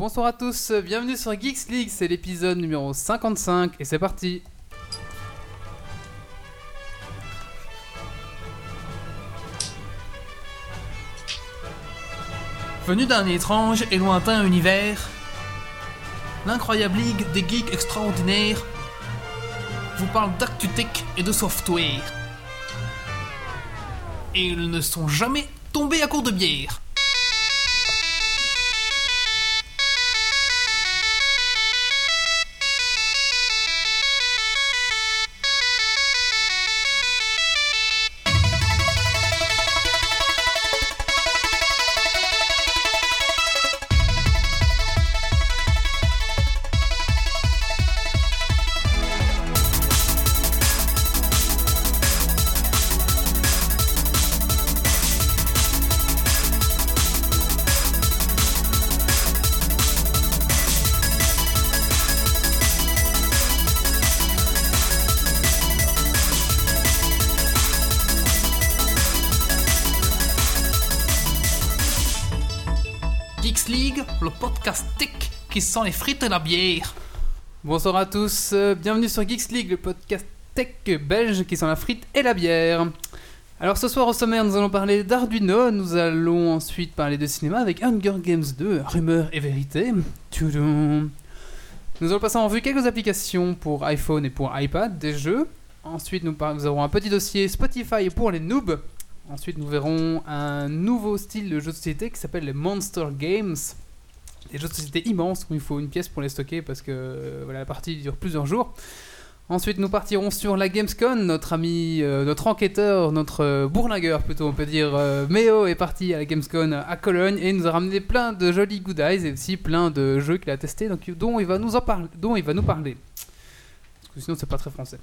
Bonsoir à tous, bienvenue sur Geeks League, c'est l'épisode numéro 55 et c'est parti. Venu d'un étrange et lointain univers, l'incroyable ligue des geeks extraordinaires vous parle d'actu tech et de software. Et ils ne sont jamais tombés à court de bière. Sent les frites et la bière. Bonsoir à tous, euh, bienvenue sur Geeks League, le podcast tech belge qui sent la frite et la bière. Alors ce soir au sommaire, nous allons parler d'Arduino, nous allons ensuite parler de cinéma avec Hunger Games 2, rumeur et vérité. Nous allons passer en revue quelques applications pour iPhone et pour iPad, des jeux. Ensuite, nous, nous aurons un petit dossier Spotify pour les noobs. Ensuite, nous verrons un nouveau style de jeu de société qui s'appelle les Monster Games. Des jeux de société immenses où il faut une pièce pour les stocker parce que euh, voilà, la partie dure plusieurs jours. Ensuite, nous partirons sur la Gamescom. Notre ami, euh, notre enquêteur, notre euh, bourlingueur plutôt, on peut dire, euh, Méo est parti à la Gamescom à Cologne et il nous a ramené plein de jolis goodies et aussi plein de jeux qu'il a testés, donc dont il va nous en parler, dont il va nous parler. Sinon, c'est pas très français.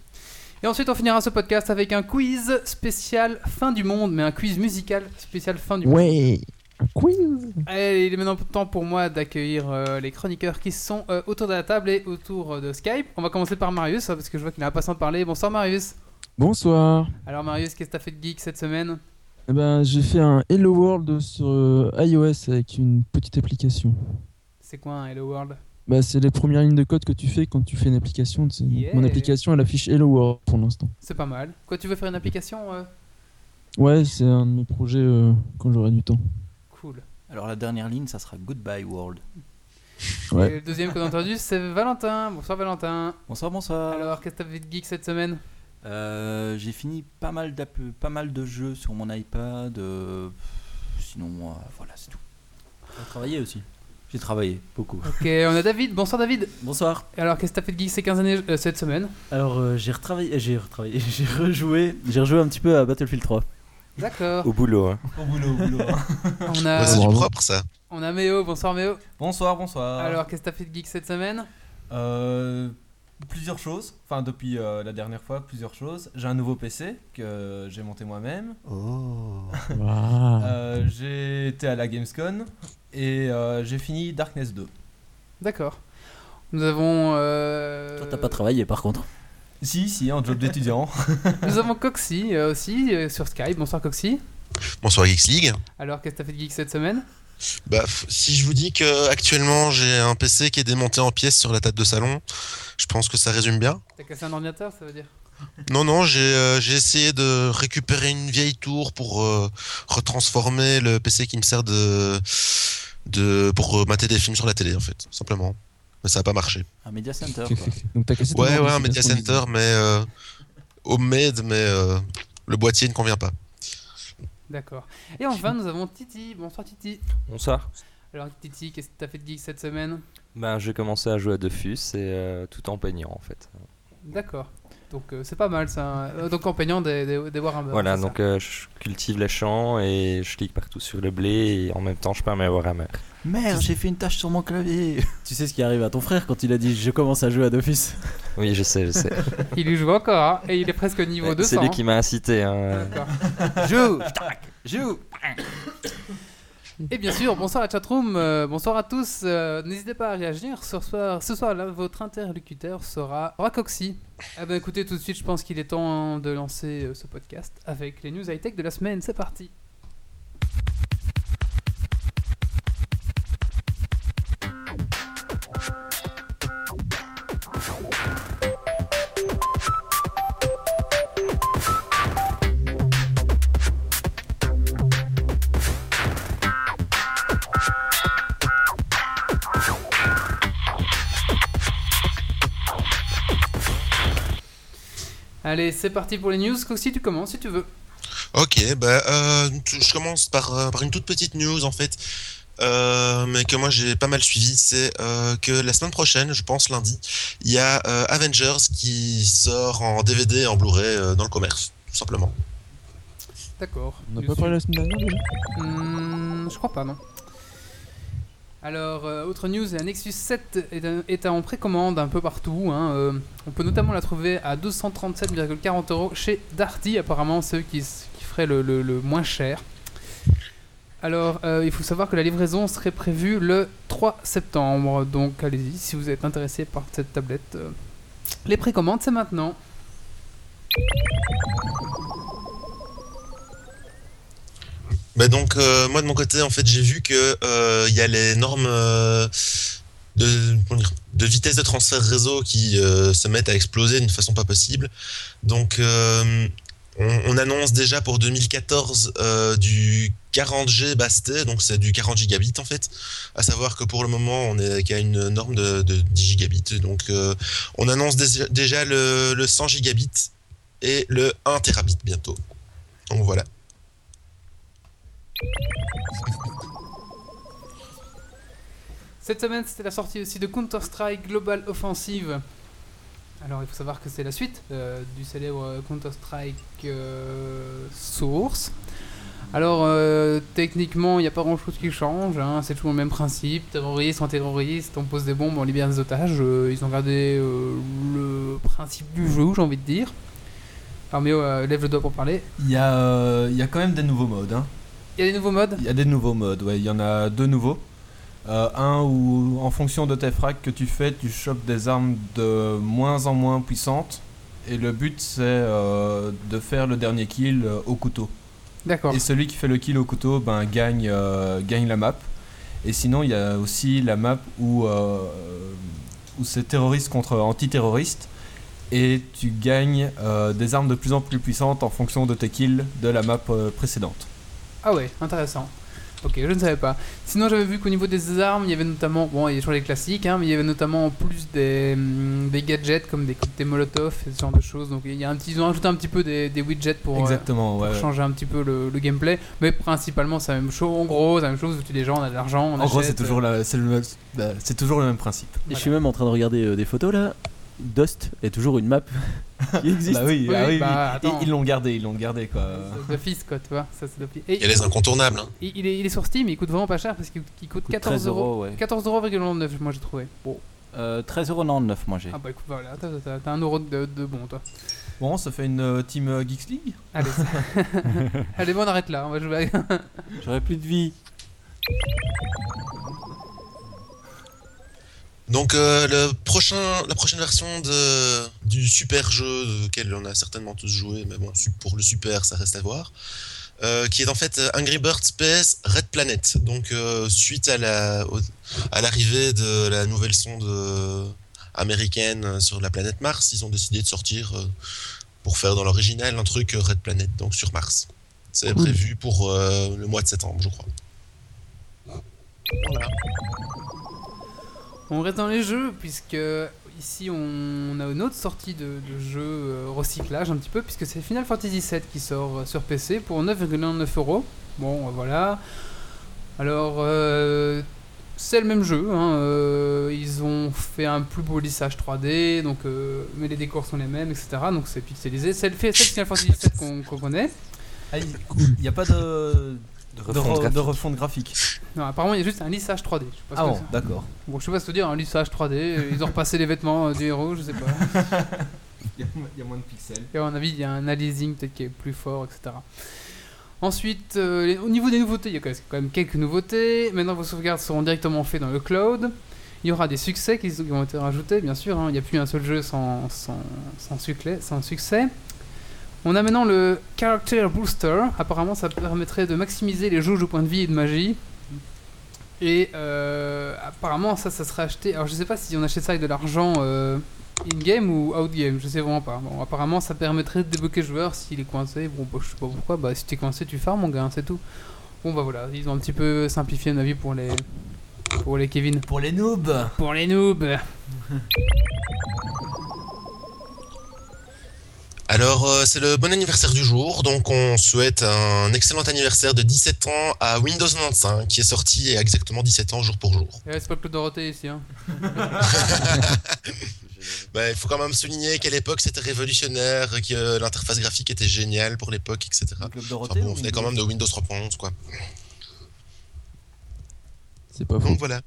Et ensuite, on finira ce podcast avec un quiz spécial fin du monde, mais un quiz musical spécial fin du monde. Ouais, un quiz. Allez, il est maintenant temps pour moi d'accueillir euh, les chroniqueurs qui sont euh, autour de la table et autour euh, de Skype. On va commencer par Marius, hein, parce que je vois qu'il est impatient de parler. Bonsoir Marius. Bonsoir. Alors Marius, qu'est-ce que t'as fait de geek cette semaine? Eh ben, j'ai fait un Hello World sur euh, iOS avec une petite application. C'est quoi un Hello World? Bah, c'est les premières lignes de code que tu fais quand tu fais une application. tu sais. Donc, Yeah. Mon application, elle affiche Hello World pour l'instant. C'est pas mal. Quoi, tu veux faire une application euh? Ouais, c'est un de mes projets euh, quand j'aurai du temps. Alors la dernière ligne, ça sera Goodbye World. Ouais. Et le deuxième qu'on a entendu, c'est Valentin. Bonsoir Valentin. Bonsoir, bonsoir. Alors, qu'est-ce que t'as fait de geek cette semaine? Euh, j'ai fini pas mal, pas mal de jeux sur mon iPad. euh, sinon, euh, voilà, c'est tout. J'ai travaillé aussi? J'ai travaillé beaucoup. Ok, on a David. Bonsoir David. Bonsoir. Alors, qu'est-ce que t'as fait de geek ces 15 années euh, cette semaine? Alors euh, j'ai retravaillé, j'ai retravaillé, j'ai rejoué, j'ai rejoué un petit peu à Battlefield 3. D'accord. Au boulot, hein. Au boulot, au boulot. On Ouais, a, c'est du bravo. propre ça. on a Méo. Bonsoir Méo. Bonsoir, bonsoir. Alors, qu'est-ce que t'as fait de geek cette semaine? Euh, plusieurs choses. Enfin, depuis euh, la dernière fois, plusieurs choses. J'ai un nouveau PC que j'ai monté moi-même. Oh. Waouh. Euh, j'ai été à la Gamescom et euh, j'ai fini Darkness 2. D'accord. Nous avons. euh, Toi t'as pas travaillé par contre. Si, si, en job d'étudiant. Nous avons Coxy euh, aussi euh, sur Skype. Bonsoir Coxy. Bonsoir Geeks League. Alors, qu'est-ce que t'as fait de geek cette semaine? Bah, si je vous dis que actuellement j'ai un PC qui est démonté en pièces sur la table de salon, je pense que ça résume bien. T'as cassé un ordinateur, ça veut dire? Non, non, j'ai euh, j'ai essayé de récupérer une vieille tour pour euh, retransformer le PC qui me sert de, de pour euh, mater des films sur la télé en fait, simplement. Mais ça n'a pas marché. Un Media Center, quoi. Donc cassé Ouais, un Media Center, mais euh, homemade, mais euh, le boîtier ne convient pas. D'accord. Et enfin, nous avons Titi. Bonsoir Titi. Bonsoir. Alors, Titi, qu'est-ce que t'as fait de geek cette semaine? Ben, j'ai commencé à jouer à Dofus et euh, tout en peignant en fait. D'accord. Donc, euh, c'est pas mal ça. Euh, donc, en peignant des, des, des Warhammer. voilà, donc euh, je cultive les champs et je clique partout sur le blé et en même temps je perds mes Warhammer. Merde, j'ai fait une tâche sur mon clavier. Tu sais ce qui arrive à ton frère quand il a dit je commence à jouer à Dofus? Oui, je sais, je sais. Il y joue encore, hein, et il est presque au niveau 200. C'est lui hein. qui m'a incité. Hein. D'accord. Joue Joue Et bien sûr, bonsoir la chatroom, euh, bonsoir à tous. euh, N'hésitez pas à réagir. Ce soir, ce soir là, votre interlocuteur sera Racoxy. Ah ben écoutez, tout de suite, je pense qu'il est temps de lancer euh, ce podcast avec les news high-tech de la semaine. C'est parti. Allez, c'est parti pour les news. Coxy, tu commences si tu veux. Ok, bah, euh, je commence par, euh, par une toute petite news en fait, euh, mais que moi j'ai pas mal suivi. C'est euh, que la semaine prochaine, je pense lundi, il y a euh, Avengers qui sort en DVD et en Blu-ray euh, dans le commerce, tout simplement. D'accord. On n'a pas parlé la semaine dernière déjà? Hmm, je crois pas, non. Alors, euh, autre news, la Nexus 7 est, en précommande un peu partout. hein, euh, on peut notamment la trouver à 237,40 euros chez Darty, apparemment ceux qui, qui feraient le, moins cher. Alors, euh, il faut savoir que la livraison serait prévue le 3 septembre. Donc, allez-y si vous êtes intéressé par cette tablette. les précommandes, c'est maintenant. Bah donc euh, moi de mon côté en fait j'ai vu que euh, il y a les normes euh, de, vitesse de transfert réseau qui euh, se mettent à exploser d'une façon pas possible. Donc euh, on, on annonce déjà pour 2014 euh, du 40G basté, donc c'est du 40 gigabits en fait. À savoir que pour le moment on est qu'à une norme de, de 10 gigabits, donc euh, on annonce déjà, déjà le, le 100 gigabits et le 1 terabit bientôt. Donc voilà. Cette semaine, c'était la sortie aussi de Counter-Strike Global Offensive. Alors, il faut savoir que c'est la suite euh, du célèbre Counter-Strike euh, Source. Alors, euh, techniquement, il n'y a pas grand-chose qui change. hein, c'est toujours le même principe. Terroriste en terroriste, on pose des bombes, on libère des otages. ils ont gardé le principe du jeu, j'ai envie de dire. Arméo, lève le doigt pour parler. Il y, y a quand même des nouveaux modes. hein. Il y a des nouveaux modes Il y a des nouveaux modes, ouais. Il y en a deux nouveaux. Euh, un où, en fonction de tes frags que tu fais, tu chopes des armes de moins en moins puissantes. Et le but, c'est euh, de faire le dernier kill euh, au couteau. D'accord. Et celui qui fait le kill au couteau ben, gagne, gagne la map. Et sinon, il y a aussi la map où, où c'est terroriste contre antiterroriste. Et tu gagnes des armes de plus en plus puissantes en fonction de tes kills de la map précédente. Ah ouais, intéressant. Ok, je ne savais pas. Sinon, j'avais vu qu'au niveau des armes, il y avait notamment, bon, il y a toujours les classiques, hein, mais il y avait notamment en plus des, hum, des gadgets comme des cocktails Molotov et ce genre de choses. Donc, il y a un petit, ils ont ajouté un petit peu des, des widgets pour, euh, Exactement, pour ouais. ouais. changer un petit peu le, le gameplay. Mais principalement, c'est la même chose. En gros, c'est la même chose. Vous tuez des gens, on a de l'argent, on En gros, achète, c'est toujours, la- c'est le, bah, c'est toujours le même principe. Et je suis même en train de regarder euh, des photos là. Dust est toujours une map qui existe. Bah oui, Oui, ah oui, bah, oui. attends. Et ils l'ont gardé, ils l'ont gardé quoi. d'office, quoi, tu vois. Ça, c'est d'office. Et Il y a les incontournables. hein. il, est, il est sur Steam, il coûte vraiment pas cher parce qu'il il coûte Coûte 14 13 euros. euros, ouais. 14,99€, moi j'ai trouvé. Bon. Euh, 13,99€ moi j'ai. Ah bah écoute, voilà, t'as- un euro de, de bon, toi. Bon, ça fait une euh, team euh, Geeks League Allez, Allez bon, on arrête là, on va jouer à... J'aurais plus de vie. Donc euh, le prochain, la prochaine version de, du super jeu auquel on a certainement tous joué, mais bon, pour le super, ça reste à voir, euh, qui est en fait euh, Angry Birds PS Red Planet. Donc euh, suite à la au- à l'arrivée de la nouvelle sonde euh, américaine sur la planète Mars, ils ont décidé de sortir euh, pour faire dans l'original un truc euh, Red Planet, donc sur Mars. C'est prévu pour euh, le mois de septembre, je crois. Voilà. On reste les jeux, puisque ici on a une autre sortie de, jeu euh, recyclage un petit peu, puisque c'est Final Fantasy VII qui sort euh, sur PC pour 9,99 euros. Bon, euh, voilà. Alors, c'est le même jeu. hein, ils ont fait un plus beau lissage 3D, donc, mais les décors sont les mêmes, etc. Donc c'est pixelisé. C'est le Final Fantasy VII qu'on qu'on connaît. Ah, il n'y a pas de, De de, refonte re- de graphique. refonte graphique. Non, apparemment il y a juste un lissage 3D. Je sais pas ce Ah que bon, c'est. d'accord. Bon, je sais pas ce que te dire, un lissage 3D. euh, Ils ont repassé les vêtements euh, du héros, je sais pas. Il y, a moins de pixels. Et à mon avis, il y a un aliasing peut-être qui est plus fort, etc. Ensuite, euh, les- au niveau des nouveautés, il y a quand même- quelques nouveautés. Maintenant, vos sauvegardes seront directement faites dans le cloud. Il y aura des succès qui, qui vont être rajoutés, bien sûr. hein. Il n'y a plus un seul jeu sans, sans, sans, succès, sans succès. On a maintenant le Character Booster. Apparemment, ça permettrait de maximiser les jauges de points de vie et de magie. Et euh, apparemment, ça, ça serait acheté. Alors, je sais pas si on achète ça avec de l'argent euh, in-game ou out-game, je sais vraiment pas. Bon, apparemment, ça permettrait de débloquer le joueur s'il est coincé. Bon, bah, je sais pas pourquoi. Bah, si t'es coincé, tu farmes, mon gars, hein, c'est tout. Bon, bah voilà, ils ont un petit peu simplifié ma vie pour les. Pour les Kevin. Pour les noobs Pour les noobs Alors, euh, c'est le bon anniversaire du jour, donc on souhaite un excellent anniversaire de 17 ans à Windows 95, qui est sorti il y a exactement 17 ans jour pour jour. Ouais, c'est pas le Claude Dorothée ici. Hein. Bah, il faut quand même souligner qu'à l'époque c'était révolutionnaire, que l'interface graphique était géniale pour l'époque, etc. Le Club Enfin Dorothée bon, on venait quand même de Windows 3.11, quoi. C'est pas faux. Donc voilà.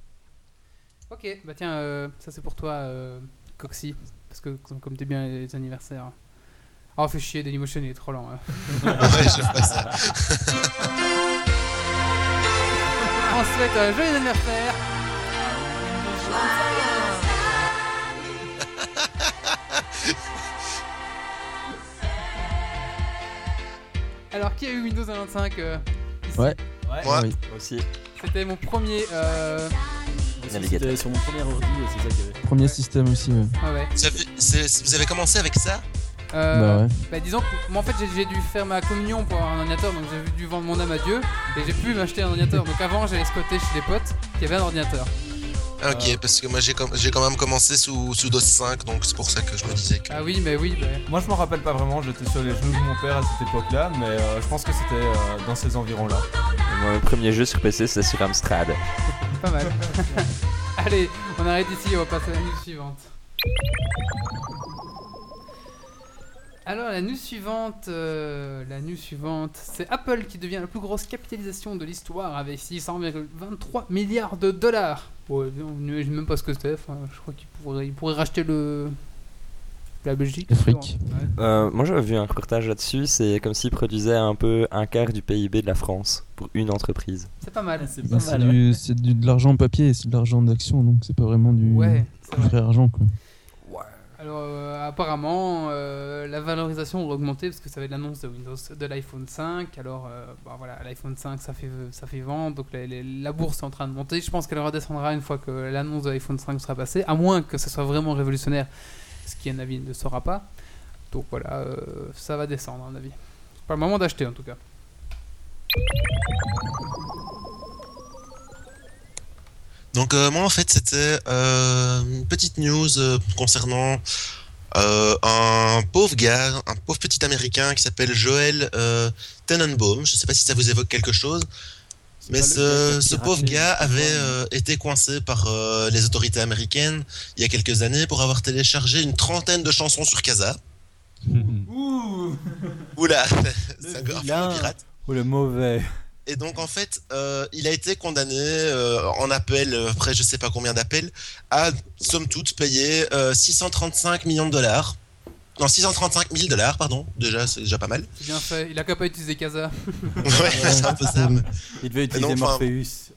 Ok, bah tiens, euh, ça c'est pour toi, euh, Coxy. Parce que comme, comme t'es bien les anniversaires. Oh, fait chier, Dailymotion il est trop lent. hein. Ouais, je fais ça. On souhaite un joyeux anniversaire. Alors, qui a eu Windows 95 euh, ici Ouais. Ouais. Moi, Oui. Moi aussi. C'était mon premier. Euh... Navigateur. C'était sur mon premier ordi, c'est ça qu'il y avait. Premier système aussi, ouais. ah ouais. vous avez, c'est- vous avez commencé avec ça? Euh, Bah ouais. bah, disons que moi en fait j'ai- dû faire ma communion pour avoir un ordinateur donc j'ai dû vendre mon âme à Dieu et j'ai pu m'acheter un ordinateur donc avant j'allais squatter chez des potes qui avaient un ordinateur. Ah, Ok, parce que moi j'ai com- j'ai quand même commencé sous, sous DOS 5, donc c'est pour ça que je me disais que. Ah oui mais oui bah, Moi je m'en rappelle pas vraiment, j'étais sur les genoux de mon père à cette époque-là, mais euh, je pense que c'était euh, dans ces environs-là. Mon premier jeu sur PC, c'était sur Amstrad. pas mal. Allez on arrête ici on va passer à la news suivante. Alors la news suivante, euh, la news suivante, c'est Apple qui devient la plus grosse capitalisation de l'histoire avec 600,23 milliards de dollars. Ouais, je ne sais même pas ce que c'est. enfin, je crois qu'il pourrait, il pourrait racheter le la Belgique. L'Afrique. Ouais. Euh, moi j'avais vu un reportage là-dessus, c'est comme s'ils produisaient un peu un quart du PIB de la France pour une entreprise. C'est pas mal. C'est Bah, c'est mal. ouais. du, c'est du- de l'argent papier, c'est de l'argent d'action, donc c'est pas vraiment du, Ouais. c'est du vrai. vrai argent quoi. Alors euh, apparemment euh, la valorisation aurait augmenté parce que ça avait l'annonce de Windows de l'iPhone 5. Alors euh, bah, voilà l'iPhone 5 ça fait ça fait vendre donc la, la- bourse est en train de monter. Je pense qu'elle redescendra une fois que l'annonce de l'iPhone 5 sera passée, à moins que ce soit vraiment révolutionnaire, ce qui à mon avis ne sera pas. Donc voilà ça va descendre à mon avis. Pas le moment d'acheter en tout cas. Donc euh, moi en fait c'était euh, une petite news euh, concernant euh, un pauvre gars, un pauvre petit américain qui s'appelle Joel euh, Tenenbaum. Je sais pas si ça vous évoque quelque chose. Mais ce, pauvre gars avait euh, été coincé par euh, les autorités américaines il y a quelques années pour avoir téléchargé une trentaine de chansons sur Casa. Ouh Oula, c'est un pirate. Oh le mauvais. Et donc en fait, euh, il a été condamné euh, en appel, euh, après je sais pas combien d'appels, à somme toute payer euh, 635 millions de dollars. Non, 635 000 dollars, pardon. Déjà, c'est déjà pas mal. C'est bien fait. Il a qu'à pas utiliser Casa. ouais, c'est un peu ça. Il devait utiliser enfin- Morpheus.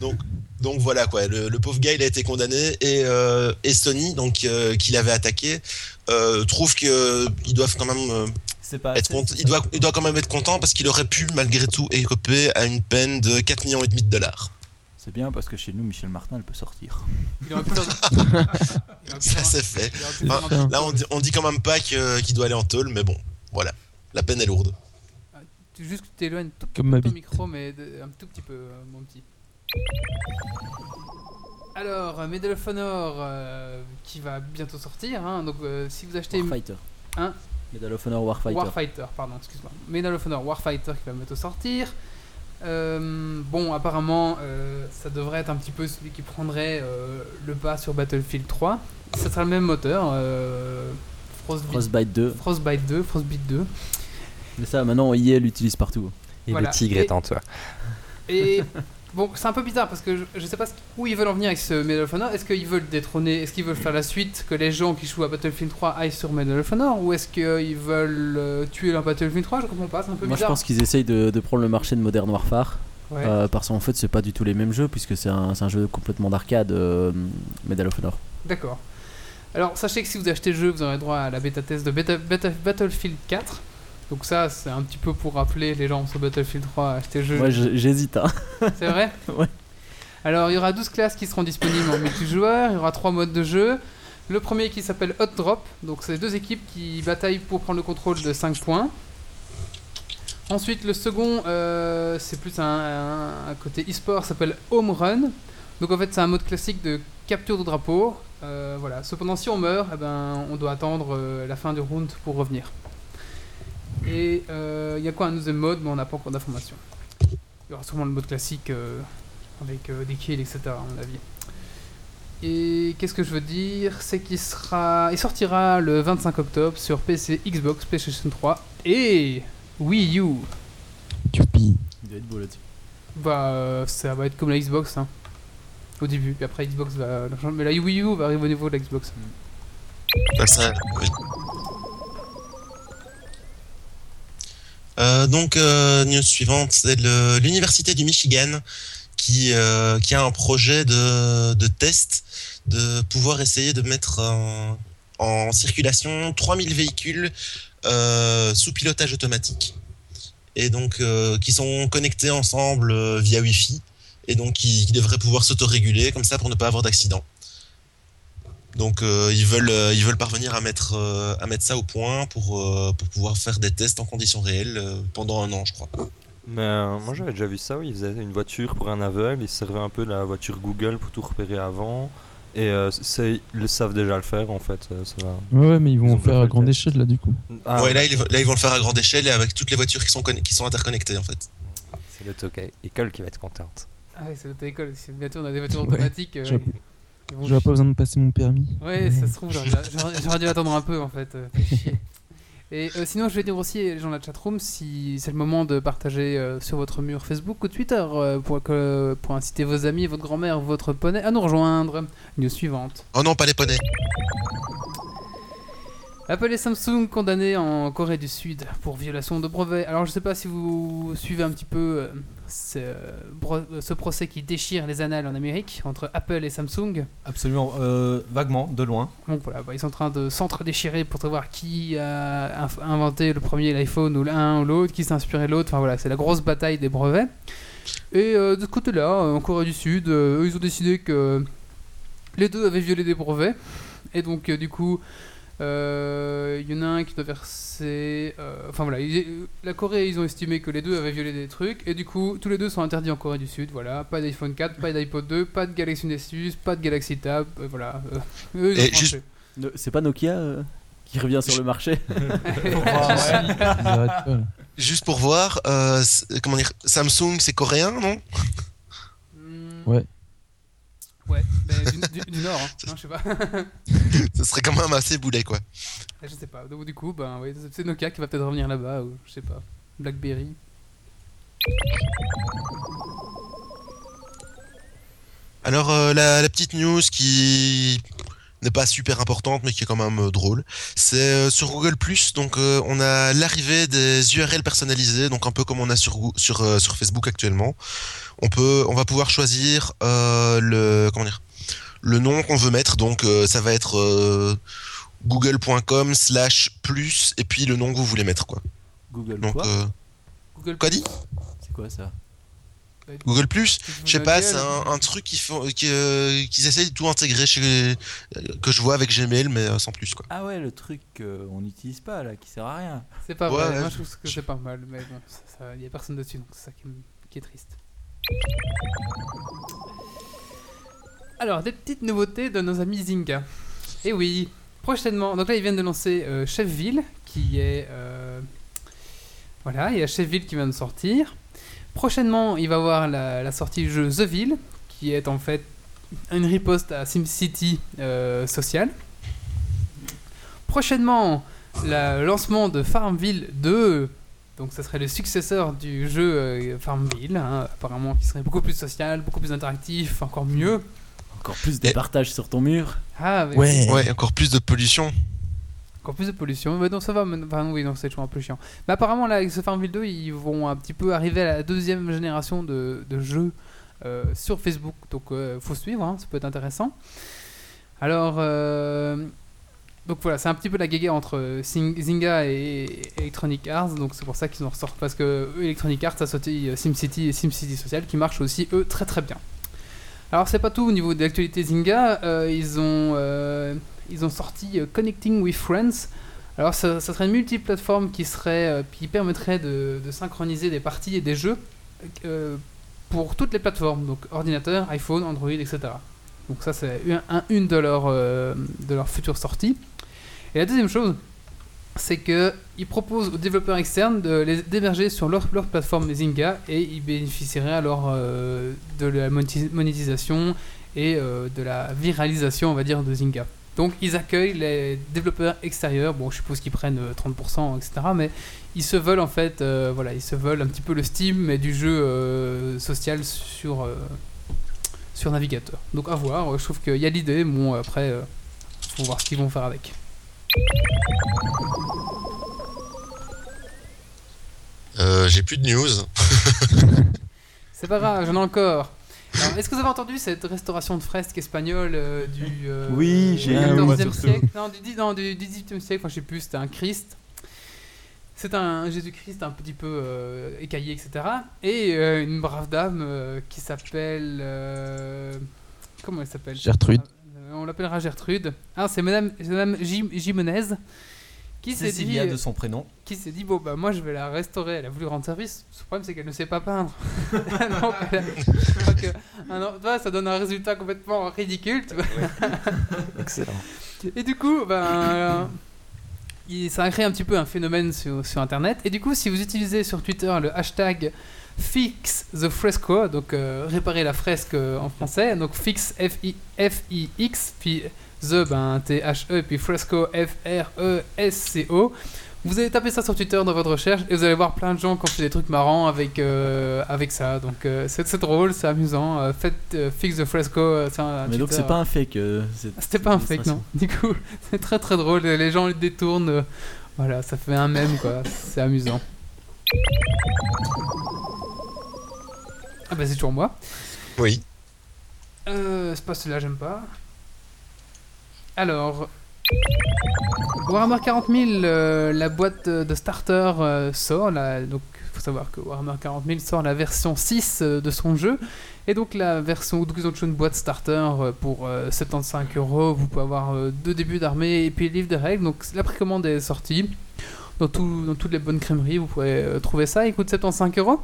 Donc voilà quoi, le, le pauvre gars il a été condamné et, euh, et Sony, donc euh, qui l'avait attaqué, euh, trouve que ils doivent quand même euh, C'est pas assez, il doit, il doit quand même être content parce qu'il aurait pu malgré tout écoper à une peine de 4 millions et demi de dollars. C'est bien parce que chez nous, Michel Martin, elle peut sortir. Il aurait pu faire- il aurait pu Ça c'est fait. il aurait pu Là on dit, on dit quand même pas que- qu'il doit aller en tôle, mais bon, voilà, la peine est lourde. Tu- Juste que tu t'éloignes tout Comme ton micro, mais de- un tout petit peu, euh, mon petit. Alors, euh, Medal of Honor euh, qui va bientôt sortir. hein, donc, euh, si vous achetez Warfighter. Hein Medal of Honor Warfighter. Warfighter, pardon, excuse-moi. Medal of Honor Warfighter qui va bientôt sortir. Euh, bon, apparemment, euh, ça devrait être un petit peu celui qui prendrait euh, le pas sur Battlefield 3. Ça sera le même moteur, euh, Frostbite, Frostbite 2. Frostbite 2, Frostbite 2. Mais ça, maintenant, EA l'utilise partout. Et Voilà. le tigre Et- est en toi. Et bon, c'est un peu bizarre parce que je, je sais pas où ils veulent en venir avec ce Medal of Honor. Est-ce qu'ils veulent détrôner, est-ce qu'ils veulent faire la suite, que les gens qui jouent à Battlefield 3 aillent sur Medal of Honor Ou est-ce qu'ils veulent euh, tuer leur Battlefield 3 Je comprends pas, c'est un peu Moi, je bizarre. pense qu'ils essayent de, de prendre le marché de Modern Warfare. Ouais. euh, parce qu'en fait, c'est pas du tout les mêmes jeux, puisque c'est un, jeu complètement d'arcade, euh, Medal of Honor. D'accord. Alors, sachez que si vous achetez le jeu, vous aurez droit à la bêta test de Beta- Beta- Battlefield 4. Donc ça, c'est un petit peu pour rappeler les gens sur Battlefield 3 à acheter le jeu. Moi, j'hésite. Hein. C'est vrai Ouais. Alors, il y aura 12 classes qui seront disponibles en multijoueur. Il y aura 3 modes de jeu. Le premier qui s'appelle Hot Drop. Donc, c'est deux équipes qui bataillent pour prendre le contrôle de 5 points. Ensuite, le second, euh, c'est plus un, un- un côté e-sport, s'appelle Home Run. Donc, en fait, c'est un mode classique de capture de drapeau. euh, voilà. Cependant, si on meurt, eh ben, on doit attendre euh, la fin du round pour revenir. Et euh, il y a quoi un deuxième mode, mais on n'a pas encore d'informations. Il y aura sûrement le mode classique euh, avec euh, des kills, etc. à mon avis. Et qu'est-ce que je veux dire? C'est qu'il sera, il sortira le 25 octobre sur PC, Xbox, PlayStation 3 et Wii U. Youpi. Il doit être beau là-dessus. Bah, euh, ça va être comme la Xbox, hein. Au début, puis après Xbox va. Mais la Wii U va arriver au niveau de la Xbox. Ah, ça, oui. Euh, donc, euh, news suivante, c'est l'université du Michigan qui, euh, a un projet de, test de pouvoir essayer de mettre en, en circulation 3000 véhicules euh, sous pilotage automatique et donc qui sont connectés ensemble via Wi-Fi et donc qui, qui devraient pouvoir s'autoréguler comme ça pour ne pas avoir d'accident. Donc euh, ils veulent euh, ils veulent parvenir à mettre euh, à mettre ça au point pour euh, pour pouvoir faire des tests en conditions réelles euh, pendant un an je crois. Mais euh, moi j'avais déjà vu ça où ils faisaient une voiture pour un aveugle, ils se servaient un peu de la voiture Google pour tout repérer avant. Et euh, ils le savent déjà le faire en fait. ça va. Ouais, ouais, mais ils Ils vont ont faire à le grande échelle là du coup. Ah, ouais là ils, là ils vont le faire à grande échelle et avec toutes les voitures qui sont conne- qui sont interconnectées en fait. C'est l'auto-école qui va être contente. Ah oui, c'est notre école. Si bientôt on a des voitures Ouais. automatiques. euh, J'aurais- pas besoin de passer mon permis. Ouais, ça se trouve, j'aurais dû attendre un peu en fait. euh. Et euh, sinon, je vais dire aussi, les gens de la chatroom, si c'est le moment de partager euh, sur votre mur Facebook ou Twitter euh, pour, que- pour inciter vos amis, votre grand-mère, votre poney à nous rejoindre. News suivante. Oh non pas les poneys. Apple et Samsung condamnés en Corée du Sud pour violation de brevet. Alors je sais pas si vous suivez un petit peu euh, ce, procès qui déchire les annales en Amérique entre Apple et Samsung. Absolument, euh, vaguement, de loin. Donc voilà, bah, ils sont en train de s'entre-déchirer pour savoir qui a inventé le premier l'iPhone ou l'un ou l'autre, qui s'est inspiré de l'autre. Enfin voilà, c'est la grosse bataille des brevets. Et euh, de ce côté-là, en Corée du Sud, euh, eux, ils ont décidé que les deux avaient violé des brevets. Et donc du coup, il y en a un qui doit verser... euh, Enfin voilà, ils- la Corée, ils ont estimé que les deux avaient violé des trucs. Et du coup, tous les deux sont interdits en Corée du Sud. Voilà, pas d'iPhone 4, pas d'iPod 2, pas de Galaxy Nexus, pas de Galaxy Tab. euh, voilà. euh, eux, ils ont Et tranché. juste- C'est pas Nokia euh, qui revient sur le marché. Juste pour voir euh, comment dire Samsung c'est coréen non? Hmm. Ouais. Ouais, mais du, du- du Nord, hein. non, je sais pas. Ce serait quand même assez boulet quoi. je sais pas. Donc, du coup, ben, ouais, c'est Nokia qui va peut-être revenir là-bas, ou je sais pas. Blackberry. Alors euh, la, la petite news qui n'est pas super importante mais qui est quand même euh, drôle, c'est euh, sur Google donc euh, on a l'arrivée des URL personnalisées, donc un peu comme on a sur sur sur Facebook actuellement. On peut, on va pouvoir choisir le comment dire le nom qu'on veut mettre, donc euh, ça va être euh, google.com slash plus et puis le nom que vous voulez mettre quoi. Google Donc quoi? euh, Google quoi dit? C'est quoi ça? Google plus Je sais pas, c'est un, un truc qu'ils font, qui, euh, qu'ils essayent de tout intégrer chez, euh, que je vois avec Gmail, mais euh, sans plus quoi. Ah ouais, le truc qu'on n'utilise pas là, qui sert à rien. C'est pas Ouais, vrai, ouais, moi je trouve que c'est pas mal, mais bon, il y a personne dessus, donc c'est ça qui, est triste. Alors, des petites nouveautés de nos amis Zynga. Et oui, prochainement, donc là ils viennent de lancer euh, Chefville, qui est... euh, voilà, il y a Chefville qui vient de sortir. Prochainement, il va y avoir la, la sortie du jeu The Ville, qui est en fait une riposte à SimCity euh, social. Prochainement, le lancement de Farmville 2. Donc, ça serait le successeur du jeu euh, Farmville, hein, apparemment, qui serait beaucoup plus social, beaucoup plus interactif, encore mieux. Encore plus des Et- partages sur ton mur Ah, mais Ouais. Ouais, encore plus de pollution. Plus de pollution. Mais non, ça va. mais- Enfin, oui, non, c'est toujours un peu chiant. Mais apparemment, là, avec ce Farmville 2, ils vont un petit peu arriver à la deuxième génération de, jeux euh, sur Facebook. Donc, euh, faut suivre, hein, ça peut être intéressant. Alors, euh, donc voilà, c'est un petit peu la guéguerre entre Zynga et Electronic Arts. Donc, c'est pour ça qu'ils en ressortent. Parce que Electronic Arts a sorti SimCity et SimCity Social qui marchent aussi, eux, très très bien. Alors, c'est pas tout au niveau de l'actualité Zynga. ils ont. Ils ont sorti euh, Connecting with Friends. Alors, ça, serait une multiplateforme qui, serait, euh, qui permettrait de, synchroniser des parties et des jeux euh, pour toutes les plateformes, donc ordinateur, iPhone, Android, etc. Donc ça, c'est un- un- une de leurs futures sorties. Et la deuxième chose, c'est qu'ils proposent aux développeurs externes de les d'héberger sur leur, plateforme Zynga et ils bénéficieraient alors de la monétis- monétisation et de la viralisation, on va dire, de Zynga. Donc ils accueillent les développeurs extérieurs, bon je suppose qu'ils prennent euh, 30%, etc. Mais ils se veulent en fait, euh, voilà, ils se veulent un petit peu le Steam, mais du jeu euh, social sur, euh, sur navigateur. Donc à voir, je trouve qu'il y a l'idée, bon après, euh, faut voir ce qu'ils vont faire avec. Euh, J'ai plus de news. C'est pas grave, j'en ai encore. Est-ce que vous avez entendu cette restauration de fresques espagnole euh, du euh, Oui, j'ai du eu, moi, 14e surtout. siècle Non, du, non, du 18e siècle, enfin je sais plus, c'était un Christ. C'est un Jésus-Christ un petit peu euh, écaillé, etc. Et euh, une brave dame euh, qui s'appelle. euh, comment elle s'appelle? Gertrude. Euh, On l'appellera Gertrude. Ah, c'est Madame, c'est Madame Jim- Jimenez qui s'est dit. De son prénom. qui s'est dit bon bah moi je vais la restaurer elle a voulu rendre service le problème c'est qu'elle ne sait pas peindre Donc, elle a- je crois que- ah non, tu vois, ça donne un résultat complètement ridicule tu vois. Excellent. et du coup ben euh, il- ça a créé un petit peu un phénomène sur, sur internet et du coup si vous utilisez sur Twitter le hashtag fix the fresco donc euh, réparer la fresque euh, en français donc fix F I F I X puis the ben T H E puis fresco F R E S C O vous allez taper ça sur Twitter dans votre recherche et vous allez voir plein de gens qui ont fait des trucs marrants avec, euh, avec ça. Donc euh, c'est c'est drôle, c'est amusant. Euh, faites euh, Fix the Fresco. c'est un Mais donc c'est pas un fake. euh, c'est- C'était pas un fake, non. Du coup, c'est très très drôle. Les gens le détournent. euh, Voilà, ça fait un mème quoi. C'est amusant. Ah bah c'est toujours moi. Oui. Euh, c'est pas celui-là, j'aime pas. Alors, Warhammer 40 000, euh, la boîte de starter euh, sort. Là, donc, il faut savoir que Warhammer 40 000 sort la version 6 euh, de son jeu. Et donc, la version, donc une boîte starter pour euh, 75 euros. Vous pouvez avoir deux débuts d'armée et puis le livre des règles. Donc, la précommande est sortie. Dans, tout- dans toutes les bonnes crèmeries, vous pouvez trouver ça. Il coûte 75 euros.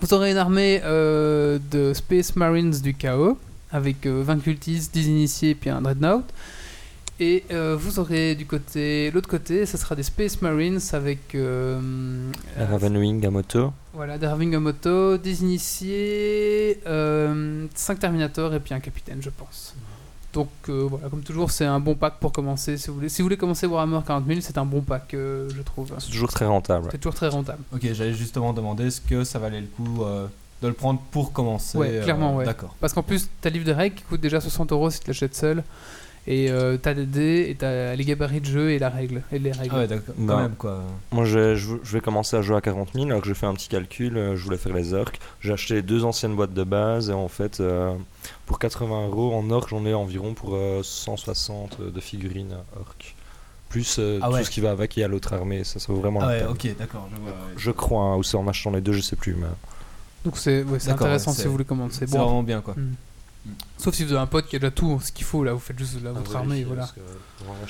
Vous aurez une armée de Space Marines du chaos avec euh, 20 cultistes, 10 initiés puis un dreadnought. Et euh, vous aurez du côté, l'autre côté, ce sera des Space Marines avec euh, euh, Ravenwing à moto. voilà, des Raving Moto, des initiés, 5 Terminators et puis un capitaine, je pense. Donc euh, voilà, comme toujours, c'est un bon pack pour commencer. Si vous voulez, si vous voulez commencer Warhammer 40 000, c'est un bon pack, euh, je trouve. C'est toujours très rentable. C'est toujours très rentable. Ok, j'allais justement demander est-ce que ça valait le coup euh, de le prendre pour commencer Ouais, euh, clairement, ouais. D'accord. Parce qu'en plus, t'as le livre de règles qui coûte déjà 60 euros si tu l'achètes seul. Et euh, t'as des dés, et t'as les gabarits de jeu et la règle. Et les règles. Ah ouais, d'accord. Quand Bah. même, quoi. Moi, je, je- je vais commencer à jouer à 40 000. Alors que j'ai fait un petit calcul, euh, je voulais faire les orques. J'ai acheté les deux anciennes boîtes de base. Et en fait, euh, pour 80 euros en orques, j'en ai environ pour euh, 160 de figurines orques. Plus euh, Ah ouais. tout ce qui va avec et à l'autre armée. Ça, ça vaut vraiment Ah la ouais, peine. ok, d'accord, je vois. ouais. Je crois, hein, ou c'est en achetant les deux, je sais plus. Mais... Donc c'est ouais, intéressant ouais, si vous voulez commencer. C'est Bon, vraiment bien, quoi. Hmm. Sauf si vous avez un pote qui a déjà tout ce qu'il faut, là vous faites juste là, votre armée, voilà. On va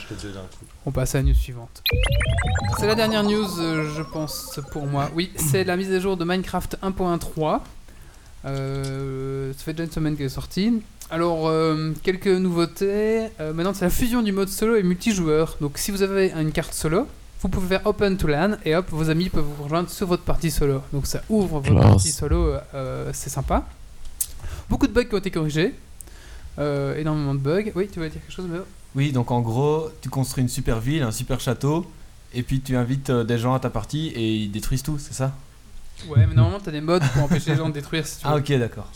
coup. Passe à la news suivante. C'est la dernière news, euh, je pense, pour moi. Oui, c'est la mise à jour de Minecraft 1.3. Euh, ça fait déjà une semaine qu'elle est sortie. Alors, euh, quelques nouveautés. Euh, maintenant, c'est la fusion du mode solo et multijoueur. Donc, si vous avez une carte solo, vous pouvez faire Open to LAN et hop, vos amis peuvent vous rejoindre sur votre partie solo. Donc, ça ouvre votre partie solo, euh, c'est sympa. Beaucoup de bugs qui ont été corrigés. Euh, énormément de bugs. Oui, tu veux dire quelque chose, Méo? Oui, donc en gros, tu construis une super ville, un super château, et puis tu invites euh, des gens à ta partie et ils détruisent tout, c'est ça? Ouais, mais normalement, t'as des modes pour empêcher les gens de détruire si tu. Ah ok, d'accord.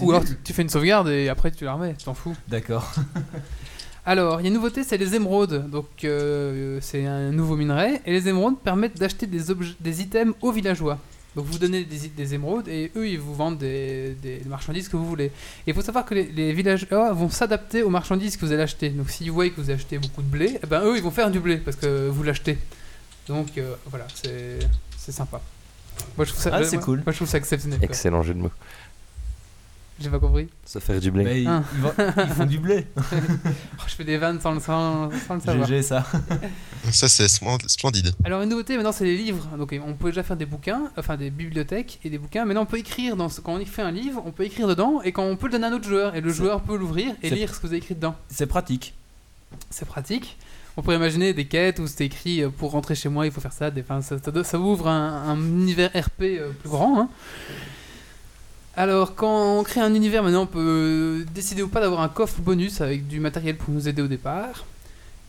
Ou alors tu, tu fais une sauvegarde et après tu la remets, tu t'en fous. D'accord. Alors, il y a une nouveauté, c'est les émeraudes. Donc, euh, c'est un nouveau minerai. Et les émeraudes permettent d'acheter des, objets- des items aux villageois. Donc, vous donnez des, des émeraudes et eux, ils vous vendent des, des marchandises que vous voulez. Et il faut savoir que les, les villageois vont s'adapter aux marchandises que vous allez acheter. Donc, s'ils voient que vous achetez beaucoup de blé, eh ben, eux, ils vont faire du blé parce que vous l'achetez. Donc, euh, voilà, c'est c'est sympa. Moi, je trouve ça, Ah, c'est cool. Moi, je trouve ça exceptionnel. quoi. Excellent jeu de mots. J'ai pas compris. Se faire du blé. Mais ils, Ah. ils vont- ils font du blé. Oh, je fais des vannes sans le, sans, sans le savoir. GG ça. Ça, c'est splen- splendide. Alors une nouveauté maintenant c'est les livres. Donc on peut déjà faire des bouquins, enfin des bibliothèques et des bouquins. Maintenant on peut écrire dans ce... quand on fait un livre, on peut écrire dedans et quand on peut le donner à un autre joueur et le C'est- joueur peut l'ouvrir et c'est- lire ce que vous avez écrit dedans. C'est pratique. C'est pratique. On pourrait imaginer des quêtes où c'était écrit euh, pour rentrer chez moi il faut faire ça. Des... Enfin, ça, ça- ça ouvre un, un univers RP euh, plus grand. hein. Alors quand on crée un univers maintenant on peut décider ou pas d'avoir un coffre bonus avec du matériel pour nous aider au départ.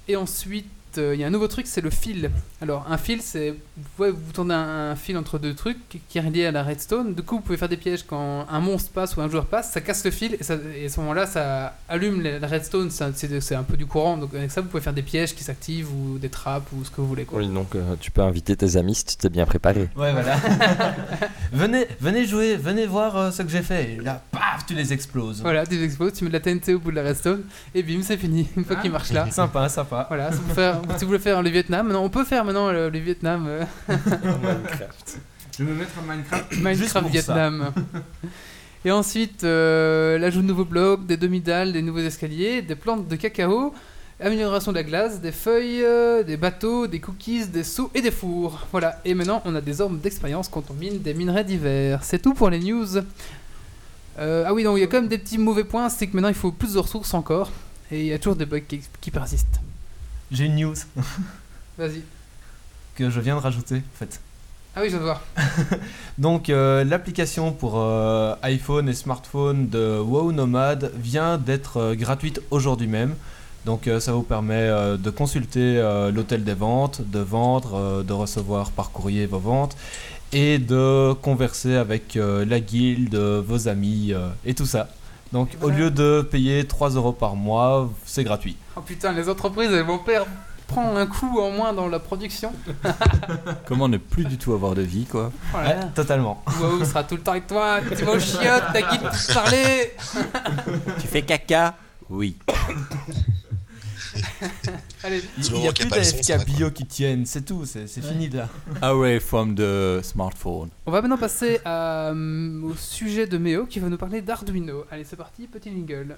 Et ensuite il y a un nouveau truc c'est le fil. Alors un fil c'est vous tournez un, un fil entre deux trucs qui est relié à la redstone. Du coup vous pouvez faire des pièges quand un monstre passe ou un joueur passe, ça casse le fil et, ça- et à ce moment-là ça allume la la redstone. ça- C'est c'est un peu du courant donc avec ça vous pouvez faire des pièges qui s'activent ou des trappes ou ce que vous voulez. Quoi. Oui, donc euh, tu peux inviter tes amis si tu t'es bien préparé. Ouais, voilà. venez, venez jouer, venez voir euh, ce que j'ai fait. Et là, paf, tu les exploses. Voilà, tu exposes, tu mets de la TNT au bout de la redstone et bim c'est fini une fois qu'il marche là. Sympa, sympa. Voilà, si vous, faire- si vous voulez faire le Vietnam, maintenant on peut faire maintenant le, le Vietnam, euh, Je vais me mettre à Minecraft. Juste Minecraft pour Vietnam. Et ensuite, euh, l'ajout de nouveaux blocs, des demi-dalles, des nouveaux escaliers, des plantes de cacao, amélioration de la glace, des feuilles, euh, des bateaux, des cookies, des seaux et des fours. Voilà, et maintenant on a des ormes d'expérience quand on mine des minerais divers. C'est tout pour les news. Euh, ah oui, donc il y a quand même des petits mauvais points, c'est que maintenant il faut plus de ressources encore, et il y a toujours des bugs qui, qui persistent. J'ai une news Vas-y. que je viens de rajouter, en fait. Ah oui, je viens de voir. Donc, euh, l'application pour euh, iPhone et smartphone de WoW Nomad vient d'être euh, gratuite aujourd'hui même. Donc, ça vous permet de consulter l'hôtel des ventes, de vendre, de recevoir par courrier vos ventes et de converser avec la guilde, vos amis et tout ça. Donc, au lieu de payer 3 euros par mois, c'est gratuit. Oh putain, les entreprises, elles vont perdre, prendre un coup en moins dans la production. Comment ne plus du tout avoir de vie, quoi. Oh là Ouais, totalement. Wow, sera tout le temps avec toi, tu vas au chiottes, t'as qui te parler Tu fais caca Oui. Allez, Il n'y a qu'il plus d'AFK bio qui tiennent, c'est tout, c'est c'est fini là. Away from the smartphone. on va maintenant passer à, euh, au sujet de Méo qui va nous parler d'Arduino. Allez, c'est parti, petit jingle.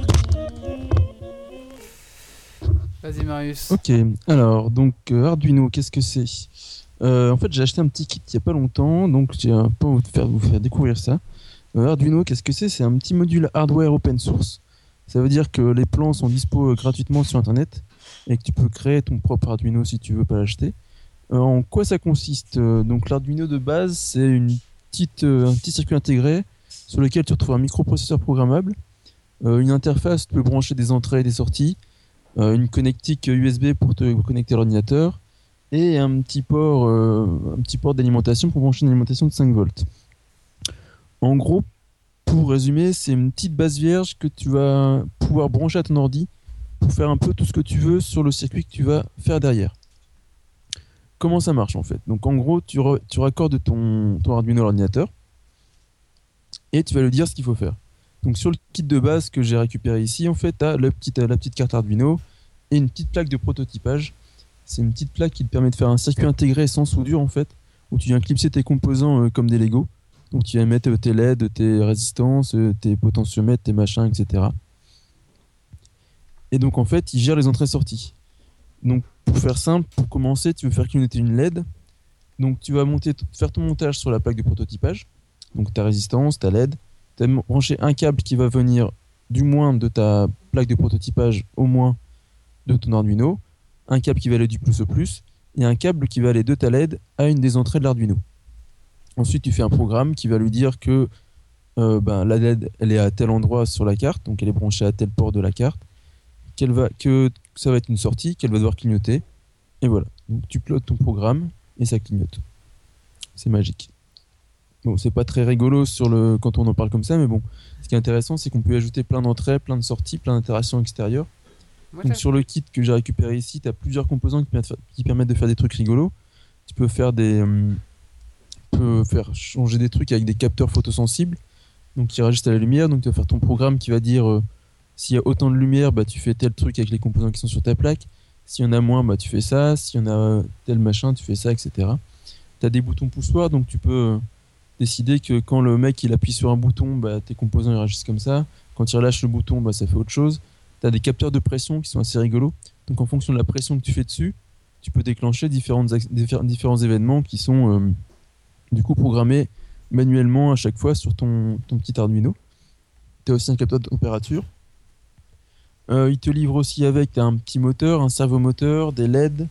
Vas-y, Marius. Ok, alors, donc euh, Arduino, qu'est-ce que c'est? Euh, En fait, j'ai acheté un petit kit il n'y a pas longtemps, donc j'ai un peu de faire, vous faire découvrir ça. Euh, Arduino, qu'est-ce que c'est? C'est un petit module hardware open source. Ça veut dire que les plans sont dispo gratuitement sur Internet et que tu peux créer ton propre Arduino si tu veux pas l'acheter. En quoi ça consiste? Donc l'Arduino de base, c'est une petite, un petit circuit intégré sur lequel tu retrouves un microprocesseur programmable, une interface, tu peux brancher des entrées et des sorties, une connectique USB pour te connecter à l'ordinateur et un petit port, euh, d'alimentation pour brancher une alimentation de 5 volts. En gros, pour résumer, c'est une petite base vierge que tu vas pouvoir brancher à ton ordi pour faire un peu tout ce que tu veux sur le circuit que tu vas faire derrière. Comment ça marche en fait? Donc en gros, tu raccordes ton, ton Arduino à l'ordinateur et tu vas lui dire ce qu'il faut faire. Donc sur le kit de base que j'ai récupéré ici, en fait, tu as la petite, carte Arduino et une petite plaque de prototypage. C'est une petite plaque qui te permet de faire un circuit intégré sans soudure en fait, où tu viens clipser tes composants euh, comme des Lego. Donc tu vas mettre euh, tes LED, tes résistances, euh, tes potentiomètres, tes machins, etc. Et donc en fait, il gère les entrées-sorties. Donc pour faire simple, pour commencer, tu veux faire clignoter une LED. Donc tu vas faire ton montage sur la plaque de prototypage. Donc ta résistance, ta LED. Tu vas brancher un câble qui va venir du moins de ta plaque de prototypage au moins de ton Arduino, un câble qui va aller du plus au plus, et un câble qui va aller de ta LED à une des entrées de l'Arduino. Ensuite, tu fais un programme qui va lui dire que euh, ben, la LED elle est à tel endroit sur la carte, donc elle est branchée à tel port de la carte, que ça va être une sortie, qu'elle va devoir clignoter, et voilà. Donc tu plottes ton programme et ça clignote. C'est magique. Bon, c'est pas très rigolo sur le quand on en parle comme ça, mais bon, ce qui est intéressant, c'est qu'on peut ajouter plein d'entrées, plein de sorties, plein d'interactions extérieures. Donc sur le kit que j'ai récupéré ici, tu as plusieurs composants qui permettent, de faire- des trucs rigolos. Tu peux faire des tu peux faire changer des trucs avec des capteurs photosensibles. Donc qui réagissent à la lumière, donc tu vas faire ton programme qui va dire euh, s'il y a autant de lumière, bah tu fais tel truc avec les composants qui sont sur ta plaque. S'il y en a moins, bah tu fais ça, s'il y en a tel machin, tu fais ça, etc. Tu as des boutons poussoirs, donc tu peux euh, décider que quand le mec il appuie sur un bouton, bah, tes composants ils réagissent comme ça. Quand il relâche le bouton, bah, ça fait autre chose. Tu as des capteurs de pression qui sont assez rigolos. Donc en fonction de la pression que tu fais dessus, tu peux déclencher différents événements qui sont euh, du coup programmés manuellement à chaque fois sur ton, petit Arduino. Tu as aussi un capteur de température. Euh, il te livre aussi avec un petit moteur, un servomoteur, des LED,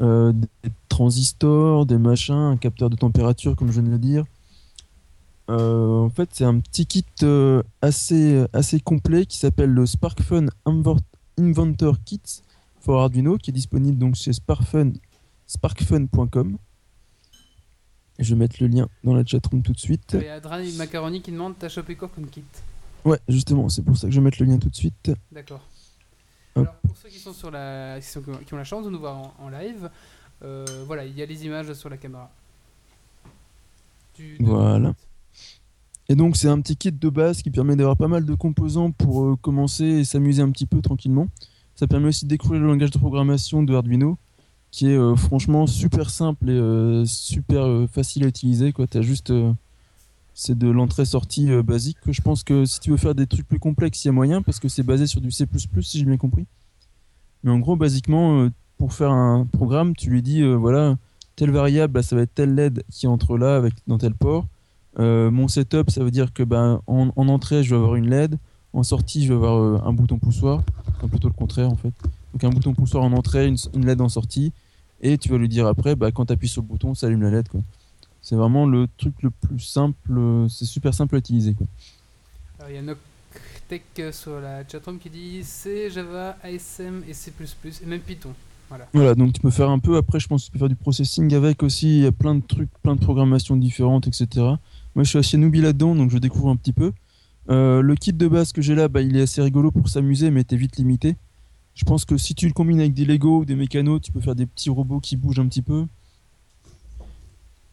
euh, des transistors, des machins, un capteur de température comme je viens de le dire. Euh, en fait, c'est un petit kit euh, assez, assez complet qui s'appelle le SparkFun Inventor Kit for Arduino qui est disponible donc chez Sparkfun, sparkfun.com. Je vais mettre le lien dans la chatroom tout de suite. Il y a Dry Macaroni qui demande T'as chopé quoi comme kit? Ouais, justement, c'est pour ça que je vais mettre le lien tout de suite. D'accord. Alors, pour ceux qui, sont sur la, qui, sont- qui ont la chance de nous voir en, en live, euh, voilà, il y a les images sur la caméra. Du- de- Voilà. Et donc c'est un petit kit de base qui permet d'avoir pas mal de composants pour euh, commencer et s'amuser un petit peu tranquillement. Ça permet aussi de découvrir le langage de programmation de Arduino qui est euh, franchement super simple et euh, super facile à utiliser. Quoi. Juste, c'est de l'entrée-sortie basique. Je pense que si tu veux faire des trucs plus complexes, il y a moyen parce que c'est basé sur du C++ si j'ai bien compris. Mais en gros, basiquement, pour faire un programme, tu lui dis voilà, telle variable, bah, ça va être telle LED qui entre là avec dans tel port. Euh, mon setup, ça veut dire que ben, en, en entrée, je vais avoir une LED. En sortie, je vais avoir euh, un bouton poussoir. Enfin, plutôt le contraire, en fait. Donc, un bouton poussoir en entrée, une, une LED en sortie. Et tu vas lui dire après, bah, quand tu appuies sur le bouton, ça allume la LED. C'est vraiment le truc le plus simple. euh, C'est super simple à utiliser. Quoi. Alors, il y a Noctech sur la chatroom qui dit C, Java, ASM et C++, et même Python. Voilà, donc tu peux faire un peu. Après, je pense que tu peux faire du processing avec aussi. Il y a plein de trucs, plein de programmations différentes, etc. Moi, je suis assez newbie là-dedans, donc je découvre un petit peu. Euh, le kit de base que j'ai là, bah, il est assez rigolo pour s'amuser, mais t'es vite limité. Je pense que si tu le combines avec des Lego ou des mécanos, tu peux faire des petits robots qui bougent un petit peu.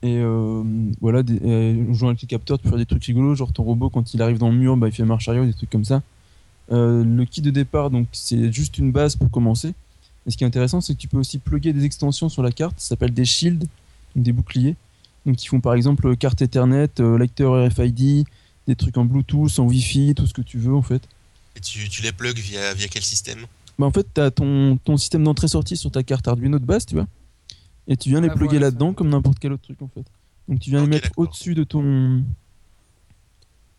Et euh, voilà, des, jouant avec les capteurs, tu peux faire des trucs rigolos, genre ton robot quand il arrive dans le mur, bah, il fait marche arrière, des trucs comme ça. Euh, le kit de départ, donc c'est juste une base pour commencer. Et ce qui est intéressant, c'est que tu peux aussi plugger des extensions sur la carte, ça s'appelle des shields, des boucliers. Donc ils font par exemple carte Ethernet, euh, lecteur RFID, des trucs en Bluetooth, en Wi-Fi, tout ce que tu veux en fait. Et tu, tu les plugs via, via quel système? Bah en fait, tu as ton, ton système d'entrée-sortie sur ta carte Arduino de base, tu vois. Et tu viens Ah, les plugger voilà, là-dedans comme n'importe quel autre truc en fait. Donc tu viens les mettre au-dessus de ton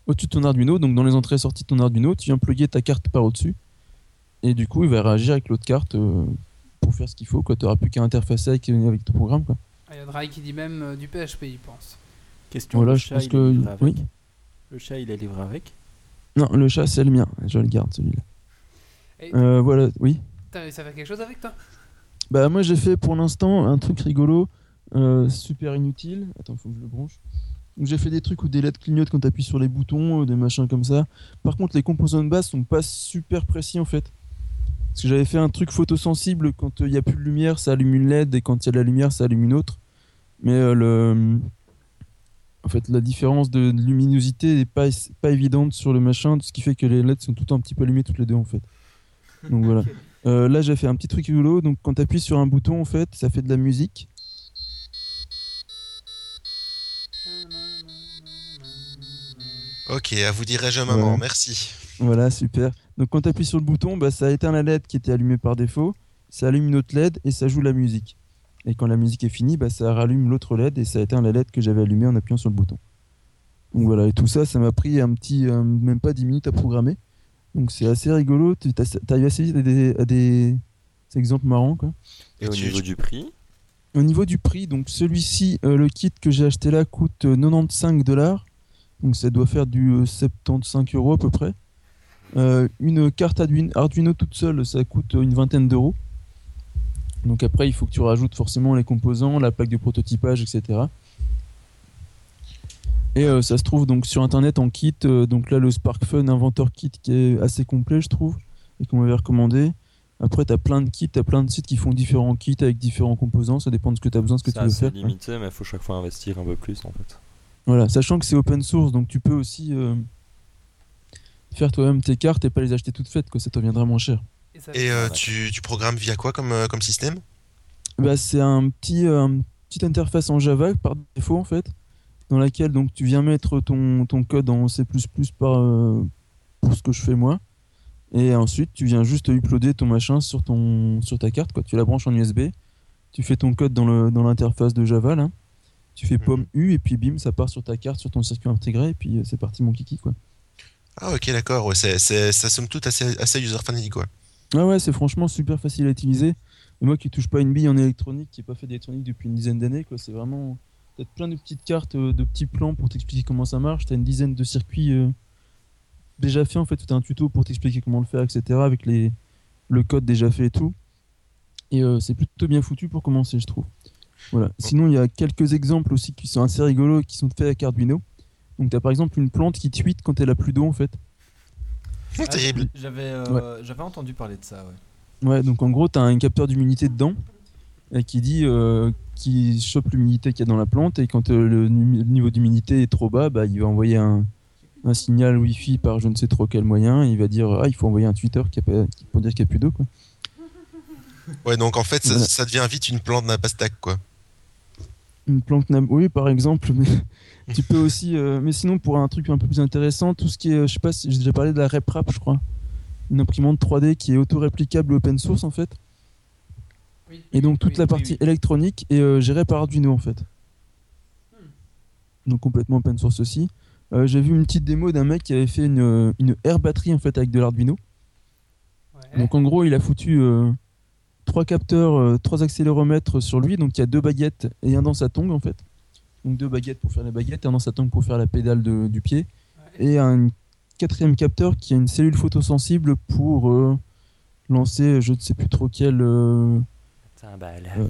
au-dessus de ton Arduino, donc dans les entrées-sorties de ton Arduino, tu viens plugger ta carte par au-dessus. Et du coup, il va réagir avec l'autre carte euh, pour faire ce qu'il faut. Tu n'auras plus qu'à interfacer avec, avec ton programme. Quoi. Il y a Dry qui dit même euh, du PHP, il pense. Question Voilà, le je chat, pense il est que. livré avec Oui. Le chat, il est livré avec Non, le chat, c'est le mien. Je le garde celui-là. Et Euh, voilà, oui. t'as réussi à faire quelque chose avec toi? Bah moi j'ai fait pour l'instant un truc rigolo, euh, super inutile. Attends, faut que je le branche. Donc j'ai fait des trucs où des LED clignotent quand tu appuies sur les boutons, euh, des machins comme ça. Par contre les composants de base sont pas super précis en fait. Parce que j'avais fait un truc photosensible, quand il n'y a plus de lumière ça allume une LED et quand il y a de la lumière ça allume une autre. Mais euh, le... En fait la différence de luminosité n'est pas, pas évidente sur le machin, ce qui fait que les LED sont tout le temps un petit peu allumées toutes les deux en fait. Donc voilà. Euh, là, j'ai fait un petit truc rigolo. Donc, quand tu appuies sur un bouton, en fait, ça fait de la musique. Ok, à vous dirai-je maman, Voilà. merci. Voilà, super. Donc, quand tu appuies sur le bouton, bah, ça éteint la LED qui était allumée par défaut. Ça allume une autre LED et ça joue la musique. Et quand la musique est finie, bah, ça rallume l'autre LED et ça éteint la LED que j'avais allumée en appuyant sur le bouton. Donc voilà, et tout ça, ça m'a pris un petit, euh, même pas 10 minutes à programmer. Donc c'est assez rigolo. Tu arrives assez vite à des, à des exemples marrants. Quoi. Et au Tu- niveau tu- du prix? Au niveau du prix, donc celui-ci, euh, le kit que j'ai acheté là coûte euh, 95 dollars. Donc ça doit faire du euh, 75 euros à peu près. Euh, une carte Arduino, Arduino toute seule, ça coûte euh, une vingtaine d'euros. Donc après, il faut que tu rajoutes forcément les composants, la plaque de prototypage, etc. Et euh, ça se trouve donc sur internet en kit. euh, donc là, le Spark Fun Inventor Kit qui est assez complet, je trouve, et qu'on m'avait recommandé. Après, tu as plein de kits, tu as plein de sites qui font différents kits avec différents composants. Ça dépend de ce que tu as besoin, ce que C'est tu veux faire. quoi. limité, mais il faut chaque fois investir un peu plus en fait. Voilà, sachant que c'est open source, donc tu peux aussi euh, faire toi-même tes cartes et pas les acheter toutes faites, quoi. Ça te reviendra moins cher. Et euh, tu, tu programmes via quoi comme, euh, comme système? Bah, c'est un petit, euh, petite interface en Java par défaut en fait, dans laquelle donc tu viens mettre ton, ton code en C++ par, euh, pour ce que je fais moi, et ensuite tu viens juste uploader ton machin sur ton sur ta carte quoi. Tu la branches en USB, tu fais ton code dans le dans l'interface de Java là, tu fais Mhm. pomme U et puis bim ça part sur ta carte sur ton circuit intégré et puis c'est parti mon kiki quoi. Ah ok d'accord, ouais, c'est, c'est, ça somme toute assez, assez user-friendly quoi. Ah ouais, c'est franchement super facile à utiliser. Et moi qui touche pas une bille en électronique, qui n'ai pas fait d'électronique depuis une dizaine d'années, quoi, c'est vraiment. T'as plein de petites cartes, euh, de petits plans pour t'expliquer comment ça marche. T'as une dizaine de circuits euh, déjà faits en fait. T'as un tuto pour t'expliquer comment le faire, etc. Avec les, le code déjà fait et tout. Et euh, c'est plutôt bien foutu pour commencer, je trouve. Voilà. Sinon, il y a quelques exemples aussi qui sont assez rigolos et qui sont faits avec Arduino. Donc, t'as par exemple une plante qui tweet quand elle a plus d'eau en fait. Ah, Terrible. J'avais euh, j'avais entendu parler de ça, ouais. Ouais, donc en gros, tu as un capteur d'humidité dedans et qui dit euh, qui chope l'humidité qu'il y a dans la plante et quand euh, le niveau d'humidité est trop bas, bah, il va envoyer un, un signal Wi-Fi par je ne sais trop quel moyen. et il va dire ah il faut envoyer un Twitter qui a pas- qui- pour dire qu'il n'y a plus d'eau quoi. Ouais donc en fait ça, Voilà. ça devient vite une plante pastèque quoi. Une plante nam- oui par exemple, mais tu peux aussi. euh, mais sinon pour un truc un peu plus intéressant, tout ce qui est, euh, je sais pas si j'ai déjà parlé de la RepRap, je crois, une imprimante 3D qui est auto-réplicable open source en fait. Oui, Et donc toute oui, la partie oui. électronique est euh, gérée par Arduino en fait. Donc complètement open source aussi. Euh, J'ai vu une petite démo d'un mec qui avait fait une, une air batterie en fait avec de l'Arduino. Ouais. Donc en gros il a foutu euh, trois capteurs, euh, trois accéléromètres sur lui. Donc il y a deux baguettes et un dans sa tongue en fait. Donc deux baguettes pour faire les baguettes et un tongue pour faire la pédale de- du pied. Ouais. Et un quatrième capteur qui a une cellule photosensible pour euh, lancer je ne sais plus trop quel... euh. Euh,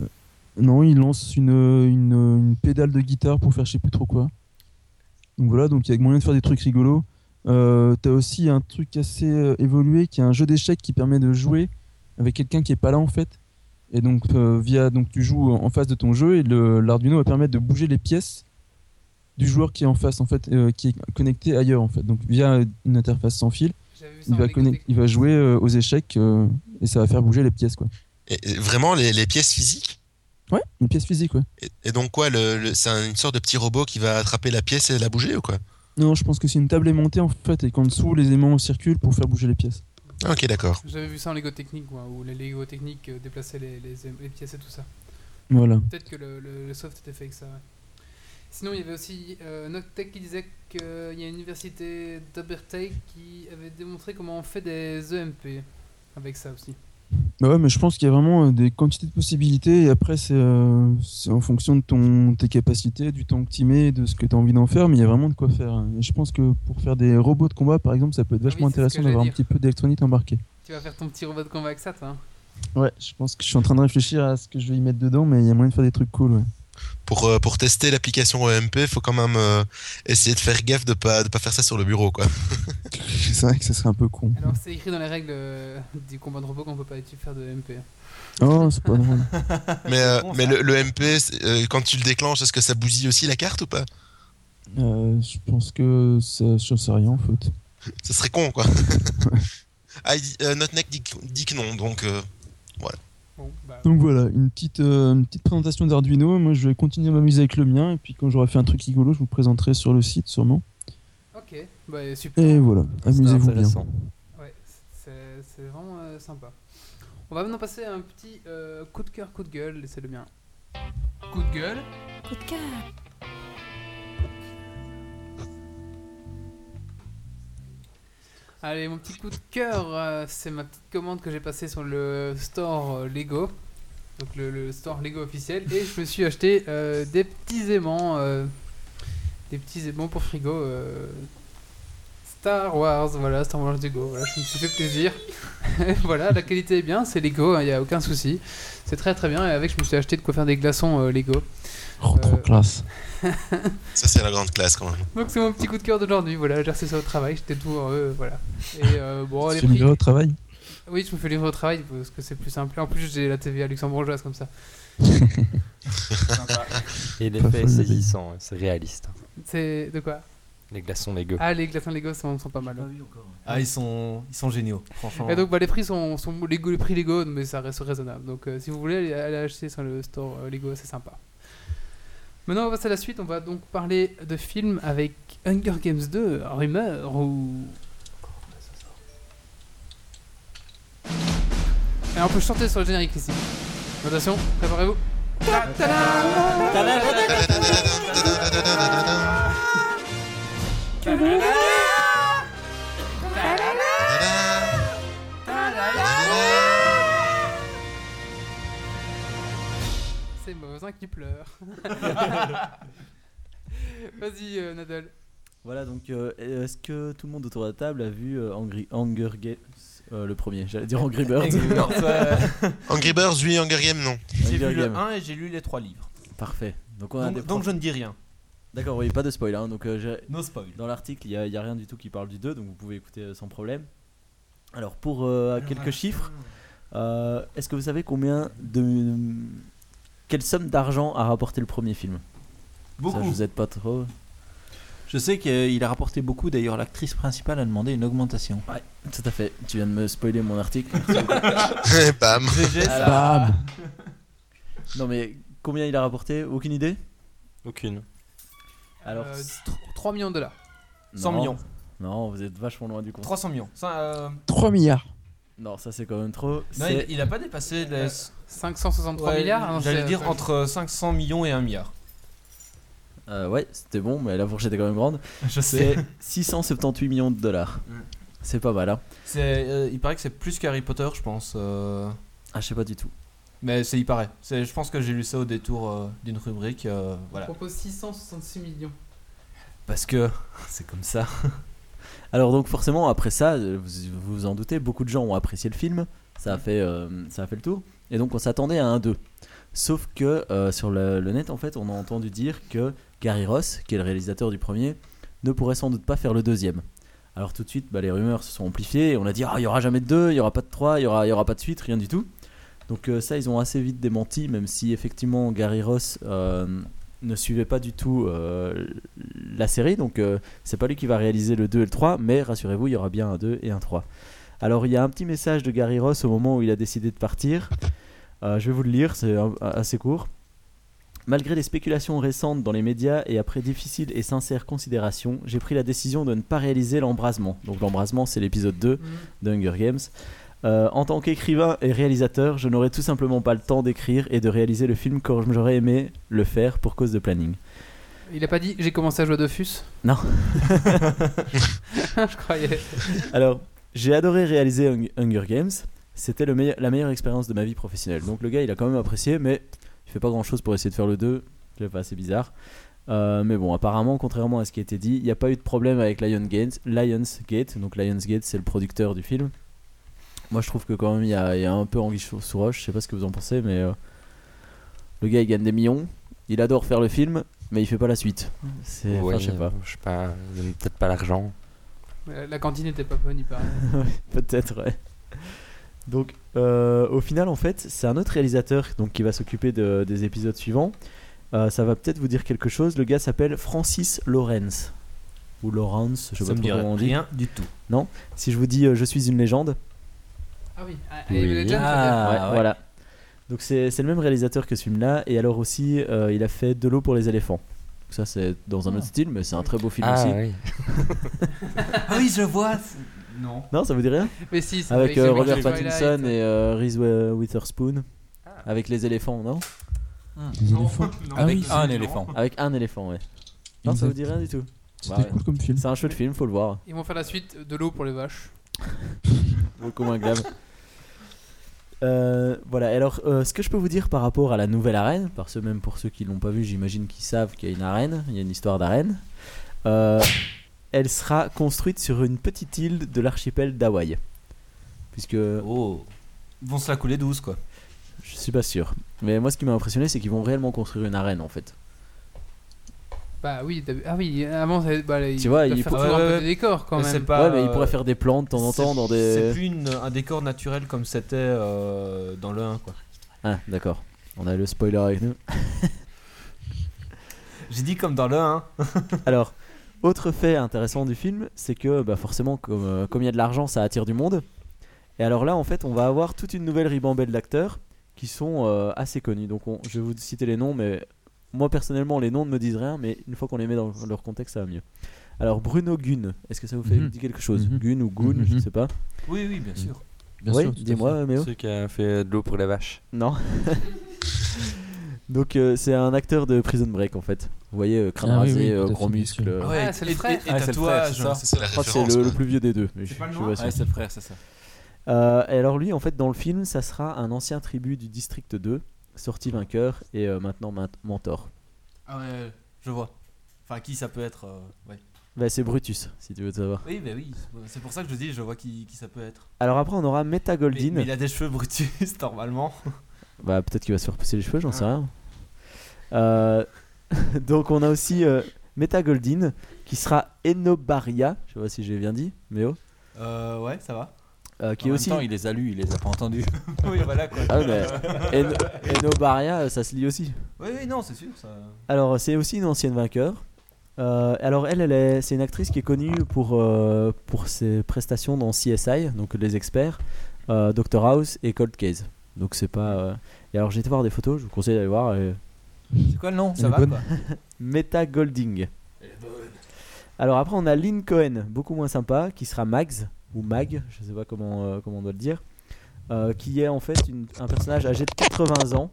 non, il lance une, une, une pédale de guitare pour faire je sais plus trop quoi. Donc voilà, donc il y a moyen de faire des trucs rigolos. Euh, T'as aussi un truc assez évolué qui est un jeu d'échecs qui permet de jouer avec quelqu'un qui est pas là en fait. Et donc euh, via donc tu joues en face de ton jeu et le- l'Arduino va permettre de bouger les pièces du joueur qui est en face en fait, euh, qui est connecté ailleurs en fait. Donc via une interface sans fil, il va, Lego connect- Technique. il va jouer euh, aux échecs euh, et ça va faire bouger les pièces quoi. Et, vraiment les, les pièces physiques? Ouais, une pièce physique ouais. et, et donc quoi le, le- c'est un- une sorte de petit robot qui va attraper la pièce et la bouger ou quoi? Non, je pense que c'est une table aimantée en fait et qu'en dessous les aimants circulent pour faire bouger les pièces. Ah, Ok d'accord. J'avais vu ça en Lego Technique, quoi, où les Lego Technique euh, déplaçaient les, les, les pièces et tout ça. Voilà. Peut-être que le, le- le soft était fait avec ça, ouais. Sinon, il y avait aussi euh, Noctech qui disait qu'il y a une université d'Obertech qui avait démontré comment on fait des EMP avec ça aussi. Bah ouais, mais je pense qu'il y a vraiment euh, des quantités de possibilités et après c'est euh, c'est en fonction de ton, tes capacités, du temps que tu mets, de ce que tu as envie d'en faire, mais il y a vraiment de quoi faire. Et je pense que pour faire des robots de combat par exemple, ça peut être Ah oui, vachement intéressant d'avoir un petit peu d'électronique embarquée. Tu vas faire ton petit robot de combat avec ça, toi hein? Ouais, je pense que je suis en train de réfléchir à ce que je vais y mettre dedans, mais il y a moyen de faire des trucs cool. Ouais. Pour, euh, pour tester l'application EMP, faut quand même euh, essayer de faire gaffe de pas de pas faire ça sur le bureau quoi. c'est vrai que ça serait un peu con. Alors, c'est écrit dans les règles euh, du combat de robot qu'on peut pas faire de EMP. Oh, c'est pas drôle. Mais, euh, mais le, le MP, c'est, euh, quand tu le déclenches, est-ce que ça bousille aussi la carte ou pas? Euh, je pense que ça, je sais rien en fait. Ça serait con quoi. ah, il dit, euh, Notneck dit, que- dit que non, donc euh, Bon, bah, Donc voilà, une petite, euh, une petite présentation d'Arduino. Moi, je vais continuer à m'amuser avec le mien. Et puis, quand j'aurai fait un truc rigolo, je vous présenterai sur le site, sûrement. ok, bah, super. Et voilà, amusez-vous bien. intéressant. Ouais, c'est c'est vraiment euh, sympa. On va maintenant passer à un petit euh, coup de cœur, coup de gueule, et c'est le mien. Coup de gueule. Coup de cœur. Allez, mon petit coup de cœur, euh, c'est ma petite commande que j'ai passée sur le store euh, Lego. Donc le, store Lego officiel. Et je me suis acheté euh, des petits aimants. des petits aimants pour frigo. Star Wars, voilà, Star Wars Lego, voilà, je me suis fait plaisir. voilà, la qualité est bien, c'est Lego, il n'y a aucun souci. C'est très très bien, et avec, je me suis acheté de quoi faire des glaçons Lego. Oh, trop Euh, classe. Ça, c'est la grande classe quand même. Donc c'est mon petit coup de cœur d'aujourd'hui, voilà, j'ai reçu ça au travail, j'étais tout heureux, voilà. Et euh, bon, les Tu prix. me au travail? Oui, je me fais livrer au travail parce que c'est plus simple. En plus, j'ai la TVA luxembourgeoise comme ça. Et l'effet est saisissant, c'est réaliste. C'est de quoi? Les glaçons Lego. Ah, les glaçons Lego sont, sont pas mal. Ah, ils sont, ils sont géniaux, franchement. Et donc, bah, les prix sont, sont Lego, les prix Lego, mais ça reste raisonnable. Donc, euh, si vous voulez aller, aller acheter sur le store euh, Lego, c'est sympa. Maintenant, on va passer à la suite. On va donc parler de films avec Hunger Games 2, Rumeur ou. Et on peut chanter sur le générique ici. Attention, préparez-vous. Voisin qui pleure. Vas-y, euh, Nadal. Voilà, donc euh, est-ce que tout le monde autour de la table a vu euh, Angry, Hunger Games euh, Le premier, j'allais dire Angry Birds. Angry Birds, oui, Hunger Games, non. J'ai vu le Games. 1 et j'ai lu les 3 livres. Parfait. Donc on a des Donc, donc pro- je ne dis rien. D'accord, oui, pas de spoil. Hein, donc euh, No spoil. dans l'article, il n'y a, il y a rien du tout qui parle du 2, donc vous pouvez écouter euh, sans problème. Alors pour euh, quelques chiffres, euh, est-ce que vous savez combien de... Quelle somme d'argent a rapporté le premier film? Ça, je vous aide pas trop. Je sais qu'il a rapporté beaucoup, d'ailleurs l'actrice principale a demandé une augmentation. Tout à fait. Tu viens de me spoiler mon article. Bam. Bam non mais combien il a rapporté? Aucune idée? Aucune. Alors Euh, 3 millions de dollars. 100 non. millions. Non, vous êtes vachement loin du compte. 300 millions. Ça, euh, 3 milliards. Non, ça c'est quand même trop. non, il, il a pas dépassé les. 563 Ouais, milliards non, J'allais dire entre 500 millions et 1 milliard. Euh, ouais, c'était bon, mais la fourchette est quand même grande. Je C'est 678 millions de dollars. Mm. C'est pas mal, hein C'est, euh, il paraît que c'est plus qu'Harry Potter, je pense. euh, Ah, je sais pas du tout. Mais c'est, il paraît. C'est, je pense que j'ai lu ça au détour euh, d'une rubrique. euh, Je voilà. propose 666 millions. Parce que c'est comme ça. Alors donc forcément après ça, vous vous en doutez, beaucoup de gens ont apprécié le film, ça a fait, euh, ça a fait le tour, et donc on s'attendait à un 2. Sauf que euh, sur le, net en fait on a entendu dire que Gary Ross, qui est le réalisateur du premier, ne pourrait sans doute pas faire le deuxième. Alors tout de suite bah, les rumeurs se sont amplifiées et on a dit ah il y aura jamais de 2, il y aura pas de 3, il y aura, y aura pas de suite, rien du tout. Donc euh, ça ils ont assez vite démenti, même si effectivement Gary Ross euh, ne suivait pas du tout la série, donc c'est pas lui qui va réaliser le 2 et le 3, mais rassurez-vous, il y aura bien un 2 et un 3. Alors il y a un petit message de Gary Ross au moment où il a décidé de partir. Euh, je vais vous le lire, c'est assez court. Malgré les spéculations récentes dans les médias et après difficile et sincère considération, j'ai pris la décision de ne pas réaliser l'embrasement. Donc l'embrasement c'est l'épisode 2 de Hunger Games. Euh, en tant qu'écrivain et réalisateur, je n'aurais tout simplement pas le temps d'écrire et de réaliser le film comme j'aurais aimé le faire pour cause de planning. Il a pas dit j'ai commencé à jouer à Dofus Non. Je croyais. Alors, j'ai adoré réaliser Hung- Hunger Games. C'était le meilleur- la meilleure expérience de ma vie professionnelle. Donc le gars, il a quand même apprécié, mais il fait pas grand-chose pour essayer de faire le 2. Je sais pas, c'est bizarre. Euh, mais bon, apparemment, contrairement à ce qui a été dit, il n'y a pas eu de problème avec Lionsgate. Lionsgate, donc Lionsgate, c'est le producteur du film. Moi, je trouve que quand même, il y a, il y a un peu anguille sous sous roche. Je sais pas ce que vous en pensez, mais euh, le gars, il gagne des millions. Il adore faire le film, mais il fait pas la suite. C'est, je sais pas. Je sais pas, peut-être pas l'argent. La la cantine n'était pas bonne, il paraît. Peut-être, ouais. Donc, euh, au final, en fait, c'est un autre réalisateur donc, qui va s'occuper de- des épisodes suivants. Euh, ça va peut-être vous dire quelque chose. Le gars s'appelle Francis Lawrence. Ou Lawrence, je sais Ça pas me trop dirait comment on dit. rien du tout. Si je vous dis euh, Je suis une légende, Ah oui, ah, Oui. Amy Legend, ça Ah, ouais, ouais. voilà. Donc, c'est c'est le même réalisateur que ce film-là. Et alors aussi, euh, il a fait De l'eau pour les éléphants. Donc ça, c'est dans un autre style, mais c'est un très beau film Ah aussi. oui. Ah oui, je vois. Non. Non, ça vous dit rien Mais si, c'est Avec euh, avec Robert Twilight. Pattinson et euh, Reese Witherspoon. Avec les éléphants, non Les éléphants. Ah oui, Ah, un éléphant. Avec un éléphant, ouais. Non, ça vous dit rien du tout. C'était Ouais. cool comme film. C'est un chouette film, faut le voir. Ils vont faire la suite de l'eau pour les vaches. Au commun glaive. Euh, voilà, alors euh, ce que je peux vous dire par rapport à la nouvelle arène, parce que même pour ceux qui l'ont pas vu, j'imagine qu'ils savent qu'il y a une arène, il y a une histoire d'arène. Euh, elle sera construite sur une petite île de l'archipel d'Hawaï. Puisque Oh. Ils vont se la couler douce, quoi. je suis pas sûr. Mais moi, ce qui m'a impressionné, c'est qu'ils vont réellement construire une arène en fait. Bah oui, ah oui, avant, ça- bah, là, Tu vois, il faire faut- toujours un ouais, peu de décor quand c'est même. pas, ouais, mais ils euh, pourraient faire des plantes de temps en temps c'est- dans C'est des. plus une- un décor naturel comme c'était euh, dans le 1, quoi. Ah, d'accord. On a le spoiler avec nous. J'ai dit comme dans le 1. Alors, autre fait intéressant du film, c'est que bah, forcément, comme euh, comme il y a de l'argent, ça attire du monde. Et alors là, en fait, on va avoir toute une nouvelle ribambelle d'acteurs qui sont euh, assez connus. Donc, on- je vais vous citer les noms, mais moi personnellement, les noms ne me disent rien, mais une fois qu'on les met dans leur contexte, ça va mieux. Alors, Bruno Gunn, est-ce que ça vous fait Mhm. dit quelque chose? Mhm. Gunn ou Gunn, Mhm. je sais pas. Oui, oui, bien sûr. Bien oui, dis-moi, Méo. Celui qui a fait de l'eau pour les vaches. Non. Donc, euh, c'est un acteur de Prison Break en fait. Vous voyez, euh, crâne Ah oui, rasé, oui, euh, tout à gros fait, bien muscles. sûr. euh, Ouais, Ah, c'est le et- frère. Et, et Ah, c'est le frère, tatouage. c'est ça. C'est la Je crois que c'est référence. le, plus vieux des deux. mais C'est je- pas le je noir suis pas sûr. Ouais, c'est le frère, c'est ça. Euh, et alors lui, en fait, dans le film, ça sera un ancien tribu du district 2, sorti vainqueur et euh, maintenant ma- mentor. Ah ouais, je vois. Enfin, qui ça peut être euh, ouais. Bah, c'est Brutus, si tu veux savoir. Oui, bah oui. C'est pour ça que je dis, je vois qui, qui ça peut être. Alors après, on aura Meta Mais, Goldin. mais il a des cheveux Brutus, normalement. Bah, peut-être qu'il va se faire pousser les cheveux, j'en sais rien. Euh, donc on a aussi euh, Meta Goldin, qui sera Enobaria, je sais pas si j'ai bien dit, oh, Euh, ouais, ça va. euh, qui en est même aussi... temps, il les a lus, il les a pas entendus. oui, voilà quoi. Ah mais En- Enobaria, ça se lit aussi. Oui, oui, non, c'est sûr. Ça... Alors, c'est aussi une ancienne vainqueur. Euh, alors, elle, elle est, c'est une actrice qui est connue pour, euh, pour ses prestations dans CSI, donc les experts, euh, Doctor House et Cold Case. Donc, c'est pas. euh, Et alors, j'ai été voir des photos, je vous conseille d'aller voir. C'est quoi le nom? Ça va bonne. quoi? Meta Golding. Alors, après, on a Lynn Cohen, beaucoup moins sympa, qui sera Mags, ou Mag, je sais pas comment, euh, comment on doit le dire, euh, qui est en fait une- un personnage âgé de 80 ans,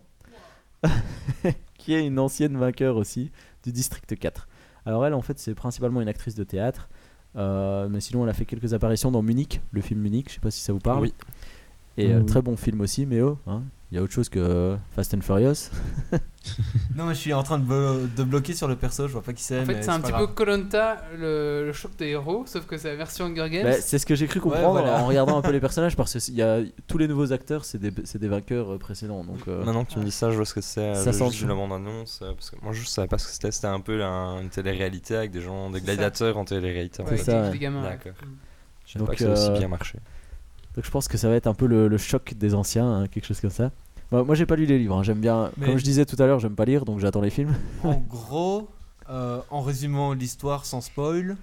qui est une ancienne vainqueur aussi du District 4. Alors elle, en fait, c'est principalement une actrice de théâtre, euh, mais sinon, elle a fait quelques apparitions dans Munich, le film Munich, je sais pas si ça vous parle. Oui. Et euh, oui. très bon film aussi, mais oh, hein, il y a autre chose que euh, Fast and Furious. Non, mais je suis en train de, blo- de bloquer sur le perso, je vois pas qui c'est. En fait, c'est un petit grave. peu Colanta, le, le choc des héros, sauf que c'est la version Hunger Games. Bah, c'est ce que j'ai cru comprendre voilà. en regardant un peu les personnages, parce que y a, tous les nouveaux acteurs, c'est des, vainqueurs euh, précédents. Donc, euh, Maintenant que tu me dis ça, je vois ce que c'est. Ça sent le- la bande-annonce. Parce que moi, je savais pas ce que c'était. C'était un peu un- une télé-réalité avec des gens, des gladiateurs en télé-réalité. en Ouais, fait. ça, ouais. des gamins. D'accord. Mm. Je Donc, pas que ça a aussi bien marché. Donc je pense que ça va être un peu le, le choc des anciens, hein, quelque chose comme ça. Moi, moi, j'ai pas lu les livres, hein, j'aime bien. Mais- Comme je disais tout à l'heure, j'aime pas lire, donc j'attends les films. En gros, euh, en résumant l'histoire sans spoil.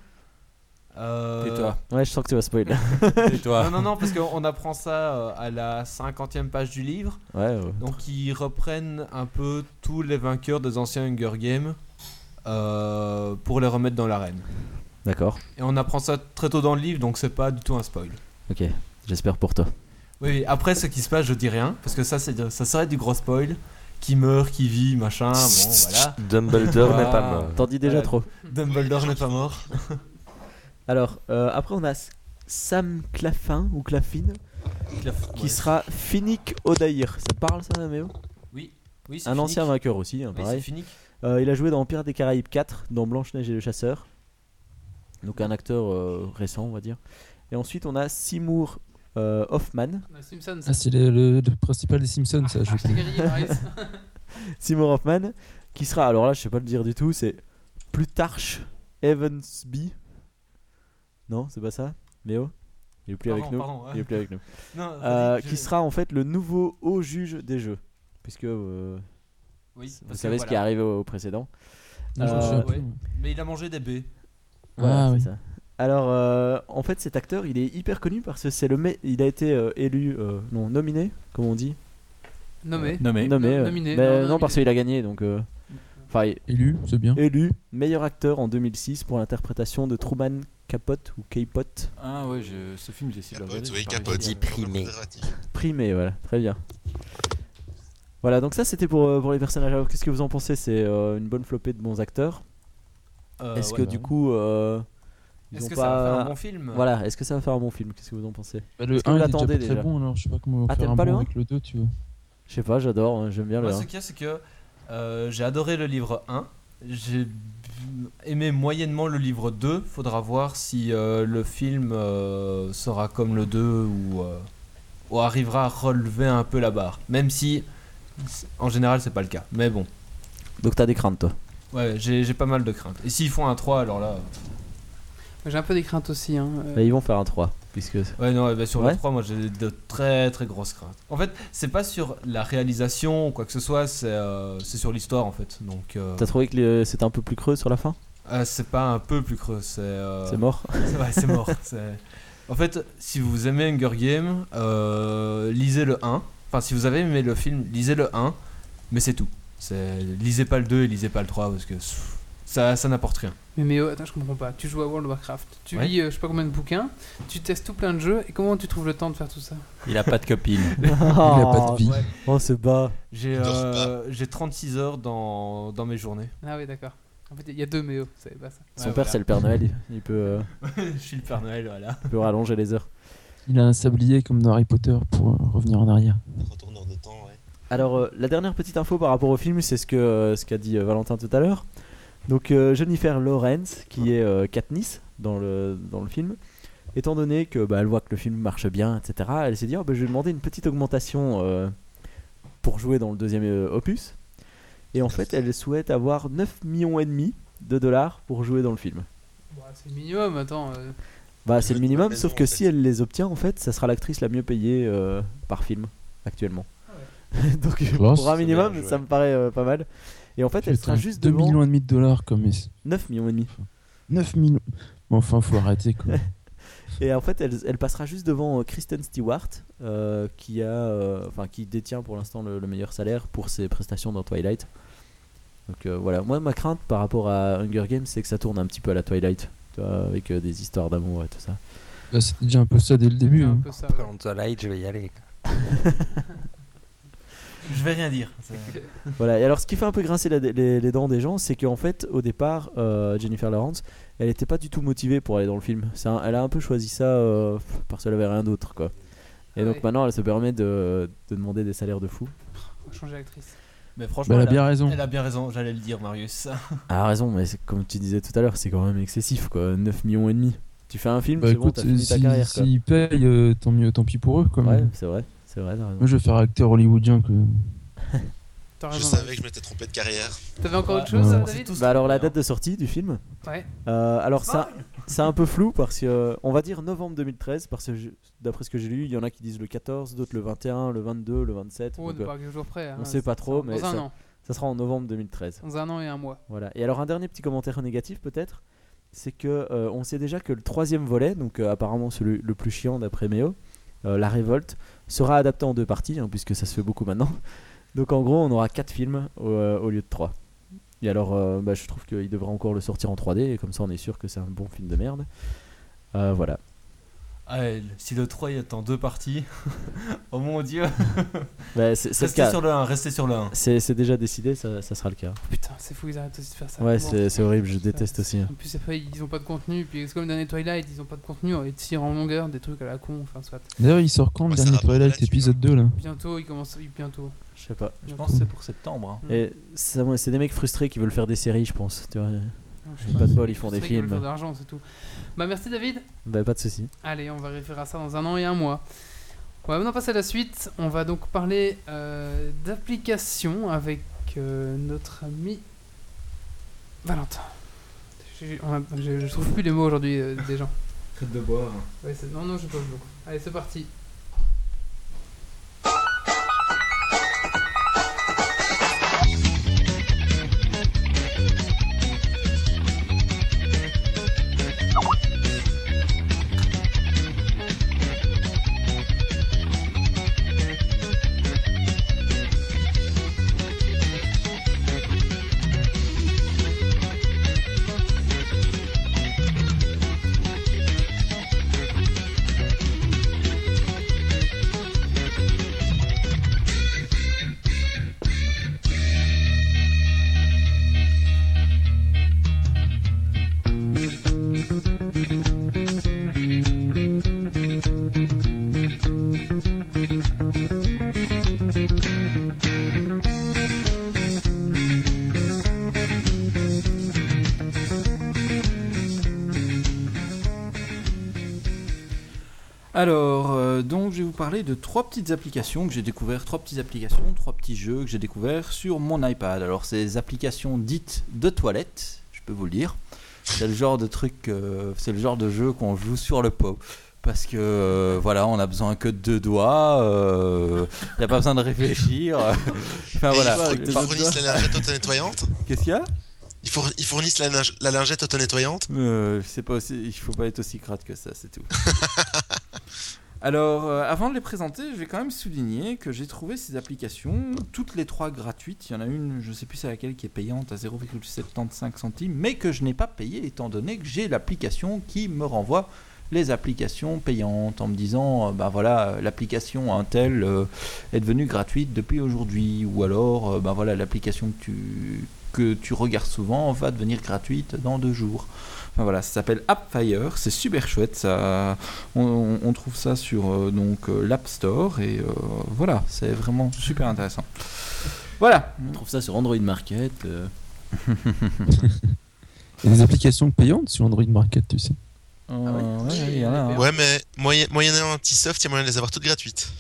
euh, Tais-toi. Ouais, je sens que tu vas spoiler. Tais-toi. Non, non, non, parce qu'on apprend ça euh, à la 50e page du livre. ouais, ouais. Donc, ils reprennent un peu tous les vainqueurs des anciens Hunger Games euh, pour les remettre dans l'arène. D'accord. Et on apprend ça très tôt dans le livre, donc c'est pas du tout un spoil. Ok, j'espère pour toi. Oui, après ce qui se passe, je dis rien, parce que ça, c'est, ça serait du gros spoil. Qui meurt, qui vit, machin, bon, voilà. Dumbledore n'est pas mort. T'en dis déjà trop. Dumbledore n'est pas mort. Alors, euh, après, on a Sam Clafin ou Clafine qui sera Finnick Odair. Ça te parle ça, Méo? Oui, oui, c'est Un Finnick. ancien vainqueur aussi, hein, Oui, c'est pareil. Finnick. Euh, il a joué dans Empire des Caraïbes 4, dans Blanche-Neige et le Chasseur. Donc un acteur euh, récent, on va dire. Et ensuite, on a Seymour euh, Hoffman. Ah, c'est le, le- le principal des Simpsons, ça. Je Ah. Seymour Hoffman, qui sera, alors là, je sais pas le dire du tout, c'est Plutarch Evansby. Non, c'est pas ça Léo? Il est plus Pardon, avec nous. pardon, ouais. Il est plus avec nous. Non, Euh, Qui sera en fait le nouveau haut juge des jeux. Puisque euh, Oui, vous savez ce qui est arrivé au, au précédent. Non, Euh, ouais. Mais il a mangé des baies. Voilà, Ah, oui. ça. Alors, euh, en fait, cet acteur, il est hyper connu parce que c'est le, me- il a été euh, élu, euh, non nominé, comme on dit, Nommé. Nommé. nommé, Non, euh, nominé, mais non, non, nominé. parce qu'il a gagné, donc, euh, enfin, il- Élu, c'est bien. élu meilleur acteur en 2006 pour l'interprétation de Truman Capote ou Capote, Ah ouais, je... ce film, j'ai essayé de le Capote, regarder. oui, j'ai pas capote. réussi. Primé. primé, voilà, très bien. Voilà, donc ça c'était pour, euh, pour les personnages. Alors, qu'est-ce que vous en pensez? C'est euh, une bonne flopée de bons acteurs. Euh, est-ce ouais. que du coup, euh, Est-ce que pas... ça va faire un bon film Voilà, est-ce que ça va faire un bon film? Qu'est-ce que vous en pensez? Bah, le Est-ce que 1 vous il est déjà très bon, alors je sais pas comment Ah, faire t'aimes un pas le bon un? avec le 2, tu vois. Je sais pas, j'adore, hein, j'aime bien le Moi, 1. ce qu'il y a, c'est que euh, j'ai adoré le livre 1. j'ai aimé moyennement le livre 2. Faudra voir si euh, le film euh, sera comme le 2 ou, euh, ou arrivera à relever un peu la barre. Même si, en général, c'est pas le cas. Mais bon, Donc t'as des craintes toi? ouais, j'ai j'ai pas mal de craintes. Et s'ils font un 3, alors là. J'ai un peu des craintes aussi. Hein. euh, Bah, ils vont faire un 3 puisque Ouais, non, bah, sur Ouais. le 3, moi j'ai de très très grosses craintes. En fait, c'est pas sur la réalisation ou quoi que ce soit, c'est euh, c'est sur l'histoire en fait. Donc, euh, t'as trouvé que c'était un peu plus creux sur la fin? Euh, c'est pas un peu plus creux, c'est. euh, C'est mort? c'est- ouais, c'est mort. En fait, si vous aimez Hunger Games, euh, lisez le 1. Enfin, si vous avez aimé le film, lisez le 1, mais c'est tout. C'est lisez pas le 2 et lisez pas le 3 parce que pff, ça, ça n'apporte rien. Mais Méo, attends, je comprends pas. Tu joues à World of Warcraft, tu Ouais. lis euh, je sais pas combien de bouquins, tu testes tout plein de jeux, et comment tu trouves le temps de faire tout ça? Il a pas de copine. Il a pas de vie. Ouais. Oh c'est bas. J'ai euh, j'ai 36 heures dans, dans mes journées. Ah oui, d'accord. En fait, il y a deux Méo, vous savez pas ça. Son Ouais, père voilà. c'est le Père Noël, il- il peut, euh, Je suis le Père Noël, voilà. il peut rallonger les heures. Il a un sablier comme dans Harry Potter pour euh, revenir en arrière. Retourneur de temps, ouais. Alors, euh, la dernière petite info par rapport au film, c'est ce que euh, ce qu'a dit euh, Valentin tout à l'heure. Donc, euh, Jennifer Lawrence, qui est euh, Katniss dans le, dans le film, étant donné que bah, elle voit que le film marche bien, etc., elle s'est dit oh, bah, je vais demander une petite augmentation euh, pour jouer dans le deuxième euh, opus. Et en fait, elle souhaite avoir 9 millions et demi de dollars pour jouer dans le film. Bah, c'est le minimum, attends. euh, Bah, c'est le minimum, sauf que en si elle les obtient, en fait, ça sera l'actrice la mieux payée euh, par film actuellement. Donc pour un minimum, ça me paraît euh, pas mal. Et en fait, elle sera juste 2 devant millions et demi de dollars comme 9 millions et demi. 9 millions. Bon, enfin, faut arrêter quoi. Et en fait, elle, elle passera juste devant euh, Kristen Stewart, euh, qui a, euh, enfin, qui détient pour l'instant le, le meilleur salaire pour ses prestations dans Twilight. Donc euh, voilà, moi ma crainte par rapport à Hunger Games, c'est que ça tourne un petit peu à la Twilight, tu vois, avec euh, des histoires d'amour et tout ça. Bah, C'était déjà un peu ça dès le début. un hein. peu ça. ouais. Quand Twilight, je vais y aller. Je vais rien dire. Voilà, et alors ce qui fait un peu grincer la- les, les dents des gens, c'est qu'en fait, au départ, euh, Jennifer Lawrence, elle n'était pas du tout motivée pour aller dans le film. Un- elle a un peu choisi ça euh, parce qu'elle avait rien d'autre, quoi. Et Ah donc ouais. maintenant, elle se permet de, de demander des salaires de fou. Faut changer d'actrice. Mais franchement, Bah, elle a elle, bien raison. elle a bien raison, j'allais le dire, Marius. Elle a raison, mais comme tu disais tout à l'heure, c'est quand même excessif, quoi. 9 millions et demi. Tu fais un film, Bah c'est bon, écoute, t'as fini ta si- carrière, s'ils payent, euh, tant mieux, tant pis pour eux. Quoi, Ouais, mais c'est vrai, c'est vrai, t'as raison. Moi, je vais faire acteur hollywoodien. Que... Je savais que je m'étais trompé de carrière. T'avais encore autre chose, David Bah alors la date de sortie du film, Ouais. euh, alors ça, c'est un peu flou parce que euh, on va dire novembre 2013 parce que d'après ce que j'ai lu, il y en a qui disent le 14, d'autres le 21, le 22, le 27. Oh, on donc, n'est euh, pas près. hein. on sait pas trop, Dans mais un ça- an. ça sera en novembre 2013. Dans un an et un mois. Voilà. Et alors un dernier petit commentaire négatif peut-être, c'est que euh, on sait déjà que le troisième volet, donc euh, apparemment celui le plus chiant d'après Méo, euh, la révolte, sera adapté en deux parties, hein, puisque ça se fait beaucoup maintenant. Donc en gros, on aura quatre films au, euh, au lieu de trois. Et alors, euh, bah, je trouve qu'il devrait encore le sortir en 3D, et comme ça on est sûr que c'est un bon film de merde. Euh, voilà. Ah, elle- si le 3 est en deux parties, oh mon dieu. Bah, c'est c'est le Restez cas. sur le 1, restez sur le 1. C'est c'est déjà décidé, ça, ça sera le cas. Putain, c'est fou, ils arrêtent aussi de faire ça. Ouais, c'est c'est horrible, je déteste aussi. hein. En plus, après, ils ont pas de contenu. Puis, c'est comme le dernier Twilight, ils ont pas de contenu. Et tirent en longueur des trucs à la con. Enfin, soit. D'ailleurs, il sort quand le ça dernier Twilight là-dessus, épisode 2 là Bientôt, ils commencent. oui, Bientôt. Je sais pas. Je pense que c'est pour septembre. hein. Et c'est des mecs frustrés qui veulent faire des séries, je pense. Tu vois. Je sais Pas de bol, ils font des films. faire de l'argent, c'est tout. Bah, merci David. Bah, pas de soucis. Allez, on va référer à ça dans un an et un mois. On va maintenant passer à la suite. On va donc parler euh, d'applications avec euh, notre ami Valentin. J'ai- a- Je, je trouve plus les mots aujourd'hui euh, des gens. Traite de boire. Ouais, non, non, je pas beaucoup. Allez, c'est parti. Alors, euh, donc je vais vous parler de trois petites applications que j'ai découvert, trois petites applications, trois petits jeux que j'ai découvert sur mon iPad. Alors, ces applications dites de toilette, je peux vous le dire. C'est le genre de truc, euh, c'est le genre de jeu qu'on joue sur le pot. Parce que euh, voilà, on a besoin que de deux doigts, il n'y a pas besoin de réfléchir. enfin Et voilà. Ils, four- ils fournissent la lingette auto-nettoyante? Qu'est-ce qu'il y a? Ils, four- ils fournissent la, linge- la lingette auto-nettoyante? Euh, pas aussi, il faut pas être aussi crade que ça, c'est tout. Alors, euh, avant de les présenter, je vais quand même souligner que j'ai trouvé ces applications, toutes les trois gratuites. Il y en a une, je sais plus c'est laquelle, qui est payante à 0,75 centimes, mais que je n'ai pas payé étant donné que j'ai l'application qui me renvoie les applications payantes en me disant, bah voilà, l'application Intel euh, est devenue gratuite depuis aujourd'hui, ou alors, bah voilà, l'application que tu que tu regardes souvent va devenir gratuite dans deux jours. Enfin, voilà, ça s'appelle AppFire, c'est super chouette. Ça, on, on trouve ça sur euh, donc euh, l'App Store et euh, voilà, c'est vraiment super intéressant. Voilà. On trouve ça sur Android Market. euh. Il y a des applications payantes sur Android Market, tu sais. Euh, ouais, il y en a, hein. Ouais, mais moyen, moyennant un petit soft, il y a moyen de les avoir toutes gratuites.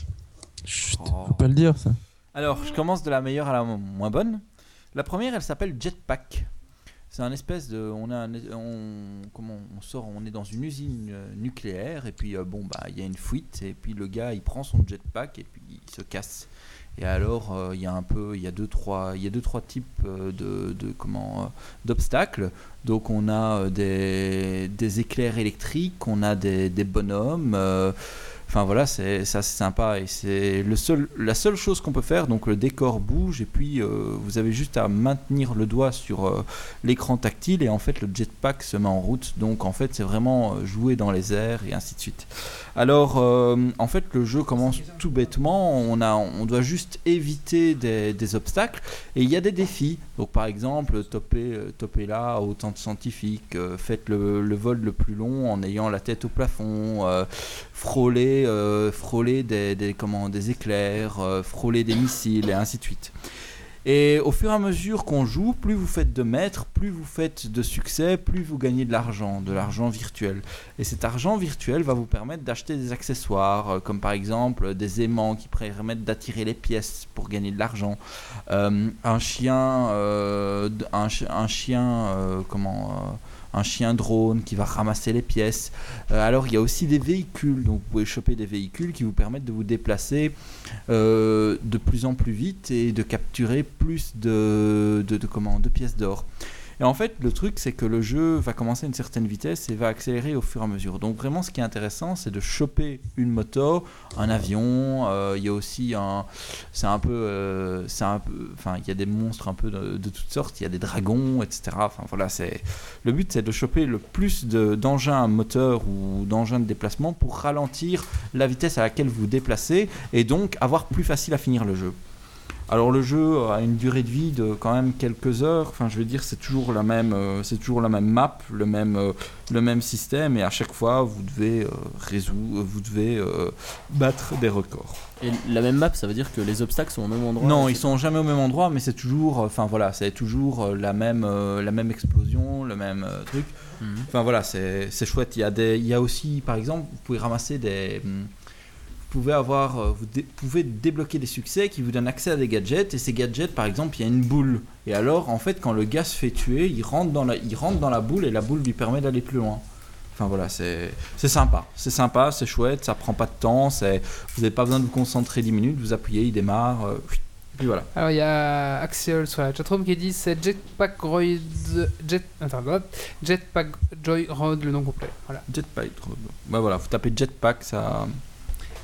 Chut, Oh. faut pas le dire ça. Alors, je commence de la meilleure à la mo- moins bonne. La première, elle s'appelle Jetpack. C'est un espèce de, on a, on, comment, on sort, on est dans une usine euh, nucléaire et puis euh, bon bah il y a une fuite et puis le gars il prend son jetpack et puis il se casse. Et alors euh, il y a un peu, il y a deux trois, il y a deux trois types de, de comment, d'obstacles. Donc on a des, des éclairs électriques, on a des, des bonhommes. Enfin voilà, c'est c'est sympa et c'est seul, la seule chose qu'on peut faire. Donc le décor bouge et puis euh, vous avez juste à maintenir le doigt sur euh, l'écran tactile et en fait le jetpack se met en route. Donc en fait c'est vraiment euh, jouer dans les airs et ainsi de suite. Alors en fait le jeu commence tout bêtement. On a, on doit juste éviter des, obstacles et il y a des défis. Donc par exemple topper, euh, topper là autant de scientifiques, faites le, le vol le plus long en ayant la tête au plafond. euh, frôler, euh, frôler des, des, éclairs, euh, frôler des missiles et ainsi de suite. Et au fur et à mesure qu'on joue, plus vous faites de mètres, plus vous faites de succès, plus vous gagnez de l'argent, de l'argent virtuel. Et cet argent virtuel va vous permettre d'acheter des accessoires, euh, comme par exemple des aimants qui permettent d'attirer les pièces pour gagner de l'argent, un chien, un, chi- un chien, comment, un chien drone qui va ramasser les pièces. Euh, alors il y a aussi des véhicules, donc vous pouvez choper des véhicules qui vous permettent de vous déplacer euh, de plus en plus vite et de capturer plus comment, de pièces d'or. Et en fait, le truc, c'est que le jeu va commencer à une certaine vitesse et va accélérer au fur et à mesure. Donc vraiment, ce qui est intéressant, c'est de choper une moto, un avion. euh, Il y a aussi un, c'est un peu, euh, c'est un peu, enfin, il y a des monstres un peu de, toutes sortes. Il y a des dragons, etc. Enfin voilà, c'est le but, c'est de choper le plus de- d'engins à moteur ou d'engins de déplacement pour ralentir la vitesse à laquelle vous déplacez et donc avoir plus facile à finir le jeu. Alors le jeu a une durée de vie de quand même quelques heures. Enfin, je veux dire, c'est toujours la même, euh, c'est toujours la même map, le même, euh, le même système, et à chaque fois, vous devez euh, résoudre, vous devez battre des records. Et la même map, ça veut dire que les obstacles sont au même endroit Non, ils sont jamais au même endroit, mais c'est toujours, enfin voilà, c'est toujours la même, la même explosion, le même truc. Mhm. Enfin voilà, c'est chouette. Il y, a des, il y a aussi, par exemple, vous pouvez ramasser des. Vous pouvez, avoir, euh, vous dé- pouvez débloquer des succès qui vous donnent accès à des gadgets. Et ces gadgets, par exemple, il y a une boule. Et alors, en fait, quand le gars se fait tuer, il rentre dans la, il rentre dans la boule et la boule lui permet d'aller plus loin. Enfin voilà, c'est sympa. C'est sympa, c'est chouette, ça prend pas de temps. c'est- Vous n'avez pas besoin de vous concentrer 10 minutes, vous appuyez, il démarre. euh, et puis voilà. Alors il y a Axiol sur la chatroom qui dit c'est Jetpack Roid. Jet, attends. Jetpack Joyride le nom complet. Voilà. Jetpack. Bah voilà, vous tapez Jetpack, ça.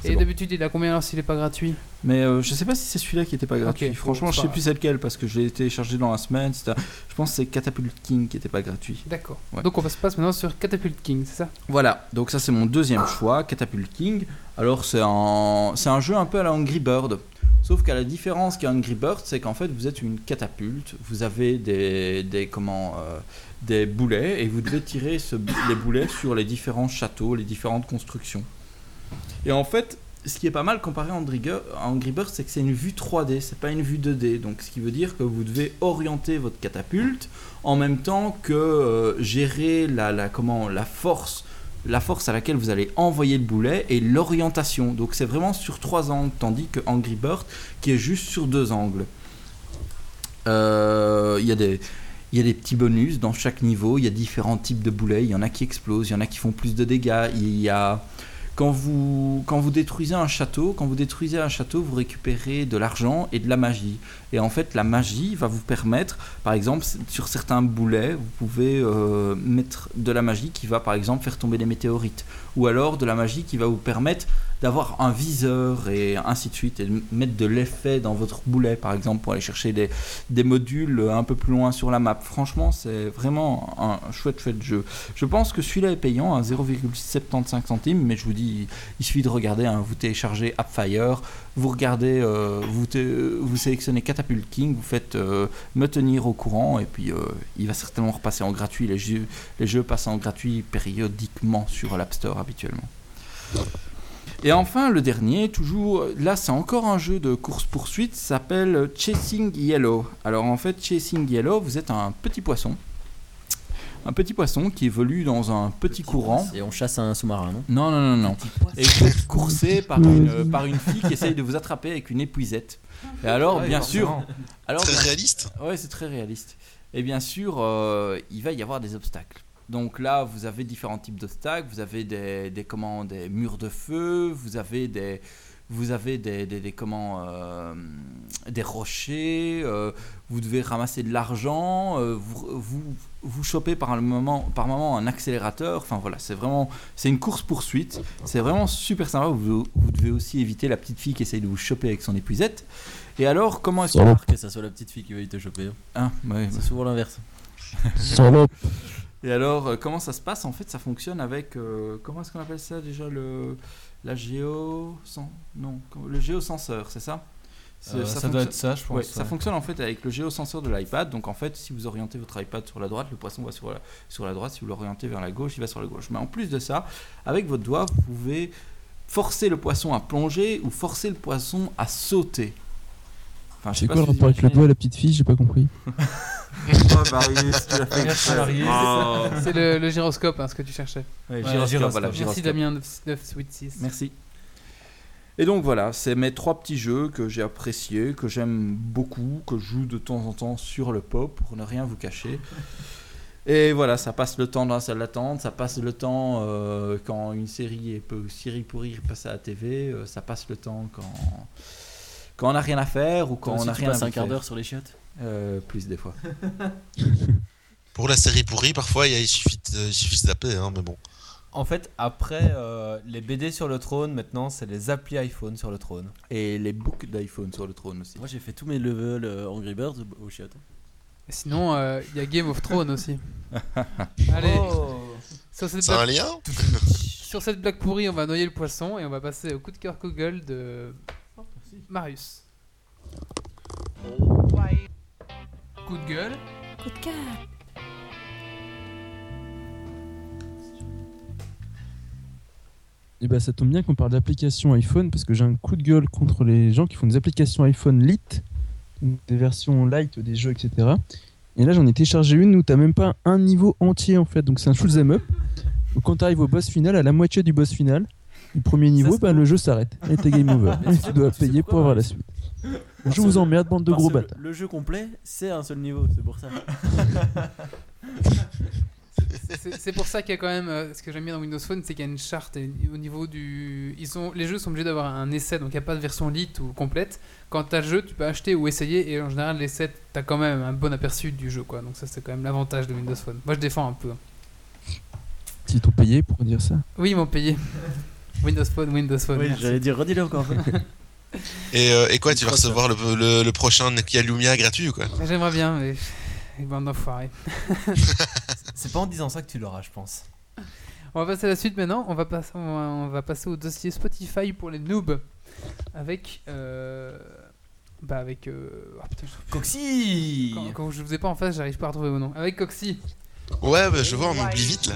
Et bon. d'habitude il a combien alors s'il est pas gratuit Mais euh, je sais pas si c'est celui-là qui était pas gratuit. Franchement, je sais plus c'est lequel parce que je l'ai téléchargé dans la semaine. c'était- Je pense que c'est Catapult King qui était pas gratuit. D'accord. Ouais. Donc on se passe maintenant sur Catapult King, c'est ça? Voilà, donc ça c'est mon deuxième choix, Catapult King. Alors c'est un, c'est un jeu un peu à la Angry Bird. Sauf qu'à la différence qu'à Angry Bird, c'est qu'en fait vous êtes une catapulte, vous avez des, des, comment, euh, des boulets et vous devez tirer ce- les boulets sur les différents châteaux, les différentes constructions. Et en fait, ce qui est pas mal comparé à Angry, Birds, c'est que c'est une vue 3D, c'est pas une vue 2D. Donc ce qui veut dire que vous devez orienter votre catapulte en même temps que euh, gérer la, la, comment, la force la force à laquelle vous allez envoyer le boulet et l'orientation. Donc c'est vraiment sur trois angles, tandis que Angry Bird qui est juste sur deux angles. Euh, Il y il y a des petits bonus dans chaque niveau, il y a différents types de boulets, il y en a qui explosent, il y en a qui font plus de dégâts, il y a quand vous, quand vous détruisez un château, quand vous détruisez un château, vous récupérez de l'argent et de la magie. Et en fait, la magie va vous permettre, par exemple, sur certains boulets, vous pouvez euh, mettre de la magie qui va, par exemple, faire tomber des météorites. Ou alors de la magie qui va vous permettre d'avoir un viseur et ainsi de suite, et de mettre de l'effet dans votre boulet, par exemple, pour aller chercher des, des modules un peu plus loin sur la map. Franchement, c'est vraiment un chouette, chouette jeu. Je pense que celui-là est payant à 0,75 centimes, mais je vous dis, il suffit de regarder, hein, vous téléchargez AppFire, vous regardez, euh, vous, vous sélectionnez Catapult King, vous faites euh, me tenir au courant, et puis euh, il va certainement repasser en gratuit. Les jeux, les jeux passent en gratuit périodiquement sur l'App Store habituellement. Et enfin, le dernier, toujours, là c'est encore un jeu de course-poursuite, s'appelle Chasing Yellow. Alors en fait, Chasing Yellow, vous êtes un petit poisson. Un petit poisson qui évolue dans un petit courant. Et on chasse un sous-marin, non? Non, non, non, non. Et vous êtes coursé par une, par une fille qui essaye de vous attraper avec une épuisette. Et alors, Ouais, bien sûr, alors, Très réaliste. Ouais, c'est très réaliste. Et bien sûr, euh, il va y avoir des obstacles. Donc là, vous avez différents types d'obstacles. Vous avez des, des, comment, des murs de feu, vous avez des, vous avez des, des, des, comment, euh, des rochers, euh, vous devez ramasser de l'argent, euh, vous, vous, vous chopez par, le moment, par moment un accélérateur. Enfin voilà, c'est vraiment c'est une course-poursuite. C'est vraiment super sympa. Vous, vous devez aussi éviter la petite fille qui essaye de vous choper avec son épuisette. Et alors, comment est-ce que... Que ça soit la petite fille qui veuille te choper. hein. Ah, ouais, C'est souvent l'inverse. Et alors, euh, comment ça se passe En fait, ça fonctionne avec. euh, comment est-ce qu'on appelle ça déjà le, La géo. Non, le géosenseur, c'est ça? Euh, ça, doit être ça, je pense. Ouais, ça fonctionne en fait avec le géosenseur de l'iPad. Donc en fait, si vous orientez votre iPad sur la droite, le poisson va sur la, sur la droite. Si vous l'orientez vers la gauche, il va sur la gauche. Mais en plus de ça, avec votre doigt, vous pouvez forcer le poisson à plonger ou forcer le poisson à sauter. Enfin, je sais C'est quoi le rapport avec le doigt et la petite fille J'ai pas compris. Oh. Oh. C'est le, le gyroscope, hein, ce que tu cherchais. Ouais, Ouais, gyroscope, gyroscope. voilà, Merci gyroscope. Damien 9, 986. Merci. Et donc voilà, c'est mes trois petits jeux que j'ai appréciés, que j'aime beaucoup, que je joue de temps en temps sur le pop pour ne rien vous cacher. Et voilà, ça passe le temps dans la salle d'attente, ça passe le temps euh, quand une série est peu série pourrie passe à la TV, euh, ça passe le temps quand quand on n'a rien à faire ou quand on n'a rien à passes un faire. quart d'heure sur les chiottes Euh, plus des fois. Pour la série pourrie, parfois, il y a- il suffit de, il suffit de zapper, hein, mais bon. En fait, après euh, les BD sur le trône, maintenant c'est les applis iPhone sur le trône. Et les books d'iPhone sur le trône aussi. Moi j'ai fait tous mes levels euh, Angry Birds au chiottes. Sinon, euh, il y a Game of Thrones aussi. Allez, sur, cette C'est un lien sur cette blague pourrie, on va noyer le poisson et on va passer au coup de cœur Google de Marius. Coup de gueule. Coup de cœur. Et bah ça tombe bien qu'on parle d'applications iPhone parce que j'ai un coup de gueule contre les gens qui font des applications iPhone Lite, donc des versions light des jeux, etc. Et là j'en ai téléchargé une où t'as même pas un niveau entier en fait, donc c'est un shoot'em up. Donc quand t'arrives au boss final, à la moitié du boss final, du premier niveau, bah, le jeu s'arrête et t'es game over. Et tu dois payer pour avoir la suite. Je vous emmerde, bande de gros bâtards. Le jeu complet, c'est un seul niveau, c'est pour ça. C'est pour ça qu'il y a quand même. euh, ce que j'aime bien dans Windows Phone, c'est qu'il y a une charte et au niveau du. Ils sont, les jeux sont obligés d'avoir un essai, donc il n'y a pas de version lite ou complète. Quand tu as le jeu, tu peux acheter ou essayer, et en général, l'essai, tu as quand même un bon aperçu du jeu, quoi. Donc ça, c'est quand même l'avantage de Windows Phone. Moi, je défends un peu. S'ils t'ont payé pour dire ça? Oui, ils m'ont payé. Windows Phone, Windows Phone. Oui, j'allais dire, redis-le encore. Et, euh, et quoi, tu vas recevoir le, le, le prochain Nokia Lumia gratuit ou quoi? J'aimerais bien, mais. Bande d'enfoirés. C'est pas en disant ça que tu l'auras, je pense. On va passer à la suite maintenant. On va, passer, on va, on va passer au dossier Spotify pour les noobs. Avec. euh, bah, avec. euh, oh, putain, je- Coxy Quand, quand je vous ai pas en face, j'arrive pas à retrouver mon nom. Avec Coxy. Ouais, bah, je vois, on m'oublie vite là.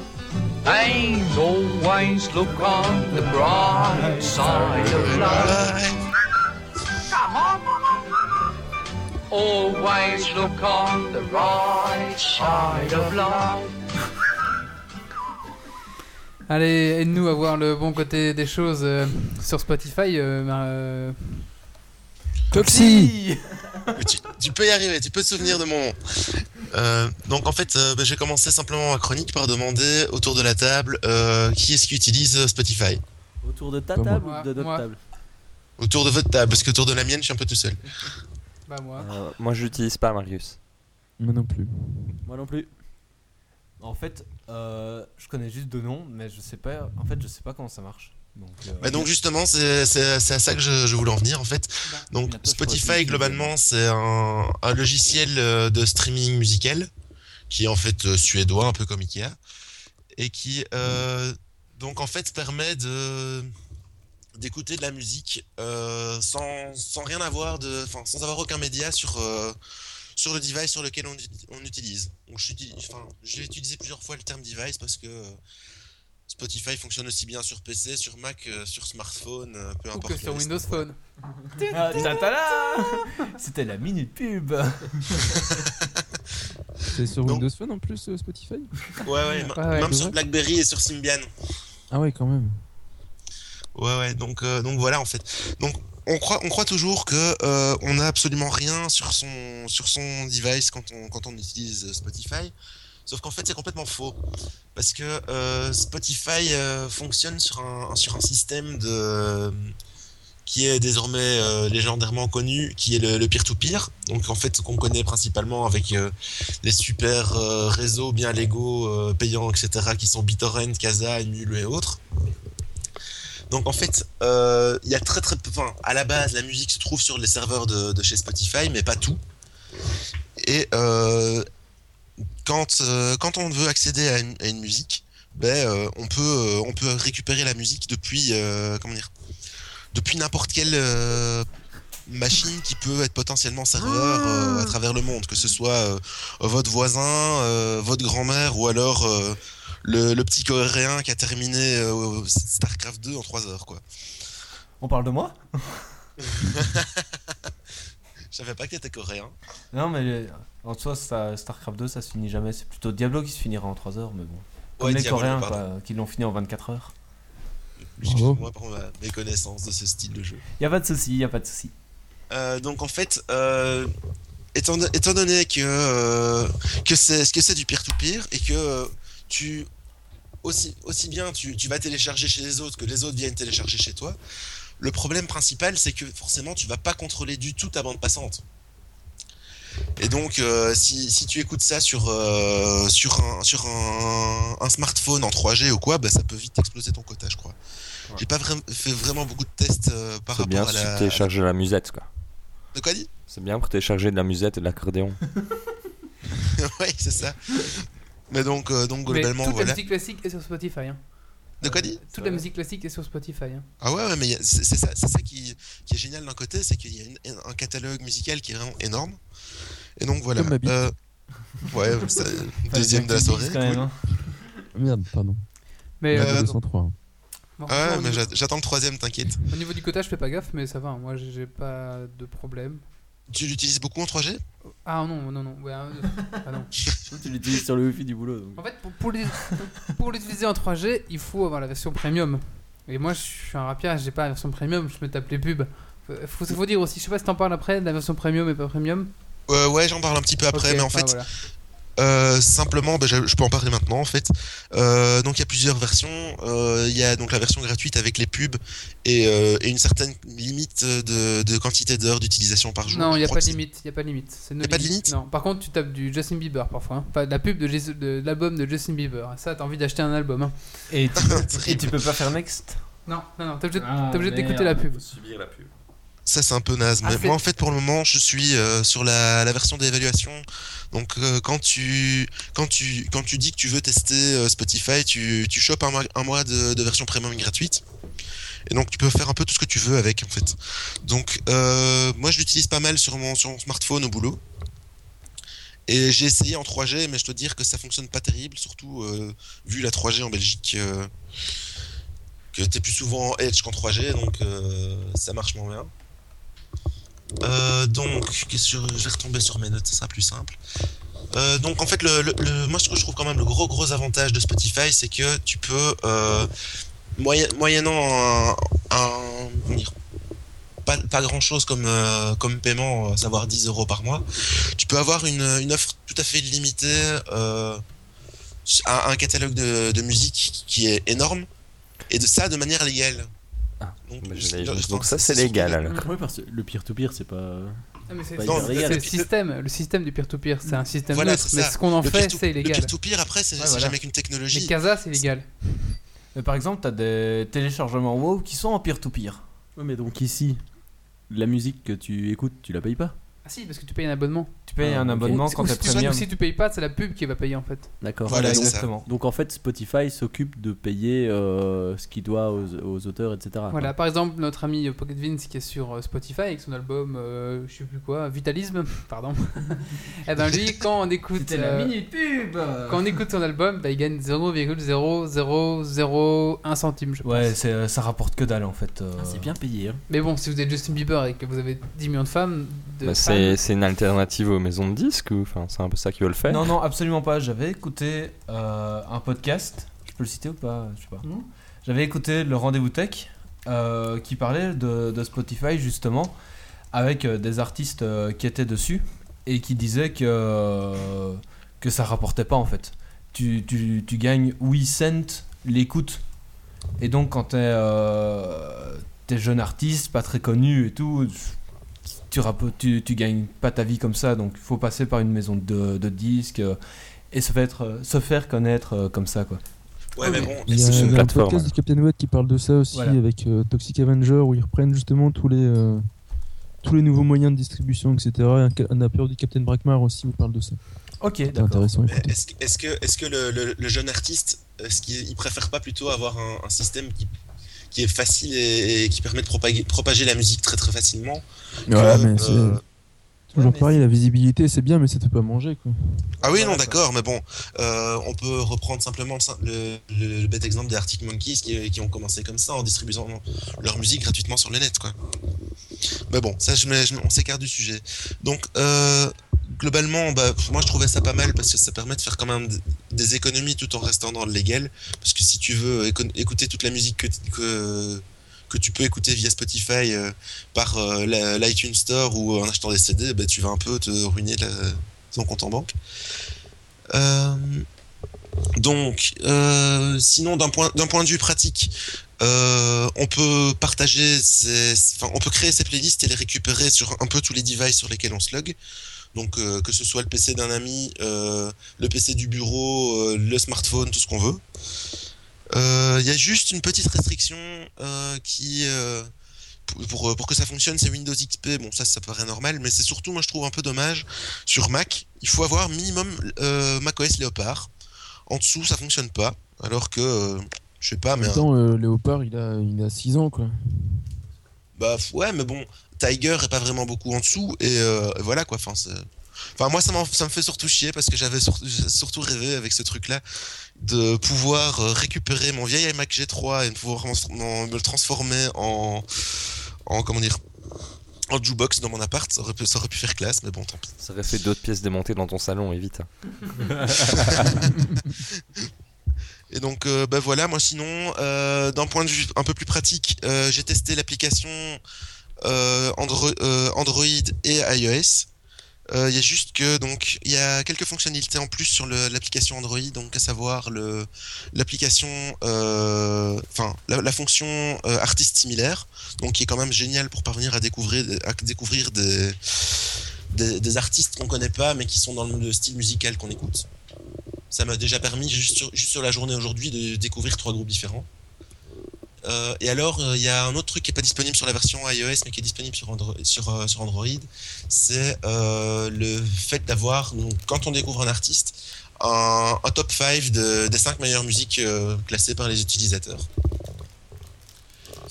And always look on the bright side of life. Come on. Always look on the right side of life. Allez, aide-nous à voir le bon côté des choses euh, sur Spotify. euh, ben, euh, tu, tu peux y arriver, tu peux te souvenir de mon nom. Euh, donc en fait, euh, bah, j'ai commencé simplement ma chronique par demander autour de la table euh, qui est-ce qui utilise Spotify? Autour de ta moi. table ou de notre Moi. table? Autour de votre table, parce que autour de la mienne, je suis un peu tout seul. bah moi. Euh, moi, je l'utilise pas, Marius. Moi non plus. Moi non plus. En fait, euh, je connais juste deux noms, mais je sais pas. En fait, je sais pas comment ça marche. Donc, euh, Bah, donc justement, c'est à ça que je, je voulais en venir en fait. Donc Bientôt, je Spotify globalement, c'est un, un logiciel euh, de streaming musical qui est en fait euh, suédois, un peu comme Ikea, et qui euh, donc en fait permet de d'écouter de la musique euh, sans, sans rien avoir de, enfin sans avoir aucun média sur euh, sur le device sur lequel on, on utilise. Donc j'ai utilisé plusieurs fois le terme device parce que euh, Spotify fonctionne aussi bien sur PC, sur Mac, euh, sur smartphone, euh, peu Ou importe. que sur Windows. Phone. Ah, C'était la minute pub. C'est sur Donc- Windows Phone en plus, euh, Spotify Ouais, ouais, ouais, même c'est sur vrai. BlackBerry et sur Symbian. Ah ouais, quand même. Ouais, ouais, donc, euh, donc voilà en fait. Donc on croit, on croit toujours que euh, on n'a absolument rien sur son, sur son device quand on, quand on utilise euh, Spotify. Sauf qu'en fait c'est complètement faux. Parce que euh, Spotify euh, fonctionne sur un, sur un système de qui est désormais euh, légendairement connu, qui est le peer-to-peer. Donc en fait, ce qu'on connaît principalement avec euh, les super euh, réseaux bien légaux, euh, payants, etc., qui sont BitTorrent, Casa, Emule et autres. Donc en fait, euh, il y a très très peu. Enfin, à la base, la musique se trouve sur les serveurs de, de chez Spotify, mais pas tout. Et euh, quand, euh, quand on veut accéder à une, à une musique, ben, euh, on, peut, euh, on peut récupérer la musique depuis, comment dire, depuis n'importe quelle machine qui peut être potentiellement serveur à travers le monde, que ce soit votre voisin, votre grand-mère ou alors le, le petit coréen qui a terminé StarCraft 2 en 3 heures. Quoi. On parle de moi? Je savais pas que t'étais coréen. Non, mais en soi, ça- StarCraft 2, ça se finit jamais. C'est plutôt Diablo qui se finira en 3 heures, mais bon. Comme Ouais, les Diablo, Coréens, quoi, qui l'ont fini en 24 heures. Excuse-moi pour ma méconnaissance de ce style de jeu. Y a pas de souci, y a pas de souci. Euh, donc en fait, euh, étant, étant donné que, euh, que c'est ce que c'est du peer-to-peer et que tu aussi, aussi bien tu, tu vas télécharger chez les autres que les autres viennent télécharger chez toi, le problème principal c'est que forcément tu vas pas contrôler du tout ta bande passante. Et donc euh, si, si tu écoutes ça sur, euh, sur, un, sur un, un smartphone en 3G ou quoi, bah, ça peut vite exploser ton quota je crois. J'ai pas fait vraiment beaucoup de tests euh, par C'est rapport bien à si la... tu télécharges la musette, quoi. De quoi dit C'est bien pour télécharger de la musette et de l'accordéon. oui, c'est ça. Mais donc, euh, donc Mais globalement, toute la voilà. musique classique est sur Spotify. Hein. De quoi dit Toute la musique classique est sur Spotify. Hein. Ah ouais, ouais, mais c'est c'est ça, c'est ça qui, qui est génial d'un côté, c'est qu'il y a une- un catalogue musical qui est vraiment énorme. Et donc voilà. Comme ma bite. Euh, ouais, c'est deuxième de la soirée. Quand même, cool. hein. Merde, pardon. Mais Euh, euh, 203. bon, Ah ouais, au, mais niveau, j'a- j'attends le troisième, t'inquiète. au niveau du quota, je fais pas gaffe, mais ça va. hein. Moi, j'ai j'ai pas de problème. Tu l'utilises beaucoup en 3G Ah non, non, non. Ouais, euh, ah non. Tu l'utilises sur le wifi du boulot. donc. En fait, pour, pour les- pour l'utiliser en 3G, il faut avoir la version premium. Et moi, je suis un rapia, j'ai pas la version premium, je me tape les pubs. Euh, Faut, faut dire aussi, je sais pas si t'en parles après, de la version premium et pas premium. Euh, Ouais, j'en parle un petit peu après, mais en bah fait, voilà. Euh, simplement, ben, je, je peux en parler maintenant en fait. Euh, donc il y a plusieurs versions. Euh, Il y a donc la version gratuite avec les pubs et, euh, et une certaine limite de, de quantité d'heures d'utilisation par jour. Non, il n'y a pas de limite. Il a pas de limite. Pas de limite Non. Par contre, tu tapes du Justin Bieber parfois. Hein. Pas de la pub de, l'album de Justin Bieber. Ça, t'as envie d'acheter un album. Hein. Et tu, peux, et tu peux pas faire next? Non, non, non. T'es obligé, Ah, obligé d'écouter la pub. subir la pub. Ça, c'est un peu naze. Ah, Mais moi, en fait, pour le moment, je suis euh, sur la, la version d'évaluation. Donc, euh, quand, tu, quand, tu, quand tu dis que tu veux tester euh, Spotify, tu, tu chopes un mois, un mois de, de version premium gratuite. Et donc, tu peux faire un peu tout ce que tu veux avec, en fait. Donc, moi, je l'utilise pas mal sur mon, sur mon smartphone au boulot. Et j'ai essayé en 3G, mais je dois dire que ça fonctionne pas terrible, surtout vu la 3G en Belgique. que t'es plus souvent en Edge qu'en 3G, donc euh, ça marche moins bien. Euh, donc, je, vais retomber sur mes notes, ça sera plus simple. Euh, donc en fait, le, le- le- moi ce que je trouve quand même le gros gros avantage de Spotify, c'est que tu peux, euh, moyen- moyennant un, un- dire, pas, pas grand chose comme, euh, comme paiement, à savoir 10 euros par mois, tu peux avoir une, une offre tout à fait limitée, euh, un, un catalogue de, de musique qui est énorme, et de ça de manière légale. Ah, donc, bah, je- ça, c'est légal, le- alors. Parce que le peer-to-peer, c'est pas. Ah, mais c'est le système, le système du peer-to-peer, c'est un système Voilà, neutre, mais ce qu'on en Le fait, c'est Le illégal. peer-to-peer, après, c'est Ouais, voilà. jamais qu'une technologie. Mais Casa, c'est. Mais par exemple, t'as des téléchargements WoW qui sont en peer-to-peer. Ouais, mais donc ici, la musique que tu écoutes, tu la payes pas Ah si, parce que tu payes un abonnement. Tu payes Ah, un ok. abonnement quand ou premium. si tu payes pas, c'est la pub qui va payer en fait. D'accord. Voilà, exactement. Donc en fait, Spotify s'occupe de payer euh, ce qu'il doit aux, aux auteurs, etc. quoi. Voilà, par exemple, notre ami Pocket Vince qui est sur euh, Spotify avec son album, euh, je sais plus quoi, Vitalisme, pardon. et ben lui, quand on écoute, euh, pub quand on écoute son album, bah, il gagne 0,0001 centime, je pense. Ouais, ça rapporte que dalle en fait. euh. Ah, c'est bien payé. hein. Mais bon, si vous êtes Justin Bieber et que vous avez 10 millions de femmes, de Bah, fans, c'est c'est une alternative aux maisons de disques ou enfin c'est un peu ça qu'ils veulent faire. Non, non, absolument pas. J'avais écouté euh, un podcast. Je peux le citer ou pas? Je sais pas. J'avais écouté le Rendez-vous Tech euh, qui parlait de, de Spotify justement avec euh, des artistes euh, qui étaient dessus et qui disaient que, euh, que ça rapportait pas en fait. Tu, tu, tu gagnes 8 cents l'écoute. Et donc quand t'es euh, t'es jeune artiste, pas très connu et tout, tu, tu, tu gagnes pas ta vie comme ça. Donc il faut passer par une maison de, de disques euh, et se faire, euh, se faire connaître euh, comme ça quoi. Ouais, mais bon, Il y a, c'est une il y a un podcast du Captain Watt qui parle de ça aussi Voilà. avec euh, Toxic Avenger où ils reprennent justement tous les euh, tous les nouveaux moyens de distribution, etc. Et un, appeur du Captain Brackmar aussi où il parle de ça. Ok, d'accord. Est-ce que, le, le- le jeune artiste, est-ce qu'il préfère pas plutôt avoir un, un système qui, qui est facile et, et qui permet de propager, propager la musique très très facilement Ouais, que, mais c'est euh, toujours pareil, la visibilité c'est bien, mais ça te pas manger quoi. Ah oui, non, quoi. d'accord, mais bon, euh, on peut reprendre simplement le, sim- le, le- le bête exemple des Arctic Monkeys qui, qui ont commencé comme ça en distribuant leur musique gratuitement sur le net, quoi. Mais bon, ça, je je on s'écarte du sujet. Donc, euh, globalement, bah, moi, je trouvais ça pas mal parce que ça permet de faire quand même des économies tout en restant dans le légal. Parce que si tu veux éco- écouter toute la musique que, tu peux écouter via Spotify euh, par euh, l'iTunes Store ou en achetant des CD, bah, tu vas un peu te ruiner ton compte en banque. Euh, donc, sinon, d'un point, de vue pratique, on peut partager, créer ses playlists et les récupérer sur un peu tous les devices sur lesquels on se log. Donc, euh, que ce soit le PC d'un ami, euh, le PC du bureau, euh, le smartphone, tout ce qu'on veut. Il y a juste une petite restriction qui, pour, pour, que ça fonctionne, c'est Windows XP. Bon, ça, ça paraît normal, mais c'est surtout, moi, je trouve un peu dommage. Sur Mac, il faut avoir minimum macOS Léopard. En dessous, ça fonctionne pas. Alors que, je sais pas, mais. temps, euh, Léopard il a, il a 6 ans quoi. Bah ouais, mais bon, Tiger est pas vraiment beaucoup en dessous et, euh, voilà quoi. Enfin, moi ça, me fait surtout chier parce que j'avais sur- surtout rêvé avec ce truc-là de pouvoir euh, récupérer mon vieil iMac G3 et de pouvoir me le transformer en, en comment dire, en jukebox dans mon appart. Ça aurait pu, ça aurait pu faire classe, mais bon, tant pis. Ça aurait fait d'autres pièces démontées dans ton salon, et vite. Et donc, euh, bah voilà, moi sinon, euh, d'un point de vue un peu plus pratique, euh, j'ai testé l'application Andro- euh, Android et iOS. Euh, Il y a juste que donc il y a quelques fonctionnalités en plus sur l'application Android, donc à savoir l'application, euh, enfin la, fonction euh, artiste similaire, donc qui est quand même génial pour parvenir à découvrir à découvrir des des, artistes qu'on connaît pas mais qui sont dans le style musical qu'on écoute. Ça m'a déjà permis juste juste sur la journée aujourd'hui de découvrir trois groupes différents. Euh, et alors, euh, il y a un autre truc qui est pas disponible sur la version iOS, mais qui est disponible sur Android. Sur, euh, sur Android c'est euh, le fait d'avoir, donc, quand on découvre un artiste, un, un top 5 de- des 5 meilleures musiques euh, classées par les utilisateurs.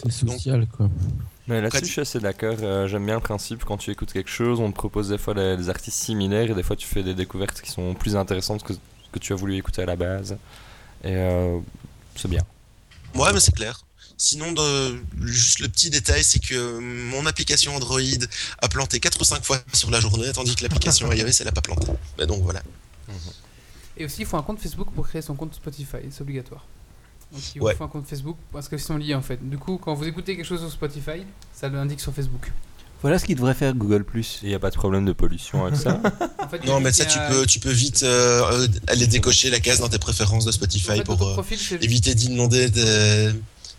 C'est social, quoi. Mais là-dessus, je suis assez d'accord. euh, J'aime bien le principe quand tu écoutes quelque chose, on te propose des fois des, des artistes similaires et des fois tu fais des découvertes qui sont plus intéressantes que ce que tu as voulu écouter à la base. Et euh, c'est bien. Ouais, mais c'est clair. Sinon, de- juste le petit détail, c'est que mon application Android a planté 4 ou 5 fois sur la journée, tandis que l'application iOS, elle a pas planté. Mais donc voilà. Et aussi, il faut un compte Facebook pour créer son compte Spotify, c'est obligatoire. Donc il Ouais. faut un compte Facebook parce qu'ils sont liés en fait. Du coup, quand vous écoutez quelque chose sur Spotify, ça l'indique sur Facebook. Voilà ce qu'il devrait faire Google. Il n'y a pas de problème de pollution avec ça. En fait, Non, mais ça, tu peux, tu peux vite euh, euh, aller décocher la case dans tes préférences de en Spotify fait, pour euh, profil, éviter d'inonder tes,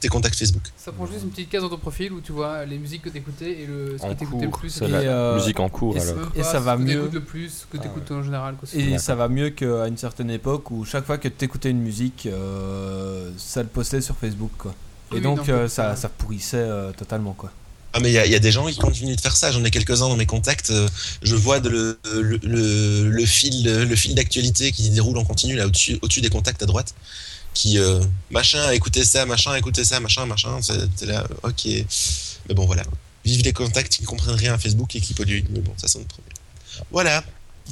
tes contacts Facebook. ça prend juste une petite case dans ton profil où tu vois les musiques que t'écoutais et le, ce en que t'écoutais le cours, plus. c'est et la Et, euh, musique en cours et alors. ça va que mieux. t'écoutes le plus, que Ah t'écoutes en général. Quoi. Et ça va mieux qu'à une certaine époque où chaque fois que tu écoutais une musique, euh, ça le postait sur Facebook. Quoi. Et Oui, donc non, euh, ça, ça. pourrissait euh, totalement. Quoi. Ah, mais il y, a- il y a des gens qui continuent de faire ça. J'en ai quelques-uns dans mes contacts. Je vois de le, le, le, le fil, le fil d'actualité qui se déroule en continu là au-dessus, au-dessus des contacts à droite. Qui euh, machin a écouté ça, machin a écouté ça, machin, machin. C'est là, ok. Mais bon, voilà. Vive les contacts qui comprennent rien à Facebook et qui polluent. Mais bon, ça c'est notre problème. Voilà.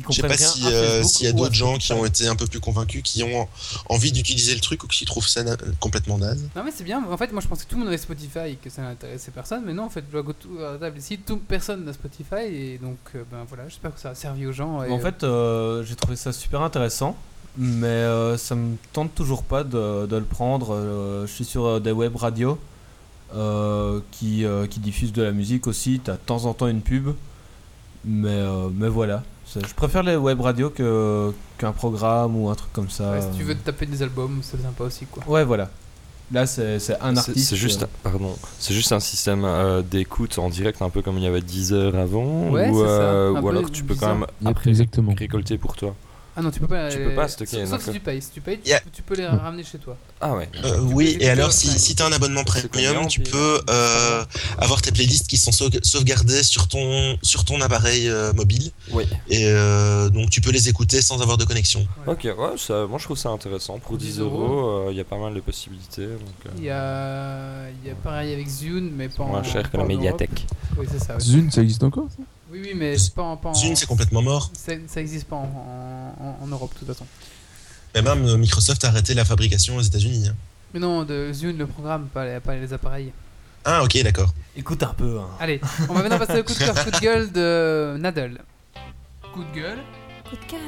Je sais pas si, euh, s'il y a d'autres gens qui ont été un peu plus convaincus, qui ont envie d'utiliser le truc ou qui trouvent ça na- complètement naze. Non mais c'est bien, en fait moi je pensais que tout le monde avait Spotify et que ça n'intéressait personne, mais non en fait je vois que tout à la table ici, tout, personne n'a Spotify et donc euh, ben voilà, j'espère que ça a servi aux gens. Et, En fait, euh, j'ai trouvé ça super intéressant, mais euh, ça me tente toujours pas de, de le prendre. Euh, je suis sur euh, des web radios euh, qui, euh, qui diffusent de la musique aussi. Tu as de temps en temps une pub, mais, euh, mais voilà. Je préfère les web radios que, qu'un programme ou un truc comme ça. ouais, si tu veux te taper des albums, c'est sympa aussi quoi. Ouais, voilà. Là, c'est, un artiste. C'est juste, euh, pardon, c'est juste un système euh, d'écoute en direct, un peu comme il y avait 10 heures avant, Ouais, ou, euh, ou alors tu peux quand même après exactement. récolter pour toi. Ah non, tu peux pas. Tu euh, peux pas stocker, Sauf, sauf si tu payes. Si tu payes, tu- Yeah. tu peux les ramener chez toi. Ah ouais. Euh, oui, et alors si, si tu as un abonnement premium, tu puis- peux euh, avoir tes playlists qui sont sau- sauvegardées sur ton, sur ton appareil euh, mobile. Oui. Et euh, donc tu peux les écouter sans avoir de connexion. Ok, ouais, ça, moi je trouve ça intéressant. Pour 10 10 euros, euh, il y a pas mal de possibilités. Euh, Il y a, il y a pareil avec Zune, mais pas en. moins cher que la médiathèque. Oui, c'est ça. ouais. Zune, ça existe encore ça? Oui, oui, mais c'est pas en. Pas en Zune, c'est complètement mort. ça, ça existe pas en, en, en Europe de toute façon. Et même euh, Microsoft a arrêté la fabrication aux États-Unis. hein. Mais non, de Zune, le programme, pas les, pas les appareils. Ah, ok, d'accord. Écoute un peu. hein. Allez, on va maintenant passer au coup de cœur, coup de gueule de Nadal. Coup de gueule. Coup de cœur.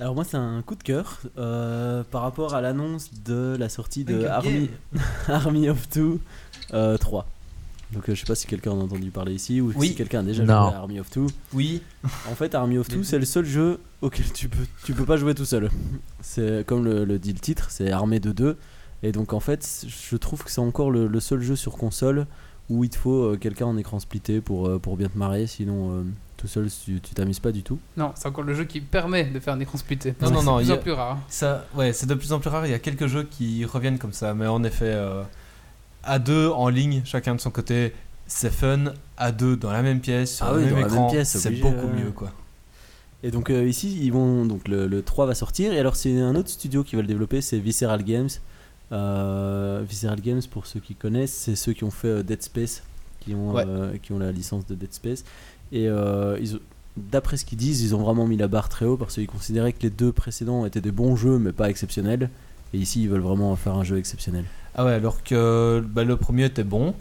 Alors moi c'est un coup de cœur euh, par rapport à l'annonce de la sortie de Army, Army of Two euh, 3. Donc euh, je sais pas si quelqu'un en a entendu parler ici ou Oui. si quelqu'un a déjà Non. joué à Army of Two. Oui. En fait Army of Two c'est le seul jeu auquel tu peux, tu peux pas jouer tout seul. C'est comme le, le dit le titre, c'est armé de deux. Et donc en fait je trouve que c'est encore le, le seul jeu sur console où il te faut euh, quelqu'un en écran splitté pour, euh, pour bien te marrer, sinon euh, tout seul tu tu t'amuses pas du tout. Non, c'est encore le jeu qui permet de faire un écran splitté. Non, non, C'est non, de il plus en a- plus rare. Ça, ouais, c'est de plus en plus rare. Il y a quelques jeux qui reviennent comme ça, mais en effet, euh, à deux en ligne, chacun de son côté, c'est fun. À deux dans la même pièce, sur Ah le oui, même écran, même pièce, c'est obligé, beaucoup mieux, quoi. Et donc euh, ici, ils vont donc le, le 3 va sortir et alors c'est un autre studio qui va le développer, c'est Visceral Games. Euh, Visceral Games pour ceux qui connaissent, c'est ceux qui ont fait euh, Dead Space, qui ont Ouais. euh, qui ont la licence de Dead Space. Et euh, d'après ce qu'ils disent, ils ont vraiment mis la barre très haut parce qu'ils considéraient que les deux précédents étaient des bons jeux mais pas exceptionnels. Et ici, ils veulent vraiment faire un jeu exceptionnel. Ah ouais, alors que bah, le premier était bon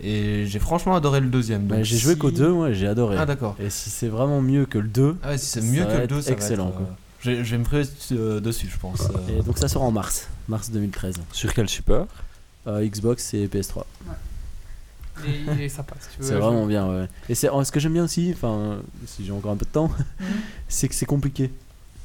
et j'ai franchement adoré le deuxième. Bah, j'ai joué qu'au 2, moi j'ai adoré. Ah d'accord. et si c'est vraiment mieux que le 2, Ah ouais, si c'est mieux que le être 2, ça excellent, va être, euh, je vais- je vais me priver euh, dessus, je pense. euh. et donc ça sort en mars, mars 2013. Sur quel support? Euh, Xbox et PS3. Il est, il est sympa si tu veux. C'est vraiment bien, ouais. Et c'est, ce que j'aime bien aussi, enfin, si j'ai encore un peu de temps, c'est que c'est compliqué.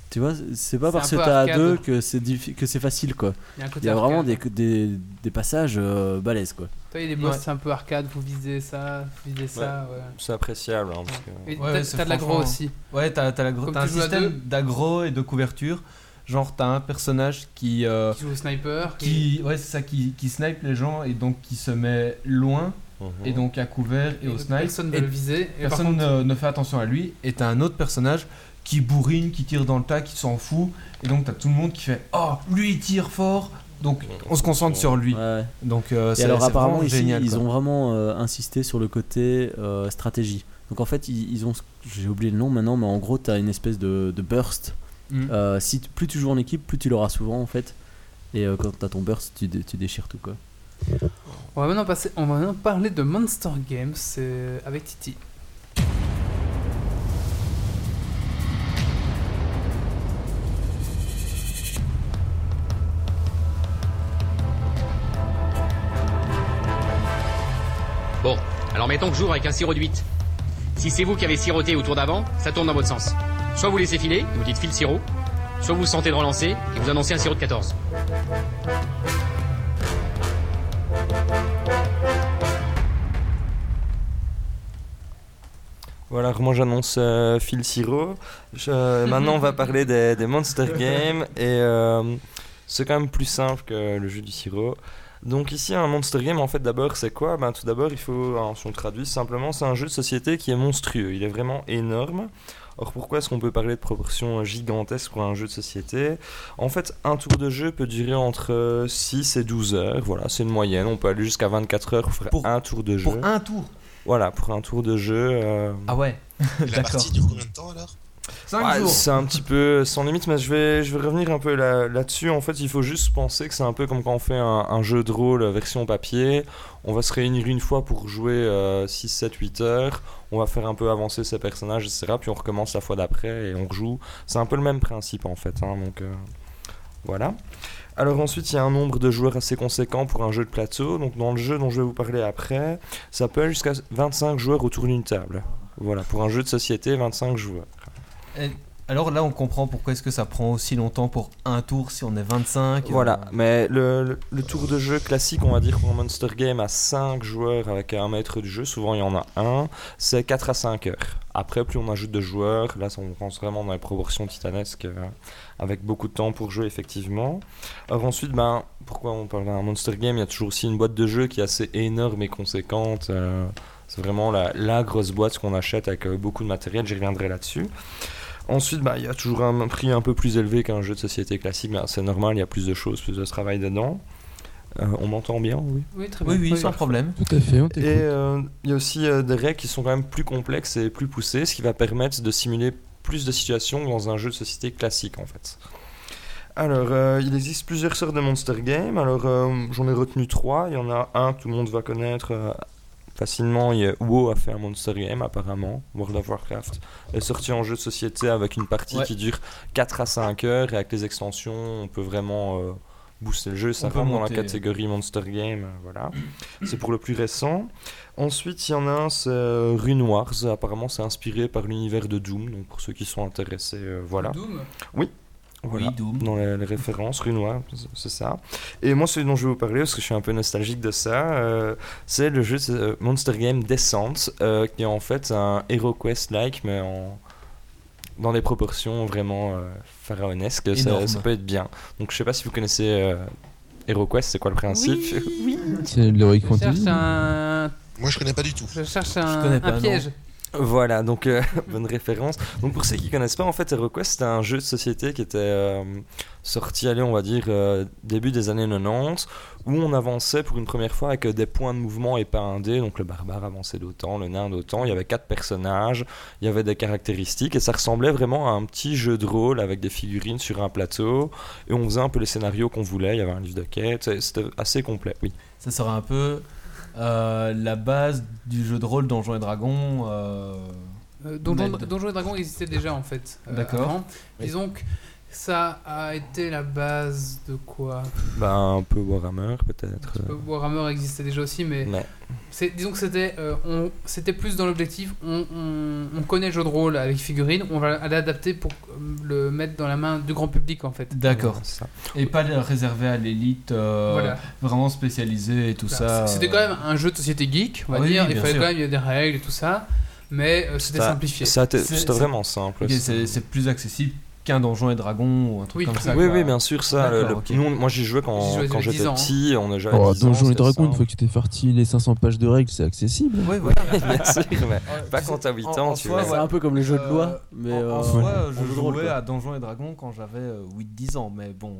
Tu vois, c'est pas parce que t'as à deux que c'est, que c'est facile, quoi. Il y a, un côté Il y a vraiment des, des, des passages euh, balèzes, quoi. Toi, il y a des boss Ouais. c'est un peu arcade, faut viser ça, faut viser ça. Ouais. C'est appréciable. hein, parce que- t'as- de l'agro franchement- aussi. Ouais, t'as, un système d'agro et de couverture. Genre, t'as un personnage qui. euh, Qui joue au sniper. qui ouais, c'est ça, qui, qui snipe les gens et donc qui se met loin Mhm. et donc à couvert et, et au snipe. Personne ne le viser. Et personne contre, ne, ne fait attention à lui. Et t'as un autre personnage qui bourrine, qui tire dans le tas, qui s'en fout. Et donc t'as tout le monde qui fait Oh, lui il tire fort. Donc on se concentre sur lui. Ouais. Donc euh, Et c'est alors apparemment ici, génial. ils quoi. ont vraiment euh, insisté sur le côté euh, stratégie. Donc en fait, ils, ils ont, j'ai oublié le nom maintenant, mais en gros, tu as une espèce de, de burst. Mm. Euh, si t- plus tu joues en équipe, plus tu l'auras souvent en fait. Et euh, quand tu as ton burst, tu, dé- tu déchires tout quoi. on va maintenant passer, on va maintenant parler de Monster Games euh, avec Titi. Bon, alors mettons que j'ouvre avec un sirop de 8. Si c'est vous qui avez siroté au tour d'avant, ça tourne dans votre sens. Soit vous laissez filer, vous dites file sirop, soit vous sentez de relancer et vous annoncez un sirop de 14. Voilà, moi j'annonce euh, Phil Siro. Je- maintenant on va parler des, des Monster Games et euh, c'est quand même plus simple que le jeu du sirop. Donc ici un Monster Game en fait d'abord c'est quoi? Ben, Tout d'abord il faut, hein, si on traduit simplement, c'est un jeu de société qui est monstrueux, il est vraiment énorme. Or pourquoi est-ce qu'on peut parler de proportions gigantesques pour un jeu de société? En fait un tour de jeu peut durer entre 6 et 12 heures, voilà c'est une moyenne, on peut aller jusqu'à 24 heures pour faire Pour- un tour de jeu. Pour un tour? Voilà, pour un tour de jeu. euh, Ah ouais. Et la D'accord. partie dure combien de temps alors? 5 Ouais, jours. c'est un petit peu sans limite, mais je vais, je vais revenir un peu là- là-dessus. en fait, il faut juste penser que c'est un peu comme quand on fait un, un jeu de rôle version papier. On va se réunir une fois pour jouer euh, 6, 7, 8 heures. On va faire un peu avancer ses personnages, etc. Puis on recommence la fois d'après et on rejoue. C'est un peu le même principe en fait. hein, donc euh, voilà. Alors ensuite, il y a un nombre de joueurs assez conséquent pour un jeu de plateau. Donc dans le jeu dont je vais vous parler après, ça peut aller jusqu'à 25 joueurs autour d'une table. Voilà, pour un jeu de société, 25 joueurs. Alors là, on comprend pourquoi est-ce que ça prend aussi longtemps pour un tour si on est 25. Voilà, euh, mais le, tour de jeu classique, on va dire un Monster Game à 5 joueurs avec un maître du jeu, souvent il y en a un, c'est 4 à 5 heures. Après, plus on ajoute de joueurs, là on pense vraiment dans les proportions titanesques, euh, avec beaucoup de temps pour jouer effectivement. Ensuite, ben, pourquoi on parle d'un Monster Game? Il y a toujours aussi une boîte de jeu qui est assez énorme et conséquente. euh, c'est vraiment la, grosse boîte qu'on achète avec beaucoup de matériel, j'y reviendrai là-dessus. Ensuite, bah, il y a toujours un prix un peu plus élevé qu'un jeu de société classique, c'est normal, il y a plus de choses, plus de travail dedans. Euh, on m'entend bien, oui? Oui, très bien. Oui, oui, sans problème. Tout à fait, on Et euh, il y a aussi euh, des règles qui sont quand même plus complexes et plus poussées, ce qui va permettre de simuler plus de situations dans un jeu de société classique en fait. Alors, euh, il existe plusieurs sortes de Monster Game. Alors, euh, j'en ai retenu trois. Il y en a un que tout le monde va connaître facilement. Il y a WoW a fait un Monster Game apparemment. World of Warcraft est sorti en jeu de société avec une partie Ouais. qui dure 4 à 5 heures et avec les extensions, on peut vraiment euh, booster le jeu. Ça rentre dans la catégorie Monster Game. euh, voilà. C'est pour le plus récent. Ensuite, il y en a un, c'est euh, Rune Wars. Apparemment, c'est inspiré par l'univers de Doom. Donc, pour ceux qui sont intéressés, euh, voilà. Doom? Voilà. Oui, Doom. Dans les, les références, Rune Wars, c'est ça. Et moi, celui dont je vais vous parler, parce que je suis un peu nostalgique de ça, euh, c'est le jeu c'est, euh, Monster Game Descent, euh, qui est en fait un HeroQuest-like, mais en dans des proportions vraiment euh, pharaonesques, ça, peut être bien. Donc je sais pas si vous connaissez euh, HeroQuest, c'est quoi le principe C'est l'Heroic Je cherche Fantasy. un, Moi, je connais pas du tout. je cherche un, pas, non. Voilà, donc euh, bonne référence. Donc pour ceux qui connaissent pas, en fait, HeroQuest, c'était un jeu de société qui était euh, sorti, allez, on va dire, euh, début des années 90, où on avançait pour une première fois avec des points de mouvement et pas un dé. Donc le barbare avançait d'autant, le nain d'autant. Il y avait quatre personnages, il y avait des caractéristiques, et ça ressemblait vraiment à un petit jeu de rôle avec des figurines sur un plateau. Et on faisait un peu les scénarios qu'on voulait. Il y avait un livre de quête, c'était assez complet, oui. Ça sera un peu euh, la base du jeu de rôle Donjons et Dragons. euh, Euh, Donjon, Ned. Donjon et Dragon existait déjà en fait. euh, D'accord. Disons que ça a été la base de quoi? Ben, un peu Warhammer, peut-être. Euh, Warhammer existait déjà aussi, mais c'est, disons que c'était, euh, on- c'était plus dans l'objectif. On, on- on connaît le jeu de rôle avec figurines, on va l'adapter pour euh, le mettre dans la main du grand public en fait. D'accord. ça. Et pas le réservé à l'élite, euh, Voilà. vraiment spécialisé et tout ça. C'était quand même un jeu de société geek, on va oui, dire. oui, Il fallait sûr. quand même il y a des règles et tout ça, mais euh, c'était Ça- simplifié. ça C'était c'est- vraiment simple. c'est plus accessible qu'un donjon et dragon ou un truc Oui, comme ça. Oui, quoi. oui, bien sûr, ça. le- nous, moi, j'y jouais quand, j'étais 10 ans, petit. On a joué à Oh, 10 ans, Donjons et Dragons, une fois que tu t'es farti les 500 pages de règles, c'est accessible. Oui, voilà, bien sûr, mais pas quand t'as 8 en- ans, tu vois. C'est un peu comme les jeux de Euh, loi, mais en, en euh, soi, je jouais à Donjons et Dragons quand j'avais euh, 8-10 ans, mais bon.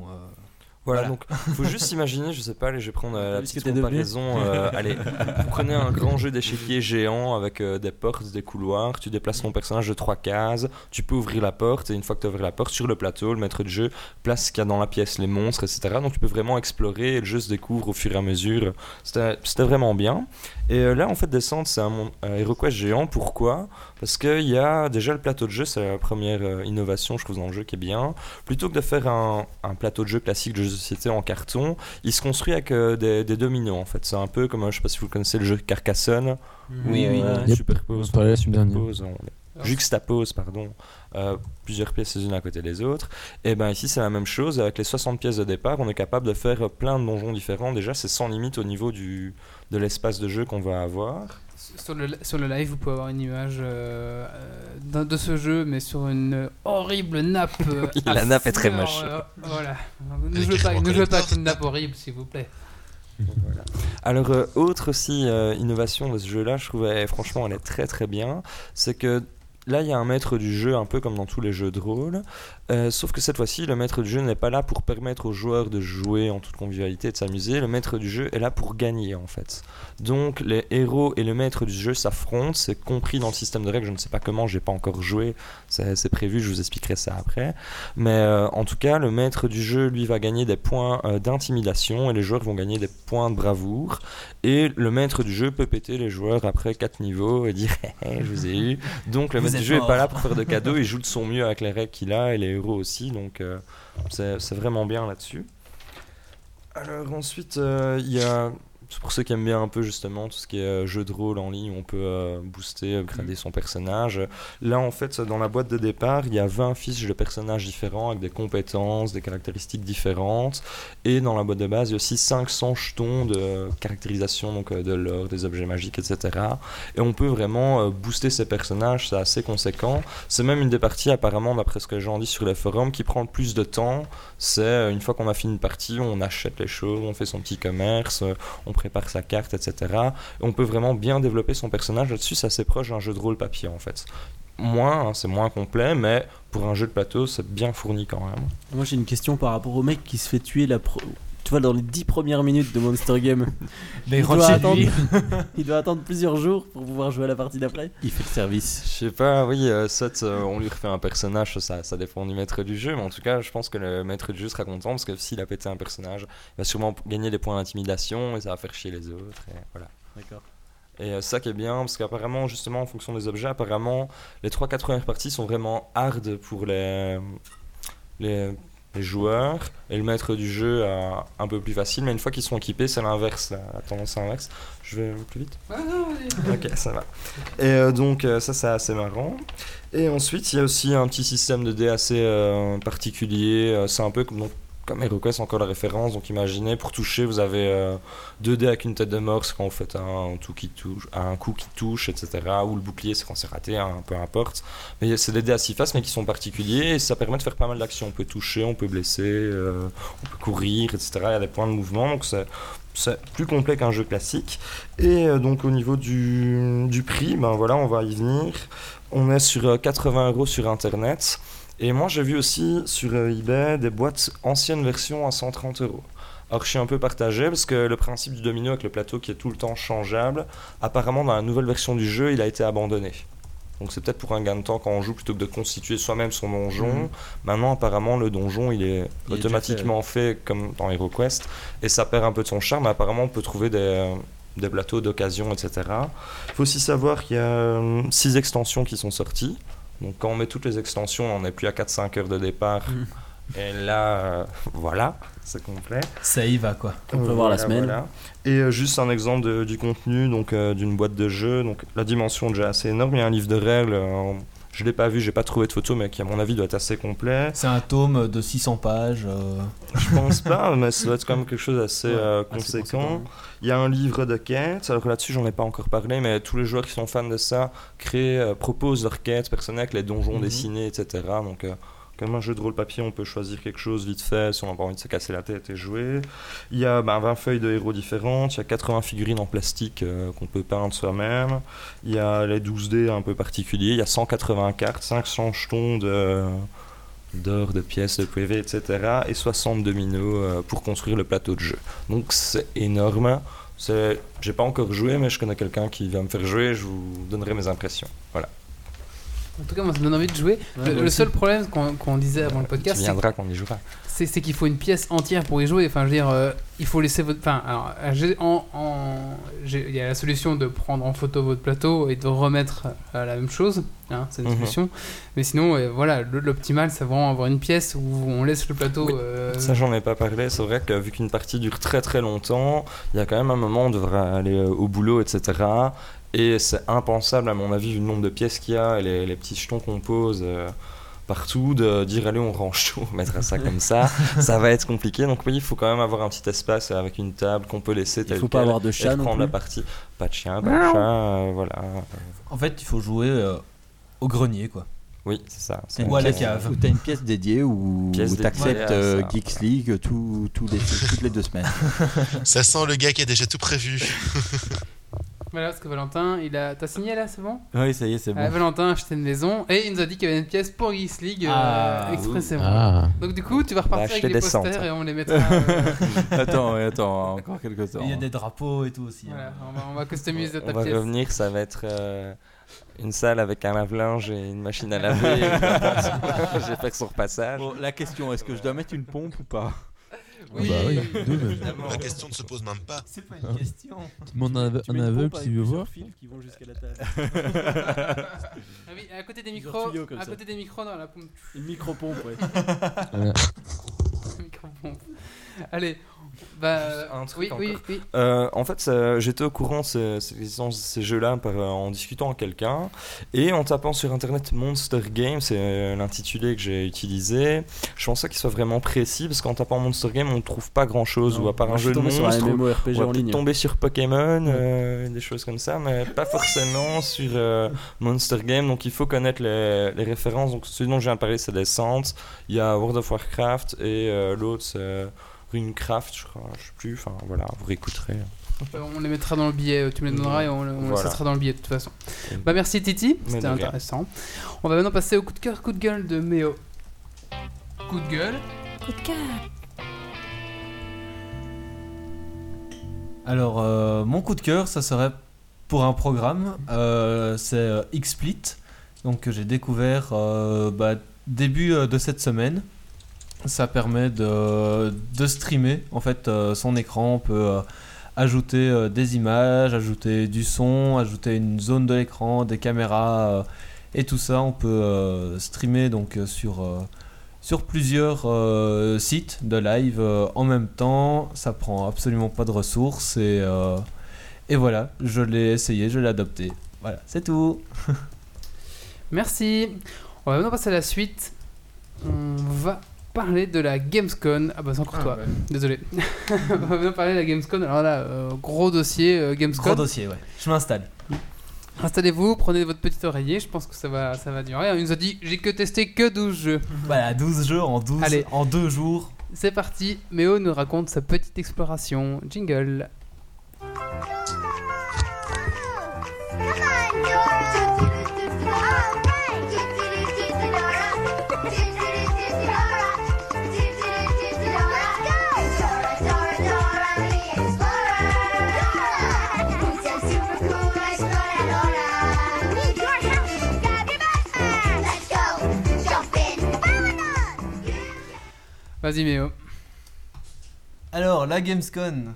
Voilà, Voilà. donc faut juste imaginer, je sais pas, allez, je vais prendre euh, la petite comparaison. euh, allez, vous prenez un grand jeu d'échiquier géant avec euh, des portes, des couloirs, tu déplaces ton personnage de trois cases, tu peux ouvrir la porte et une fois que tu ouvres la porte, sur le plateau, le maître de jeu place ce qu'il y a dans la pièce, les monstres, etc. Donc tu peux vraiment explorer et le jeu se découvre au fur et à mesure. C'était c'était vraiment bien. Et euh, là, en fait, descendre, c'est un, mon- un HeroQuest géant. Pourquoi? Parce qu'il y a déjà le plateau de jeu, c'est la première euh, innovation, je trouve, dans le jeu qui est bien. Plutôt que de faire un, un plateau de jeu classique de jeu société en carton, il se construit avec euh, des, des dominos, en fait. C'est un peu comme, euh, je sais pas si vous connaissez le jeu Carcassonne. Oui, oui. On Yep. superpose, On superpose, on juxtapose, pardon, euh, plusieurs pièces les unes à côté des autres. Et ben ici c'est la même chose, avec les 60 pièces de départ, on est capable de faire euh, plein de donjons différents. Déjà c'est sans limite au niveau du, de l'espace de jeu qu'on va avoir. Sur le, sur le live, vous pouvez avoir une image euh, euh, d'un- de ce jeu, mais sur une horrible nappe. euh, La nappe est très moche. euh, voilà. Ne jouez, pas, ne jouez pas avec une nappe horrible, s'il vous plaît. Alors, euh, autre aussi euh, innovation de ce jeu-là, je trouvais franchement elle est très très bien, c'est que là il y a un maître du jeu un peu comme dans tous les jeux de rôle, euh, sauf que cette fois-ci le maître du jeu n'est pas là pour permettre aux joueurs de jouer en toute convivialité et de s'amuser, le maître du jeu est là pour gagner en fait. Donc les héros et le maître du jeu s'affrontent, c'est compris dans le système de règles, je ne sais pas comment, j'ai pas encore joué, c'est prévu, je vous expliquerai ça après. Mais euh, en tout cas, le maître du jeu, lui, va gagner des points euh, d'intimidation et les joueurs vont gagner des points de bravoure. Et le maître du jeu peut péter les joueurs après 4 niveaux et dire hé, je vous ai eu. Donc le Vous maître êtes jeu est mort. pas là pour faire de cadeaux, il joue de son mieux avec les règles qu'il a et les héros aussi. Donc euh, c'est c'est vraiment bien là-dessus. Alors ensuite, euh, il y a. C'est pour ceux qui aiment bien un peu justement tout ce qui est euh, jeu de rôle en ligne, où on peut euh, booster, upgrader son personnage. Là, en fait, dans la boîte de départ, il y a 20 fiches de personnages différents avec des compétences, des caractéristiques différentes. Et dans la boîte de base, il y a aussi 500 jetons de caractérisation, donc euh, de l'or, des objets magiques, etc. Et on peut vraiment booster ces personnages, c'est assez conséquent. C'est même une des parties, apparemment, d'après ce que j'en dis sur les forums, qui prend le plus de temps. C'est une fois qu'on a fini une partie, on achète les choses, on fait son petit commerce, on prépare sa carte, etc. Et on peut vraiment bien développer son personnage là-dessus, c'est assez proche d'un jeu de rôle papier en fait. Moins, hein, c'est moins complet, mais pour un jeu de plateau, c'est bien fourni quand même. Moi j'ai une question par rapport au mec qui se fait tuer la pro- tu vois dans les 10 premières minutes de Monster Game. Mais il, doit attendre, il doit attendre plusieurs jours pour pouvoir jouer à la partie d'après. Il fait le service. Je sais pas, oui, euh, soit euh, on lui refait un personnage, ça, ça dépend du maître du jeu, mais en tout cas, je pense que le maître du jeu sera content parce que s'il a pété un personnage, il va sûrement gagner des points d'intimidation et ça va faire chier les autres. Et voilà. D'accord. Et euh, ça qui est bien, parce qu'apparemment, justement, en fonction des objets, apparemment, les 3-4 premières parties sont vraiment hard pour les, les, les joueurs, et le maître du jeu a un peu plus facile, mais une fois qu'ils sont équipés, c'est l'inverse, la, la tendance inverse. Je vais plus vite Ah non. Ok, ça va. Et euh, donc, euh, ça, c'est assez marrant. Et ensuite, il y a aussi un petit système de dés assez euh, particulier. C'est un peu comme, donc, comme HeroQuest, encore la référence. Donc, imaginez, pour toucher, vous avez euh, deux dés avec une tête de mort, c'est quand vous faites un, tout qui touche, un coup qui touche, etc. Ou le bouclier, c'est quand c'est raté, hein, peu importe. Mais c'est des dés à six faces, mais qui sont particuliers. Et ça permet de faire pas mal d'actions. On peut toucher, on peut blesser, euh, on peut courir, etc. Il y a des points de mouvement. Donc, c'est plus complet qu'un jeu classique. Et euh, donc au niveau du, du prix, ben voilà, on va y venir. On est sur euh, 80 euros sur internet. Et moi j'ai vu aussi sur euh, eBay des boîtes anciennes versions à 130 euros. Alors je suis un peu partagé parce que le principe du domino avec le plateau qui est tout le temps changeable, apparemment dans la nouvelle version du jeu il a été abandonné. Donc c'est peut-être pour un gain de temps quand on joue plutôt que de constituer soi-même son donjon. Mhm. Maintenant apparemment le donjon il est Il est déjà automatiquement fait, comme dans HeroQuest et ça perd un peu de son charme. Apparemment, on peut trouver des, euh, des plateaux d'occasion, etc. Il faut aussi savoir qu'il y a 6 extensions qui sont sorties. Donc, quand on met toutes les extensions, on n'est plus à 4-5 heures de départ. Mhm. Et là, euh, voilà, c'est complet. Ça y va quoi. On peut voir la semaine. Et euh, juste un exemple de- du contenu donc euh, d'une boîte de jeu. Donc la dimension est déjà assez énorme. Il y a un livre de règles. Je l'ai pas vu, j'ai pas trouvé de photo, mais qui à mon avis doit être assez complet. C'est un tome de 600 pages. euh, Je pense pas, mais ça doit être quand même quelque chose d'assez Ouais, euh, assez conséquent. conséquent. Il y a un livre de quêtes. Alors là-dessus, j'en ai pas encore parlé, mais tous les joueurs qui sont fans de ça créent, euh, proposent leurs quêtes personnelles les donjons Mhm. dessinés, etc. Donc euh, Comme un jeu de rôle papier, on peut choisir quelque chose vite fait si on n'a pas envie de se casser la tête et jouer. Il y a ben, 20 feuilles de héros différentes, il y a 80 figurines en plastique euh, qu'on peut peindre soi-même. Il y a les 12 dés un peu particuliers, il y a 180 cartes, 500 jetons de d'or, de pièces, de PV, etc. et 60 dominos euh, pour construire le plateau de jeu. Donc c'est énorme. J'ai pas encore joué, mais je connais quelqu'un qui va me faire jouer. Je vous donnerai mes impressions. Voilà. En tout cas, moi, ça me donne envie de jouer. Ouais, le, seul problème qu'on qu'on disait avant le Tu podcast, c'est viendras quand on y jouera. c'est c'est qu'il faut une pièce entière pour y jouer. Enfin, je veux dire, euh, il faut laisser votre. Enfin, alors, euh, j'ai- en, en- j'ai- il y a la solution de prendre en photo votre plateau et de remettre euh, la même chose. Hein, c'est une Mhm. solution. Mais sinon, euh, voilà, le- l'optimal, c'est vraiment avoir une pièce où on laisse le plateau. Oui, euh, Ça, j'en ai pas parlé. C'est vrai que vu qu'une partie dure très très longtemps, il y a quand même un moment où on devrait aller euh, au boulot, etc. Et c'est impensable, à mon avis, vu le nombre de pièces qu'il y a et les, les petits jetons qu'on pose euh, partout, de dire allez, on range tout, on mettra ça comme ça. ça va être compliqué. Donc, oui, il faut quand même avoir un petit espace avec une table qu'on peut laisser Il telle faut pas avoir de et chat non reprendre la partie. Pas de chien, pas de chat, euh, voilà. En fait, il faut jouer euh, au grenier, quoi. Oui, c'est ça. c'est Ou à la cave. Ou t'as une pièce dédiée ou dédiée t'acceptes euh. Geeks League tout- les, toutes les deux semaines. Ça sent le gars qui a déjà tout prévu. Voilà, parce que Valentin, il a. T'as signé là, c'est bon? Oui, ça y est, c'est Ah, Valentin a acheté une maison et il nous a dit qu'il y avait une pièce pour Geeks League euh, Ah, expressément. Ah. Donc, du coup, tu vas repartir avec les des posters centres. et on les mettra. euh, attends, attends, encore quelques temps. Il y a des drapeaux et tout aussi. hein. voilà, on va, on va customiser ta On va pièce. revenir, ça va être euh, une salle avec un lave-linge et une machine à laver. J'ai fait son repassage. Bon, la question, est-ce que je dois mettre une pompe ou pas? Oui, Bah oui, deux, évidemment. La question ne se pose même pas. C'est pas une question. Tu demandes un, ave- un aveugle qui veut voir. fils qui vont jusqu'à la table. Ah oui, à côté des Plusieurs micros, tuyaux comme à ça. côté des micros dans la pompe. Une micro-pompe, ouais. Micro-pompe. Allez, bah. Un truc oui, oui, encore. oui. Euh, en fait, j'étais au courant de ces, ces, ces jeux-là euh, en discutant avec quelqu'un et en tapant sur internet Monster Game, c'est euh, l'intitulé que j'ai utilisé. Je pensais qu'il soit vraiment précis parce qu'en tapant Monster Game, on ne trouve pas grand-chose ou à part Moi, un je jeu de MMORPG On va ligne. tomber sur Pokémon, euh, des choses comme ça, mais pas forcément sur euh, Monster Game. Donc il faut connaître les, les références. Donc celui dont je viens de parler, c'est Descent. Il y a World of Warcraft et euh, l'autre, c'est Runecraft, je crois. Je sais plus. Enfin voilà, vous réécouterez. Euh, On les mettra dans le billet, tu me les donneras et on, on Voilà. les sera dans le billet de toute façon. Bah merci Titi, Mais c'était de rien. intéressant. On va maintenant passer au coup de cœur, coup de gueule de Méo. Coup de gueule. Alors, euh, mon coup de cœur, ça serait pour un programme. euh, c'est euh, XSplit, donc que j'ai découvert euh, bah, début euh, de cette semaine. Ça permet de, streamer en fait euh, son écran. On peut euh, ajouter euh, des images, ajouter du son, ajouter une zone de l'écran, des caméras et tout ça. On peut streamer donc sur sur plusieurs sites de live en même temps. Ça prend absolument pas de ressources et, et voilà, je l'ai essayé, je l'ai adopté. Voilà, c'est tout. Merci. On va maintenant passer à la suite. On va parler de la Gamescom. Ah bah c'est encore toi, désolé. on va maintenant parler de la Gamescom. Alors là, euh, gros dossier euh, Gamescom. Gros dossier, ouais. Je m'installe. Installez-vous, prenez votre petit oreiller, je pense que ça va, ça va durer. Il nous a dit j'ai que testé que 12 jeux. Voilà, 12 jeux en 12 Allez. en 2 jours. C'est parti, Méo nous raconte sa petite exploration. Jingle. Vas-y Méo. Alors, la Gamescom.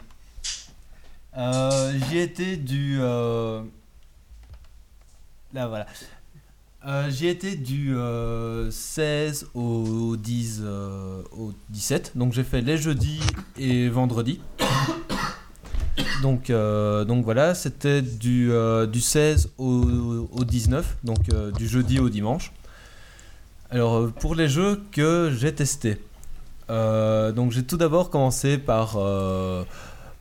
Euh, J'y étais du. euh, Là, voilà. Euh, J'y étais du euh, 16 au 10 euh, au 17. Donc, j'ai fait les jeudis et vendredis. Donc, donc voilà, c'était du, du 16 au, au 19, donc du jeudi au dimanche. Alors, pour les jeux que j'ai testés. Euh, donc j'ai tout d'abord commencé par, euh,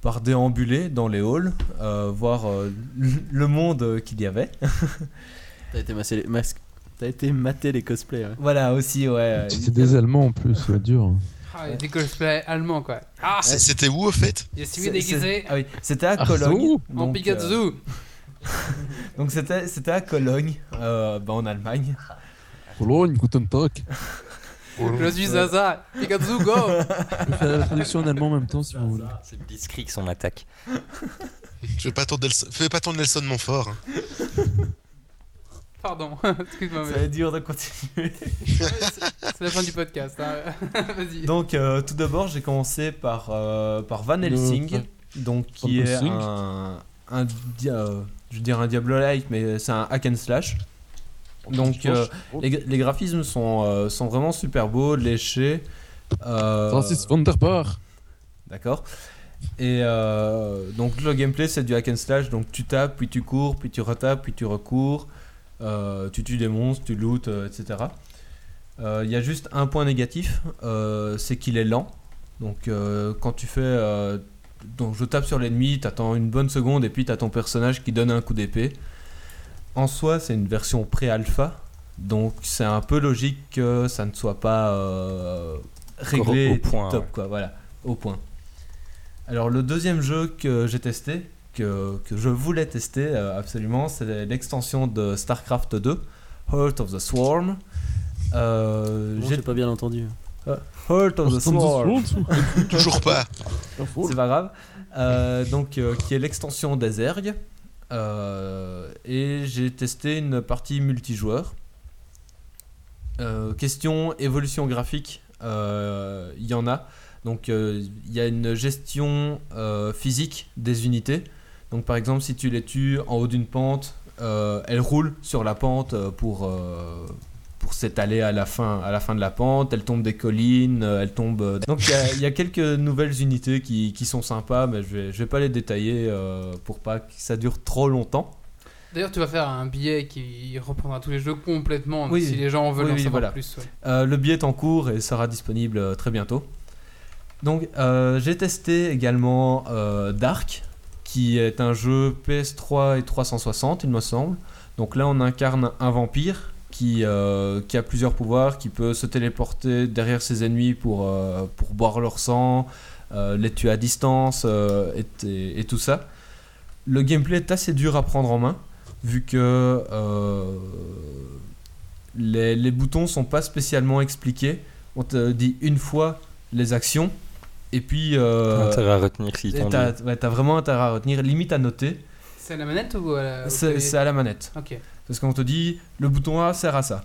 par déambuler dans les halls, euh, voir euh, le monde qu'il y avait. T'as été massé les, mas- T'as été mater les cosplays. ouais. Voilà, aussi, ouais. C'était des Allemands en plus, ouais, dur. Ah, des cosplays allemands quoi. Ah, C'est- C'était où au fait? Je suis C'est- déguisé c'est- ah oui, C'était à Ah, Cologne. en Pikachu. euh, donc c'était c'était à Cologne, euh, bah, en Allemagne. Pologne, Guten Tag. Je suis Zaza. Pikachu, go Je vais faire la traduction en allemand en même temps si vous voulez. C'est Blitzkrieg son attaque. Fais pas ton Nelson, fais pas ton Nelson Montfort. hein. Pardon, excuse-moi. Ça va être dur de continuer. C'est la fin du podcast. hein. Vas-y. Donc euh, tout d'abord, j'ai commencé par, euh, par Van Helsing, Van- donc qui est Helsing. un, un dia- euh, je veux dire un Diablo-like, mais c'est un hack and slash. Donc euh, les, les graphismes sont, euh, sont vraiment super beaux, léchés. euh, Francis von der Bar. D'accord. Et euh, donc le gameplay c'est du hack and slash, donc tu tapes, puis tu cours, puis tu retapes, puis tu recours, euh, tu tues des monstres, tu lootes, euh, etc. Euh, Il y a juste un point négatif, euh, c'est qu'il est lent. Donc euh, quand tu fais... euh, donc je tape sur l'ennemi, t'attends une bonne seconde et puis t'as ton personnage qui donne un coup d'épée. En soi c'est une version pré-alpha, donc c'est un peu logique que ça ne soit pas euh, réglé au point, top ouais. quoi, voilà, au point. Alors le deuxième jeu que j'ai testé, que, que je voulais tester euh, absolument, c'est l'extension de StarCraft 2, Heart of the Swarm. Euh, Bon, j'ai pas bien entendu. Heart of the Swarm. Toujours pas. C'est pas grave. Euh, donc, euh, qui est l'extension des ergs. Euh, et j'ai testé une partie multijoueur. Euh, question évolution graphique, euh, il y en a. Donc, euh, il y a une gestion euh, physique des unités. Donc, par exemple, si tu les tues en haut d'une pente, euh, elles roulent sur la pente euh, pour, euh, pour s'étaler à la fin à la fin de la pente. Elles tombent des collines, euh, elles tombent. euh, Donc il y a- il y, a quelques nouvelles unités qui, qui sont sympas, mais je vais je vais pas les détailler euh, pour pas que ça dure trop longtemps. D'ailleurs, tu vas faire un billet qui reprendra tous les jeux complètement. Oui. si les gens veulent Oui, en oui, savoir voilà. plus. ouais. Euh, le billet est en cours et sera disponible très bientôt. Donc euh, j'ai testé également euh, Dark, qui est un jeu PS3 et 360, il me semble. Donc là on incarne un vampire qui, euh, qui a plusieurs pouvoirs, qui peut se téléporter derrière ses ennemis pour, euh, pour boire leur sang, euh, les tuer à distance euh, et, et- et tout ça. Le gameplay est assez dur à prendre en main, vu que euh, les, les boutons sont pas spécialement expliqués. On te dit une fois les actions, et puis euh, Intérêt à retenir dit. t'as ouais, t'as vraiment intérêt à retenir, limite à noter. C'est à la manette ou à la. c'est à la manette. Ok. Parce qu'on te dit le bouton A sert à ça.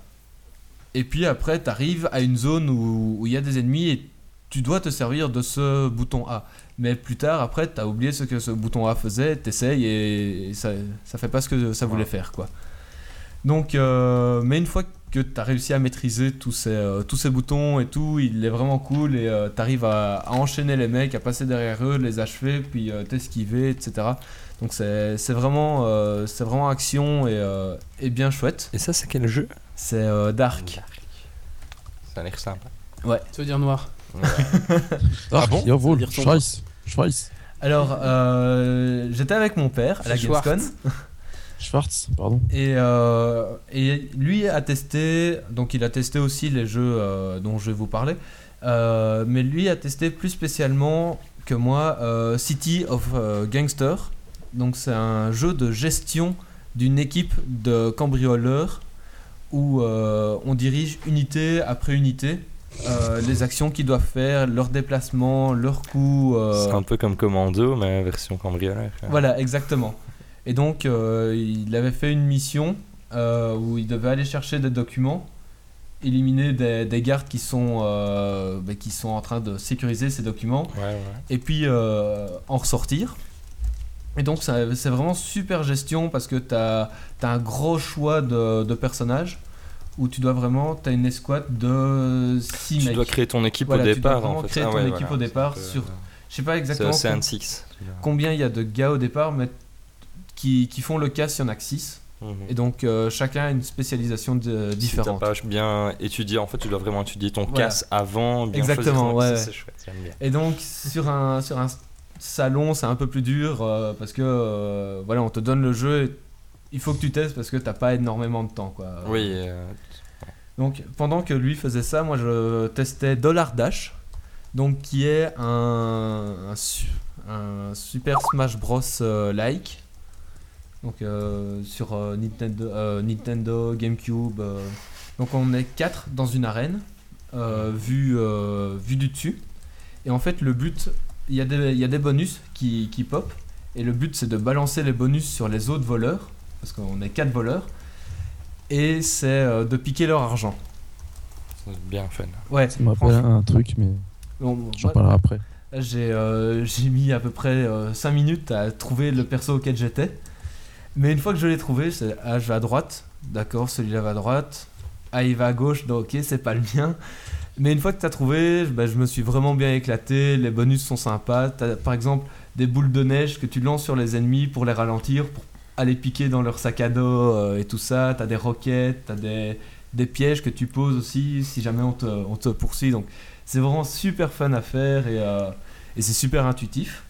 Et puis après, tu arrives à une zone où il y a des ennemis et tu dois te servir de ce bouton A. Mais plus tard, après, tu as oublié ce que ce bouton A faisait, t'essayes et ça, ça fait pas ce que ça voulait faire. quoi. Donc, euh, mais une fois que tu as réussi à maîtriser tous ces, euh, tous ces boutons et tout, il est vraiment cool et tu arrives à, à enchaîner les mecs, à passer derrière eux, les achever, puis euh, t'esquiver, etc. Donc c'est c'est vraiment, euh, c'est vraiment action et, euh, et bien chouette. Et ça, c'est quel jeu? C'est euh, Dark. Ça a l'air sympa. Ça veut dire noir? Ah bon? Jawohl, Scheiß. Scheiß. Alors, euh, j'étais avec mon père à la C'est Schwartz. Pardon. et, euh, et lui a testé, donc il a testé aussi les jeux euh, dont je vais vous parler, Euh, mais lui a testé plus spécialement que moi euh, City of euh, Gangster. Donc c'est un jeu de gestion d'une équipe de cambrioleurs où euh, on dirige unité après unité euh, les actions qu'ils doivent faire, leurs déplacements, leurs coups. euh, C'est un peu comme Commando, mais version cambrioleur. voilà, exactement. Et donc, euh, il avait fait une mission euh, où il devait aller chercher des documents, éliminer des, des gardes qui sont, euh, bah, qui sont en train de sécuriser ces documents, Ouais, ouais. et puis en ressortir. Et donc, c'est vraiment super gestion parce que tu as, un gros choix de, de personnages où tu dois vraiment, tu as une escouade de 6 Tu mecs. dois créer ton équipe Voilà, au tu dois départ, en fait. créer Ah ton ouais, équipe voilà. au départ sur- euh, Je sais pas C'est exactement Ocean com- 6. combien il y a de gars au départ, mais qui, qui font le casse, il y en a que 6. Mhm. Et donc euh, chacun a une spécialisation de- Si différente. t'as pas bien étudié, en fait, tu dois vraiment étudier ton Voilà. casse avant. Bien Exactement, ouais, ça, ouais. C'est chouette, j'aime bien. Et donc sur un, sur un salon, c'est un peu plus dur euh, parce que euh, voilà, on te donne le jeu et il faut que tu testes parce que t'as pas énormément de temps, quoi. Oui, Donc pendant que lui faisait ça, moi je testais Dollar Dash, donc qui est un, un, su- un Super Smash Bros like, donc euh, sur euh, Nintendo, euh, Nintendo, GameCube. euh. donc on est quatre dans une arène, euh, vue euh, vue du dessus, et en fait le but, il y a des il y a des bonus qui qui pop, et le but c'est de balancer les bonus sur les autres voleurs, parce qu'on est quatre voleurs, et c'est euh, de piquer leur argent. c'est bien fun. Ouais, Ça me rappelle un truc, mais bon, j'en parlerai après. J'ai euh, j'ai mis à peu près 5 minutes à trouver le perso auquel j'étais. Mais une fois que je l'ai trouvé, c'est ah, je vais à droite, d'accord, celui-là va à droite. Ah, il va à gauche, donc ok, c'est pas le mien. Mais une fois que tu as trouvé, bah, je me suis vraiment bien éclaté. Les bonus sont sympas. T'as par exemple des boules de neige que tu lances sur les ennemis pour les ralentir, pour aller piquer dans leur sac à dos euh, et tout ça. T'as des roquettes, t'as des, des pièges que tu poses aussi si jamais on te, on te poursuit. Donc c'est vraiment super fun à faire et, euh, et c'est super intuitif.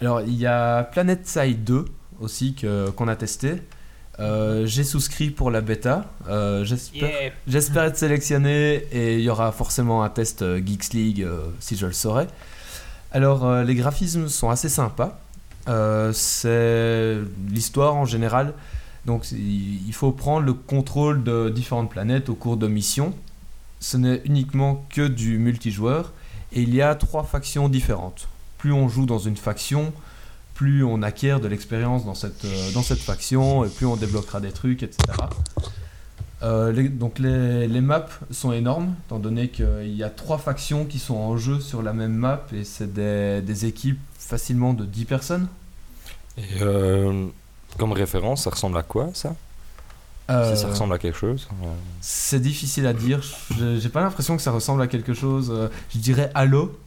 Alors il y a Planet Side 2 aussi que- qu'on a testé. Euh, J'ai souscrit pour la bêta. Euh, J'espère j'espère être sélectionné et il y aura forcément un test euh, Geeks League si je le saurai. Alors les graphismes sont assez sympas. C'est l'histoire en général. Donc il faut prendre le contrôle de différentes planètes au cours de missions. Ce n'est uniquement que du multijoueur et il y a trois factions différentes. Plus on joue dans une faction, plus on acquiert de l'expérience dans cette, euh, dans cette faction et plus on débloquera des trucs, etc. Euh, les- donc les, les maps sont énormes, étant donné qu'il y a trois factions qui sont en jeu sur la même map et c'est des, des équipes facilement de 10 personnes. Et euh, comme référence, ça ressemble à quoi ça? Euh, Si ça ressemble à quelque chose euh, C'est difficile à dire, Je- j'ai pas l'impression que ça ressemble à quelque chose, je dirais Halo,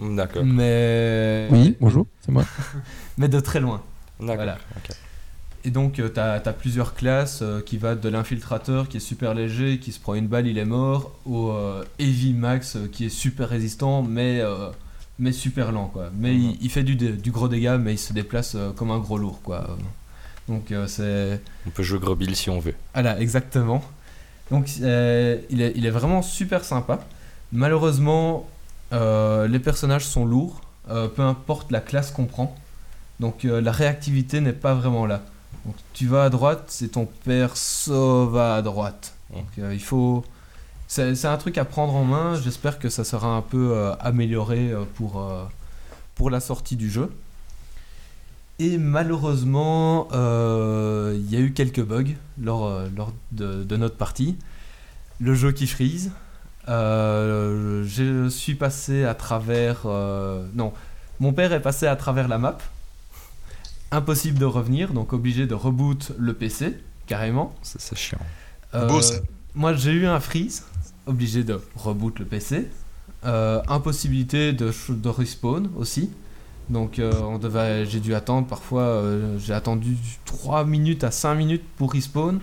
D'accord. mais... Oui, bonjour, c'est moi. Mais de très loin. D'accord. Voilà. Et donc, tu as, plusieurs classes euh, qui va de l'infiltrateur qui est super léger, qui se prend une balle, il est mort, au euh, Heavy Max euh, qui est super résistant, mais, euh, mais super lent. Quoi. Mais Mhm. il, il fait du, du gros dégât, mais il se déplace euh, comme un gros lourd. Quoi. Donc, euh, c'est. On peut jouer gros bill si on veut. Voilà, exactement. Donc, euh, il, est, il est vraiment super sympa. Malheureusement, euh, les personnages sont lourds, euh, peu importe la classe qu'on prend. Donc, euh, la réactivité n'est pas vraiment là. Donc, tu vas à droite, c'est ton perso va à droite. Donc, euh, il faut. C'est un truc à prendre en main. J'espère que ça sera un peu euh, amélioré pour, pour la sortie du jeu. Et malheureusement, il y a eu quelques bugs lors, lors de, de notre partie. Le jeu qui freeze. Je suis passé à travers. non, mon père est passé à travers la map. Impossible de revenir, donc obligé de reboot le PC, carrément. C'est chiant. Euh, Beau, ça. Moi j'ai eu un freeze, obligé de reboot le PC. Euh, impossibilité de, respawn aussi. Donc euh, on devait, j'ai dû attendre parfois, euh, j'ai attendu 3 minutes à 5 minutes pour respawn,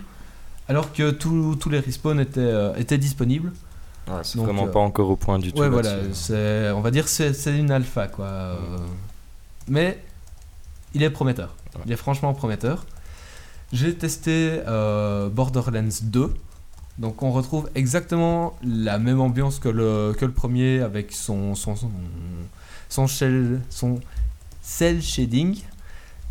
alors que tous les respawns étaient, euh, étaient disponibles. Ouais, c'est vraiment euh, pas encore au point du tout. Ouais, voilà, on va dire c'est c'est une alpha quoi. euh, Mais il est prometteur. Ouais. Il est franchement prometteur. J'ai testé euh, Borderlands 2. Donc on retrouve exactement la même ambiance que le, que le premier avec son, son, son, son, shell- son cell shading.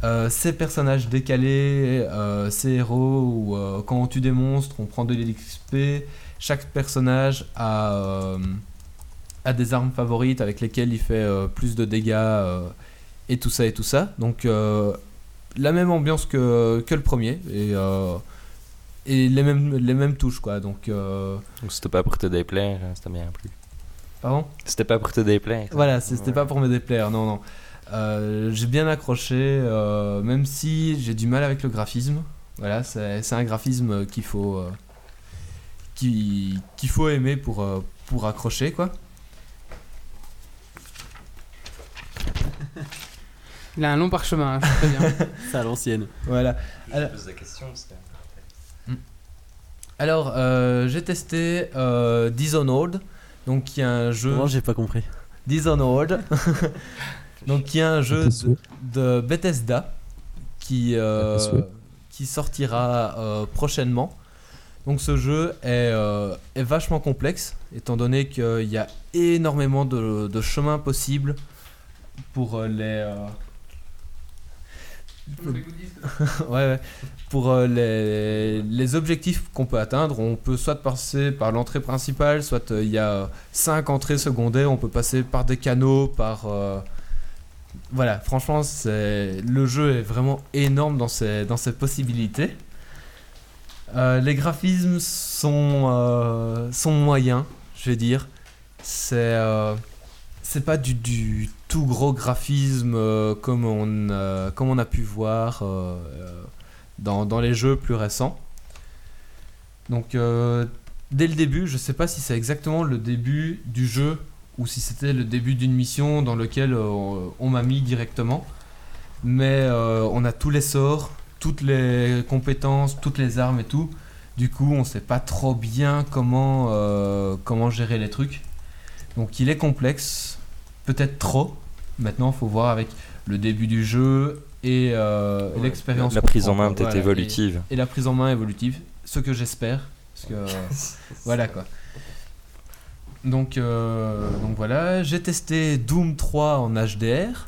Euh, ces personnages décalés, euh, ces héros, où euh, quand on tue des monstres, on prend de l'XP. Chaque personnage a, euh, a des armes favorites avec lesquelles il fait plus de dégâts et tout ça et tout ça. Donc euh, la même ambiance que, que le premier et, euh, et les, mêmes, les mêmes touches quoi. Donc euh, c'était pas pour te déplaire, hein, c'était bien plus. pardon? C'était pas pour te déplaire. Voilà, c'était Ouais. pas pour me déplaire, non, non. Euh, j'ai bien accroché, euh, même si j'ai du mal avec le graphisme. Voilà, c'est c'est un graphisme qu'il faut, euh, qui- qu'il faut aimer pour, euh, pour accrocher, quoi. Il a un long parchemin, hein, je sais très bien. C'est à l'ancienne. Voilà. Alors, pose la question, c'était. alors, euh, j'ai testé euh, Dishonored, donc qui est un jeu. Moi, j'ai pas compris. Dishonored, donc qui est un jeu de, de Bethesda, qui, euh, qui sortira euh, prochainement. Donc ce jeu est, euh, est vachement complexe, étant donné qu'il y a énormément de, de chemins possibles pour euh, les... euh, ouais. Pour euh, les, les objectifs qu'on peut atteindre, on peut soit passer par l'entrée principale, soit euh, il y a 5 entrées secondaires, on peut passer par des canaux, par... euh, Voilà, franchement, le jeu est vraiment énorme dans ses, dans ses possibilités. Euh, les graphismes sont, euh, sont moyens, je vais dire. C'est euh, c'est pas du, du tout gros graphisme euh, comme, on, euh, comme on a pu voir euh, dans, les jeux plus récents. Donc, dès le début, je sais pas si c'est exactement le début du jeu ou si c'était le début d'une mission dans lequel euh, on m'a mis directement. Mais on a tous les sorts, toutes les compétences, toutes les armes et tout. Du coup, on sait pas trop bien comment gérer les trucs. Donc il est complexe, peut-être trop. Maintenant, il faut voir avec le début du jeu et euh, Ouais, l'expérience. La prise en main peut-être Voilà, évolutive. et la prise en main évolutive, ce que j'espère. Parce que voilà quoi. Donc, euh, donc voilà, j'ai testé Doom 3 en HDR.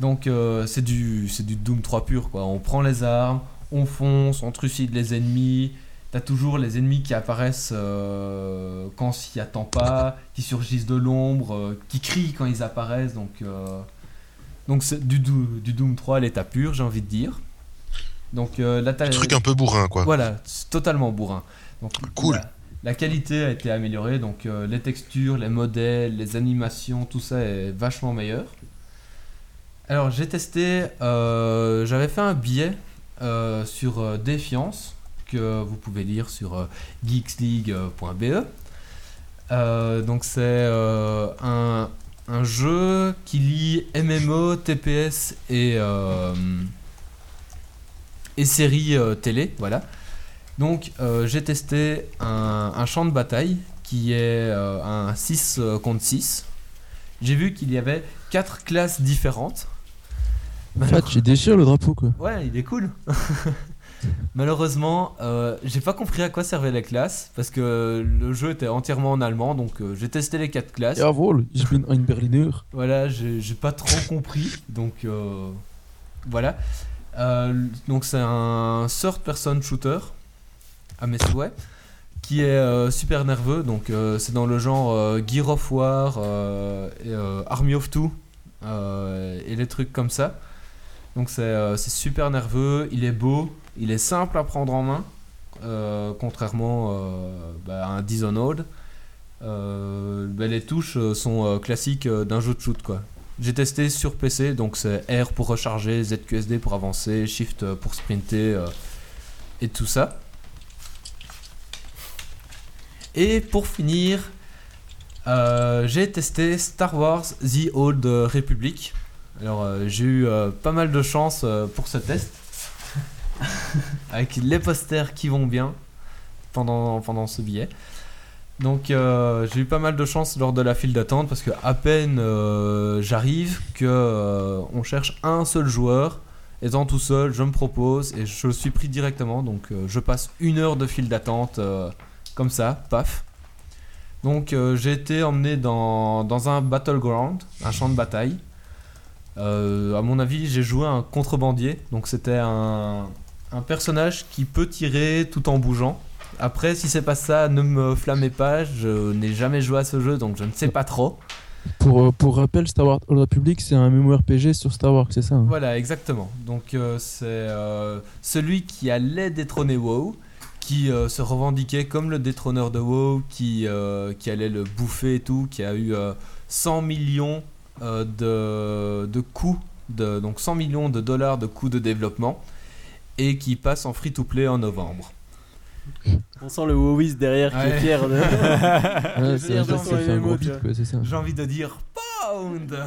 Donc euh, c'est du, c'est du Doom 3 pur quoi. On prend les armes, on fonce, on trucide les ennemis. T'as toujours les ennemis qui apparaissent euh, quand on s'y attend pas, qui surgissent de l'ombre, euh, qui crient quand ils apparaissent. Donc euh, donc c'est du, Doo- du Doom 3 à l'état pur, j'ai envie de dire. Donc Un truc un peu bourrin, quoi. voilà, c'est totalement bourrin. Donc, Cool. La, la qualité a été améliorée, donc les textures, les modèles, les animations, tout ça est vachement meilleur. Alors j'ai testé, j'avais fait un billet sur Défiance que vous pouvez lire sur euh, geeksleague.be. Euh, donc c'est euh, un, un jeu qui lie MMO, TPS et, et séries télé, voilà. Donc euh, j'ai testé un, un champ de bataille qui est euh, un 6 euh, contre 6. J'ai vu qu'il y avait 4 classes différentes. En fait, j'ai déchiré le drapeau quoi. Ouais, il est cool. Malheureusement, euh, j'ai pas compris à quoi servaient les classes parce que le jeu était entièrement en allemand, donc euh, j'ai testé les quatre classes. Jawohl, ich bin ein Berliner. Voilà, j'ai pas trop compris, donc euh, voilà. Donc c'est un third person shooter à mes souhaits qui est super nerveux. Donc c'est dans le genre Gear of War, et, Army of Two et les trucs comme ça. Donc c'est super nerveux, il est beau, il est simple à prendre en main, euh, contrairement euh, bah, à un Dishonored. Euh, bah, les touches sont classiques d'un jeu de shoot quoi. J'ai testé sur PC, donc c'est R pour recharger, ZQSD pour avancer, Shift pour sprinter et tout ça. Et pour finir, j'ai testé Star Wars The Old Republic. Alors j'ai eu pas mal de chance pour ce test. Avec les posters qui vont bien pendant, ce billet. Donc euh, j'ai eu pas mal de chance lors de la file d'attente parce que à peine euh, j'arrive que euh, on cherche un seul joueur. Étant tout seul, je me propose et je suis pris directement. Donc je passe une heure de file d'attente comme ça, paf. Donc j'ai été emmené dans, dans un battleground, un champ de bataille. À mon avis, j'ai joué un contrebandier. Donc c'était un, un personnage qui peut tirer tout en bougeant. Après, si c'est pas ça, ne me flammez pas. Je n'ai jamais joué à ce jeu, donc je ne sais pas trop. Pour, euh, pour rappel, Star Wars Old Republic, c'est un MMORPG sur Star Wars, c'est ça hein? Voilà, exactement. Donc euh, c'est euh, celui qui allait détrôner WoW, qui euh, se revendiquait comme le détrôneur de WoW, qui, qui allait le bouffer et tout, qui a eu euh, 100 millions de, de coûts, de, donc 100 millions de dollars de coûts de développement, et qui passe en free-to-play en novembre. On sent le Wowis derrière qui Ouais. est fier de. Qui est fier. J'ai envie de dire Pound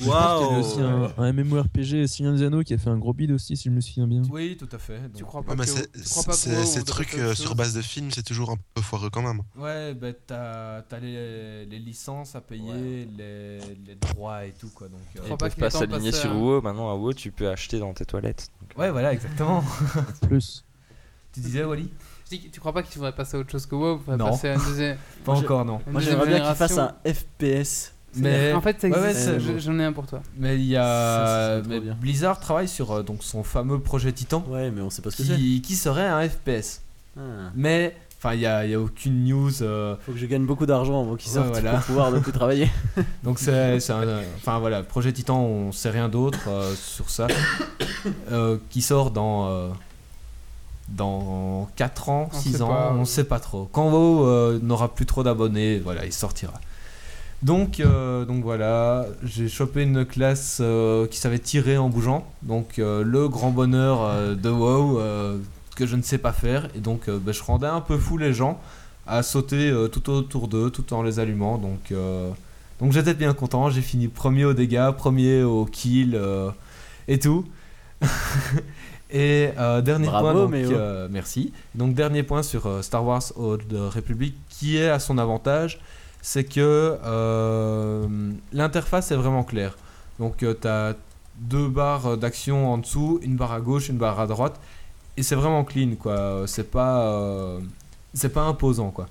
Je pense qu'il y avait aussi un, un MMORPG Seigneur des Anneaux qui a fait un gros bid aussi, si je me souviens bien. Oui, tout à fait. Tu donc- crois pas Ouais, que- c'est- tu crois pas que WoW, ces trucs euh, sur base de films, c'est toujours un peu foireux quand même. Ouais, bah t'as les, les licences à payer, les, les droits et tout quoi. Donc, euh, Ils crois pas peuvent pas s'aligner passer sur WoW. Maintenant, à WoW, tu peux acheter dans tes toilettes. Donc, Ouais, voilà, exactement. Plus. tu disais, Wally? Tu crois pas qu'il faudrait passer à autre chose que WoW Non. passer à une deuxième. Pas encore, non. Moi j'aimerais bien qu'il fasse génération. un FPS. Mais En fait, ça Ouais, ouais, J'en ai un pour toi. Mais il y Ça, ça a mais bien. Blizzard travaille sur euh, donc son fameux projet Titan Ouais, mais on sait pas ce que c'est. qui, qui serait un FPS. Ah. Mais enfin il y a, il y a aucune news euh, Faut que je gagne beaucoup d'argent avant qu'il Ouais, sorte voilà. pour pouvoir ne plus travailler. donc c'est euh, enfin voilà projet Titan on sait rien d'autre euh, sur ça Euh, qui sort dans euh, dans 4 ans, On 6 sait ans, pas. on sait pas trop. Quand WoW euh, n'aura plus trop d'abonnés, voilà, il sortira. Donc, euh, donc voilà, j'ai chopé une classe euh, qui savait tirer en bougeant. Donc euh, le grand bonheur de WoW que je ne sais pas faire. Et donc ben, je rendais un peu fou les gens à sauter tout autour d'eux tout en les allumant. Donc, donc j'étais bien content. J'ai fini premier au dégâts, premier au kill et tout. et dernier Bravo, point, donc, merci. Donc dernier point sur Star Wars Old Republic qui est à son avantage c'est que euh, l'interface est vraiment claire. Donc tu as deux barres d'action en dessous, une barre à gauche, une barre à droite, et c'est vraiment clean quoi. C'est pas euh, c'est pas imposant quoi.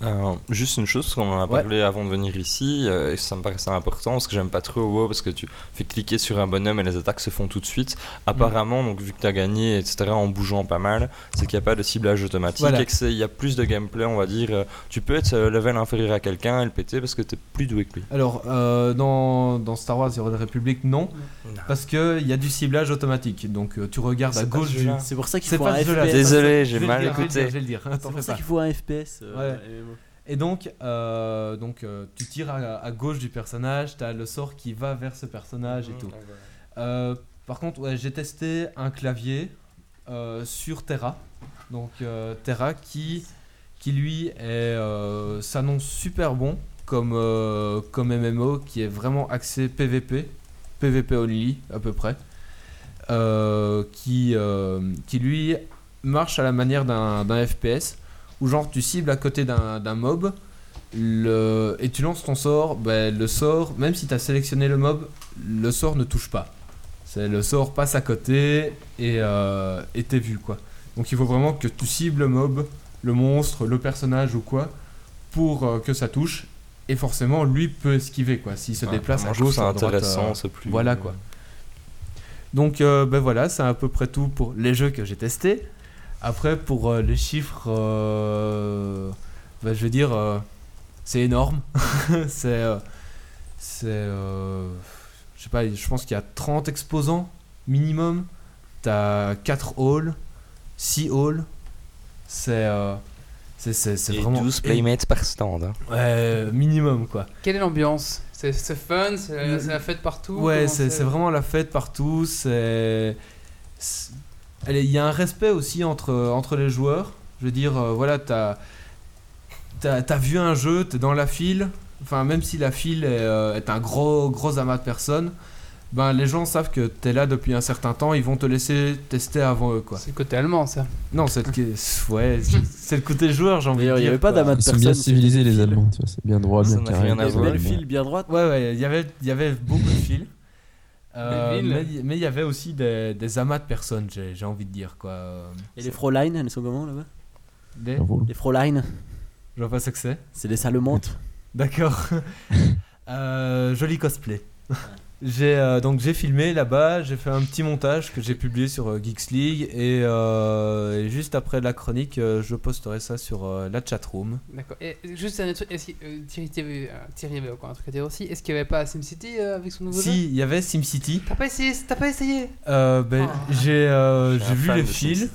Euh, juste une chose, parce qu'on en a Ouais. parlé avant de venir ici, euh, et ça me paraissait important, parce que j'aime pas trop WoW, parce que tu fais cliquer sur un bonhomme et les attaques se font tout de suite. Apparemment, donc vu que tu as gagné, etc., en bougeant pas mal, c'est qu'il n'y a pas de ciblage automatique, Voilà. et qu'il y a plus de gameplay, on va dire. euh, Tu peux être euh, level inférieur à quelqu'un et le péter parce que tu es plus doué que lui. Alors euh, dans, dans Star Wars Hero Republic non, parce que il y a du ciblage automatique. Donc tu regardes à gauche du. C'est pour ça qu'il faut pas un. FPS. Désolé, j'ai mal écouté. C'est pour ça qu'il faut un FPS. Ouais. Et donc, euh, donc euh, tu tires à, à gauche du personnage, tu as le sort qui va vers ce personnage et tout. Euh, par contre, ouais, j'ai testé un clavier sur Terra. Donc Terra qui, qui lui s'annonce super bon comme, comme MMO qui est vraiment axé PVP, PVP only à peu près. Qui, qui lui marche à la manière d'un FPS où genre tu cibles à côté d'un mob le, et tu lances ton sort, ben, le sort, même si tu as sélectionné le mob, le sort ne touche pas. C'est le sort passe à côté et euh, t'es vu quoi. Donc il faut vraiment que tu cibles le mob, le monstre, le personnage ou quoi, pour euh, que ça touche. Et forcément, lui peut esquiver quoi. S'il se Ouais, déplace à gauche, à droite, intéressant, euh, plus. voilà, quoi. Donc euh, ben voilà, c'est à peu près tout pour les jeux que j'ai testés. Après pour euh, les chiffres, euh, ben, je veux dire, euh, c'est énorme. c'est, euh, c'est, euh, je sais pas, je pense qu'il y a 30 exposants minimum. T'as 4 halls, 6 halls. C'est, euh, c'est, vraiment 12 playmates par stand. hein. ouais, minimum quoi. Quelle est l'ambiance? C'est fun? C'est la, fête partout? Ouais, c'est vraiment la fête partout. C'est. Il y a un respect aussi entre, entre les joueurs. Je veux dire, euh, voilà, t'as as, as vu un jeu, t'es dans la file. Enfin, même si la file est, euh, est un gros, gros amas de personnes, ben, les gens savent que t'es là depuis un certain temps. Ils vont te laisser tester avant eux, quoi. C'est le côté allemand, ça. Non, c'est le, ouais, c'est le côté joueur, j'ai envie de D'ailleurs, il dire. n'y avait pas d'amas de Ils sont personnes. bien civilisés les. Allemands, tu vois, c'est bien droit, bien carré. Il y avait le fil bien droite. Ouais, ouais, il y avait, il y avait beaucoup de fils. Euh, mais il y avait aussi des, des amas de personnes, j'ai j'ai envie de dire quoi. Et les Fräulein, elles sont comment là-bas? Des... Les Fräulein, Je vois pas ce que c'est. c'est des salemantes. D'accord. Euh, joli cosplay. J'ai euh, donc j'ai filmé là-bas, j'ai fait un petit montage que j'ai publié sur euh, Geeks League et, euh, et juste après la chronique, euh, je posterai ça sur euh, la chatroom. D'accord. Et juste un autre truc, est-ce que euh, Thierry, TV, euh, Thierry avait encore un truc à dire aussi Est-ce qu'il n'y avait pas SimCity euh, avec son nouveau jeu Si, il y avait SimCity. T'as pas essayé T'as pas essayé Euh, ben, Oh. j'ai euh, j'ai vu les fils.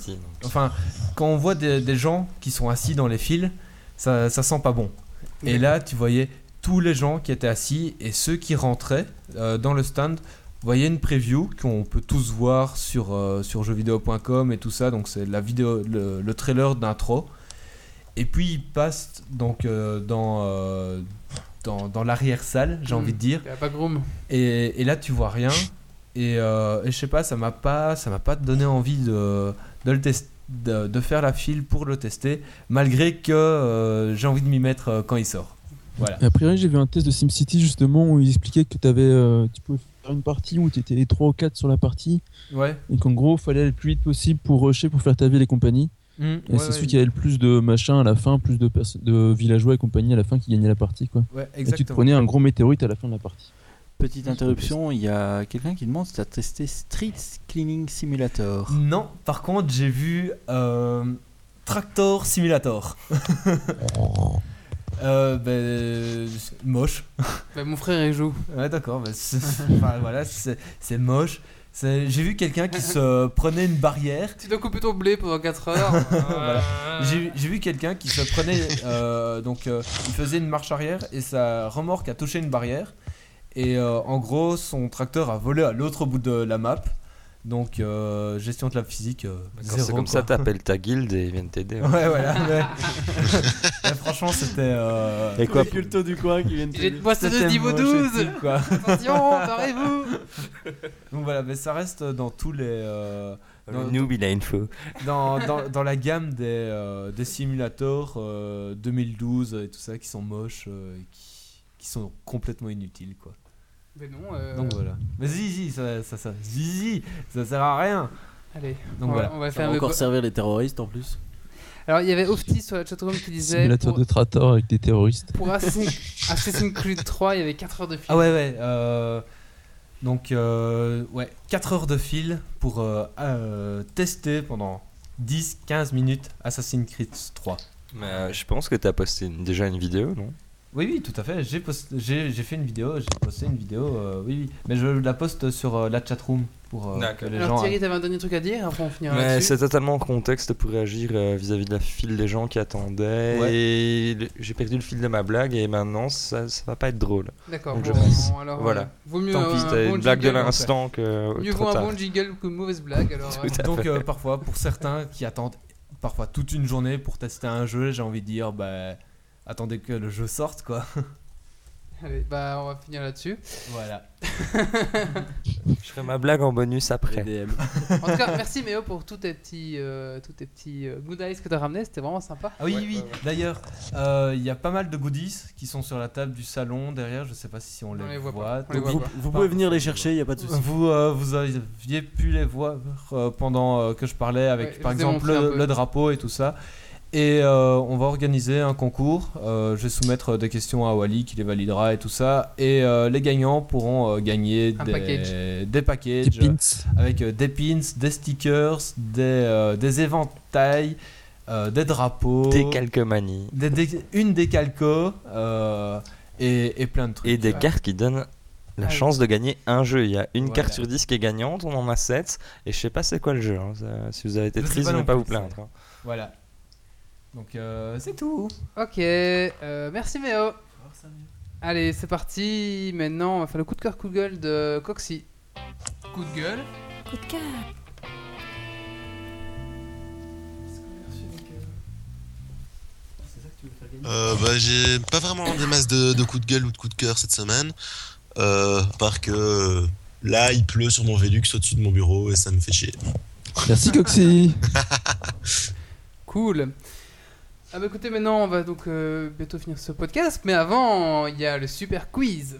Enfin, quand on voit des, des gens qui sont assis dans les fils, ça, ça sent pas bon. Et là, tu voyais tous les gens qui étaient assis et ceux qui rentraient euh, dans le stand voyaient une preview qu'on peut tous voir sur, euh, sur jeuxvideo.com et tout ça. Donc, c'est la vidéo, le, le trailer d'intro. Et puis, ils passent donc euh, dans, euh, dans, dans l'arrière-salle, j'ai Mm. envie de dire. Y a pas Groom. Et, et là, tu vois rien. Et, et je sais pas, ça m'a pas, ça m'a pas donné envie de, de le tester. De, de faire la file pour le tester, malgré que euh, j'ai envie de m'y mettre euh, quand il sort. Voilà. Et a priori, j'ai vu un test de SimCity justement où il expliquait que avais, euh, tu pouvais faire une partie où tu étais les 3 ou 4 sur la partie Ouais. et qu'en gros, fallait aller le plus vite possible pour rusher, pour faire ta ville et compagnie. Mm, Et ouais, c'est ouais. celui qui avait le plus de machin à la fin, plus de, villageois et compagnie à la fin qui gagnait la partie. Quoi. Ouais, Et tu te prenais un gros météorite à la fin de la partie. Petite interruption, il y a quelqu'un qui demande si tu as testé Street Cleaning Simulator. Non, par contre, j'ai vu euh, Tractor Simulator. Euh, ben, moche. Bah, mon frère il joue. Ouais, d'accord. enfin, voilà, c'est moche. J'ai vu quelqu'un qui se prenait une barrière. Tu dois couper ton blé pendant 4 heures. Voilà. J'ai j'ai vu quelqu'un qui se prenait. euh, donc, euh, il faisait une marche arrière et sa remorque a touché une barrière. Et euh, en gros, son tracteur a volé à l'autre bout de la map. Donc, euh, gestion de la physique. euh, zéro, c'est comme quoi. ça, t'appelles ta guilde et ils viennent t'aider. hein. Ouais, voilà. mais- mais franchement, c'était. Euh... Et quoi, culto du coin qui viennent J'ai une poissonneuse c'était niveau moche 12. et tout, quoi. Attention, barrez-vous. Donc voilà, mais ça reste dans tous les. euh, Le dans, noob, il a une feu. dans, dans, dans la gamme des, euh, des simulators euh, 2012 et tout ça qui sont moches euh, et qui, qui sont complètement inutiles, quoi. Mais non. euh, Donc voilà. Mais zizi, ça, ça, ça, zizi, ça sert à rien. Allez. Donc on, voilà. va, on va Ça faire va encore servir les terroristes en plus. Alors il y avait Ofti sur la chatroom qui disait. Simulateur Pour, de Trator avec des terroristes. pour Assassin's Creed 3, il y avait 4 heures de film. Ah ouais, ouais. euh, donc, euh, ouais, 4 heures de fil pour euh, euh, tester pendant 10-15 minutes Assassin's Creed 3. Mais euh, je pense que t'as posté une- déjà une vidéo, non? Oui, oui, tout à fait. J'ai post- j'ai j'ai fait une vidéo, j'ai posté une vidéo, euh, oui, oui. Mais je la poste sur euh, la chatroom pour euh, que les Alors gens. Thierry, t'avais un dernier truc à dire Après on finira Mais là-dessus. c'est totalement en contexte pour réagir euh, vis-à-vis de la file des gens qui attendaient. Ouais. Et le- j'ai perdu le fil de ma blague et maintenant ça, ça va pas être drôle. D'accord. Donc je passe. alors, Voilà. vaut mieux Tant pis, un c'était bon une blague de jingle, l'instant que. Mieux trop vaut un tard. bon jingle qu'une mauvaise blague. Alors, Tout euh, à Donc fait. euh, parfois, pour certains qui attendent parfois toute une journée pour tester un jeu, j'ai envie de dire, bah, attendez que le jeu sorte, quoi. allez, bah on va finir là-dessus. voilà. Je ferai ma blague en bonus après. En tout cas, merci Méo pour tous tes petits, euh, tous tes petits euh, good eyes que t'as ramené. C'était vraiment sympa. Ah oui, Ouais, oui. ouais, ouais. D'ailleurs, euh, il y y a pas mal de goodies qui sont sur la table du salon derrière. Je sais pas si on les, On les voit voit. pas. On les voit vous- pas. Vous pouvez venir les chercher, il n'y a pas de souci. Vous, euh, vous aviez pu les voir pendant euh, que je parlais avec, Ouais, par exemple, le drapeau et tout ça. Et euh, on va organiser un concours. Euh, je vais soumettre des questions à Wally qui les validera et tout ça. Et euh, les gagnants pourront euh, gagner des, package. des Des packages pins. avec euh, des pins, des stickers, des, euh, des éventails, euh, des drapeaux, Des calcomanies. des- des- une décalco euh, et, et plein de trucs. Et des Ouais. cartes qui donnent la Ah, chance de gagner un jeu. Il y a une Voilà. carte sur 10 qui est gagnante, on en a 7. Et je sais pas c'est quoi le jeu. hein. Ça- si vous avez été triste, pas ne pas plus, vous plaindre. hein. Voilà. Donc euh, c'est tout. Ok, euh, merci Méo. Allez, c'est parti. Maintenant, on va faire le coup de cœur coup de gueule de Coxy. Coup de gueule. Coup de cœur. Euh, bah, j'ai pas vraiment des masses de, de coups de gueule ou de coups de cœur cette semaine. Euh, à part que euh, là, il pleut sur mon Velux au-dessus de mon bureau et ça me fait chier. Merci Coxy. Cool. Ah bah écoutez, maintenant on va donc euh, bientôt finir ce podcast, mais avant il y a le super quiz.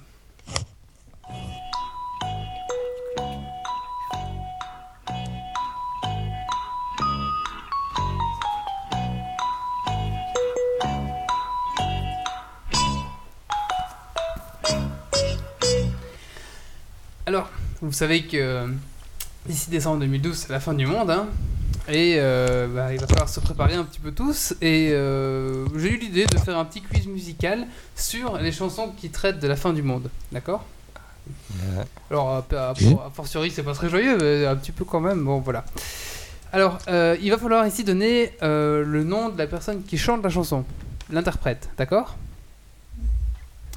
Alors, vous savez que euh, d'ici décembre 2012, c'est la fin du monde, hein. Et euh, bah, il va falloir se préparer un petit peu tous. Et euh, j'ai eu l'idée de faire un petit quiz musical sur les chansons qui traitent de la fin du monde. D'accord? Ouais. Alors, a, a- a fortiori, c'est pas très joyeux, mais un petit peu quand même. Bon, voilà. Alors, euh, il va falloir ici donner euh, le nom de la personne qui chante la chanson, l'interprète. D'accord?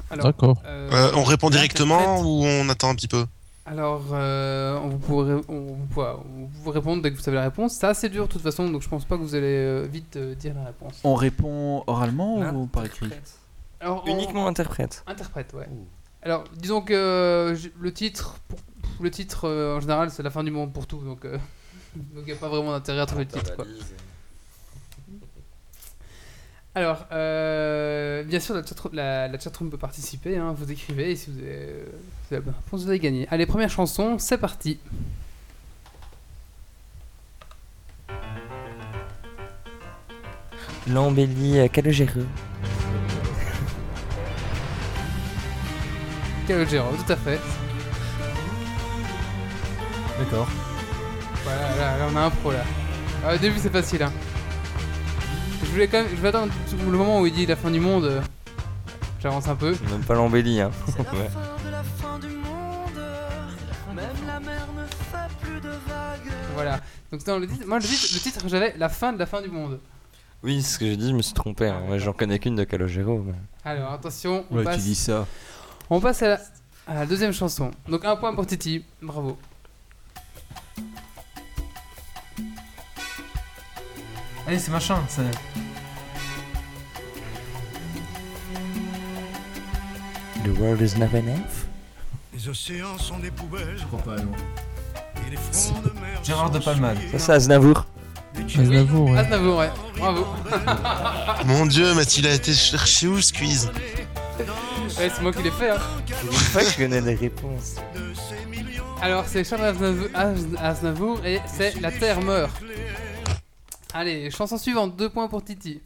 Alors, D'accord. euh, Euh, on répond directement ou on attend un petit peu? Alors, euh, on, vous pourrez, on, vous pourrez- on vous répondre dès que vous savez la réponse. C'est assez dur de toute façon, donc je pense pas que vous allez euh, vite euh, dire la réponse. On répond oralement ou par écrit? Alors, Alors, on- Uniquement interprète. Interprète, ouais. Alors, disons que euh, j- le titre, pour- le titre euh, en général, c'est la fin du monde pour tout, donc euh, donc il n'y a pas vraiment d'intérêt à trouver le titre. Quoi. Alors, euh, bien sûr, la chatroom, la, la chatroom peut participer, hein, vous écrivez, et si vous avez, euh, vous avez la bonne réponse, vous avez gagné. Allez, première chanson, c'est parti. L'embellie euh, Calogero. Calogero, tout à fait. D'accord. Voilà, là, là, on a un pro là. Ah, au début c'est facile hein. Je voulais quand même, je vais attendre le moment où il dit la fin du monde. J'avance un peu. Même pas l'embellie, hein. C'est la Ouais. fin de la fin du monde. Même la mer ne fait plus de vagues. Voilà. Donc dans le titre, moi le titre, j'avais la fin de la fin du monde. Oui, ce que j'ai dit, je me suis trompé. Hein. Ouais, J'en connais qu'une de Calogero. mais- Alors attention, on Ouais, passe. tu dis ça. On passe à la, à la deuxième chanson. Donc un point pour Titi, bravo. Allez, c'est machin. c'est- The world is never enough. Les océans sont des poubelles. Je crois pas, non. Et les fronts de mer Gérard de Palman. Ça, c'est Aznavour. Aznavour, ouais. Aznavour, ouais. Bravo. Mon dieu, mais il a été cherché où, Squeeze? Ouais, c'est moi qui l'ai fait. Hein. Que je connais les réponses. Alors c'est Charles Aznavour, Az- Aznavour et c'est La Terre meurt. Allez, chanson suivante, deux points pour Titi.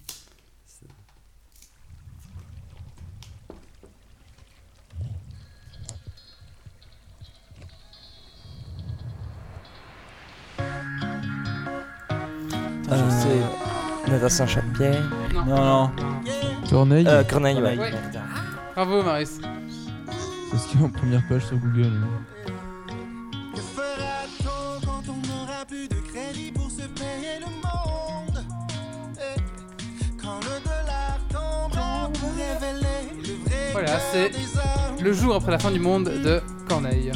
Sais. Natation Chapière. Non. Non, non. Corneille, Euh, Corneille, ouais. Ouais. Bravo Marius. c'est ce qu'il y a en première page sur Google. Que fera-t-on quand on n'aura plus de Voilà, c'est. Le jour après la fin du monde de Corneille.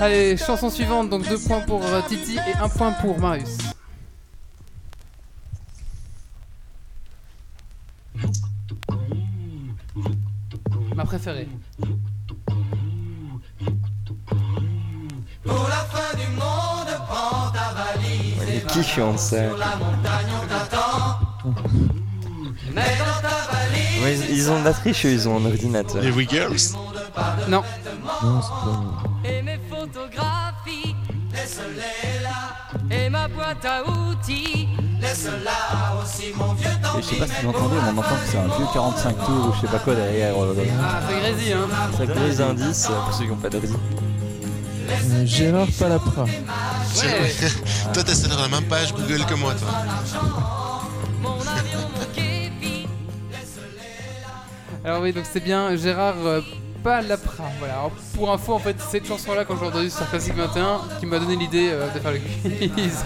Allez, chanson suivante, donc deux points pour euh, Titi et un point pour Marius. Ma préférée. Pour la fin du monde, prends ta valise. Mais qui chante ça Sur la montagne, on t'attend. Ouais, ils, ils ont de la triche, eux, ils ont un ordinateur. Les We Girls Non. Non, c'est pas. Et mes photographies, laisse-les là. Et ma boîte à outils, laisse-la aussi, mon vieux Et je sais pas si vous entendez, mais on entend que c'est un vieux 45 tours ou je sais pas quoi derrière. euh, Ah, c'est Grésy, hein. Ça indices euh, pour ceux qui n'ont pas d'ordi. Euh, Gérard Palapra. Ouais. Toi, t'es sur la même page Google que moi, toi. Alors oui, donc c'est bien Gérard euh, Palapra. Voilà. Alors, pour info, en fait, cette chanson-là, quand j'ai entendu sur Classique 21, qui m'a donné l'idée euh, de faire le quiz.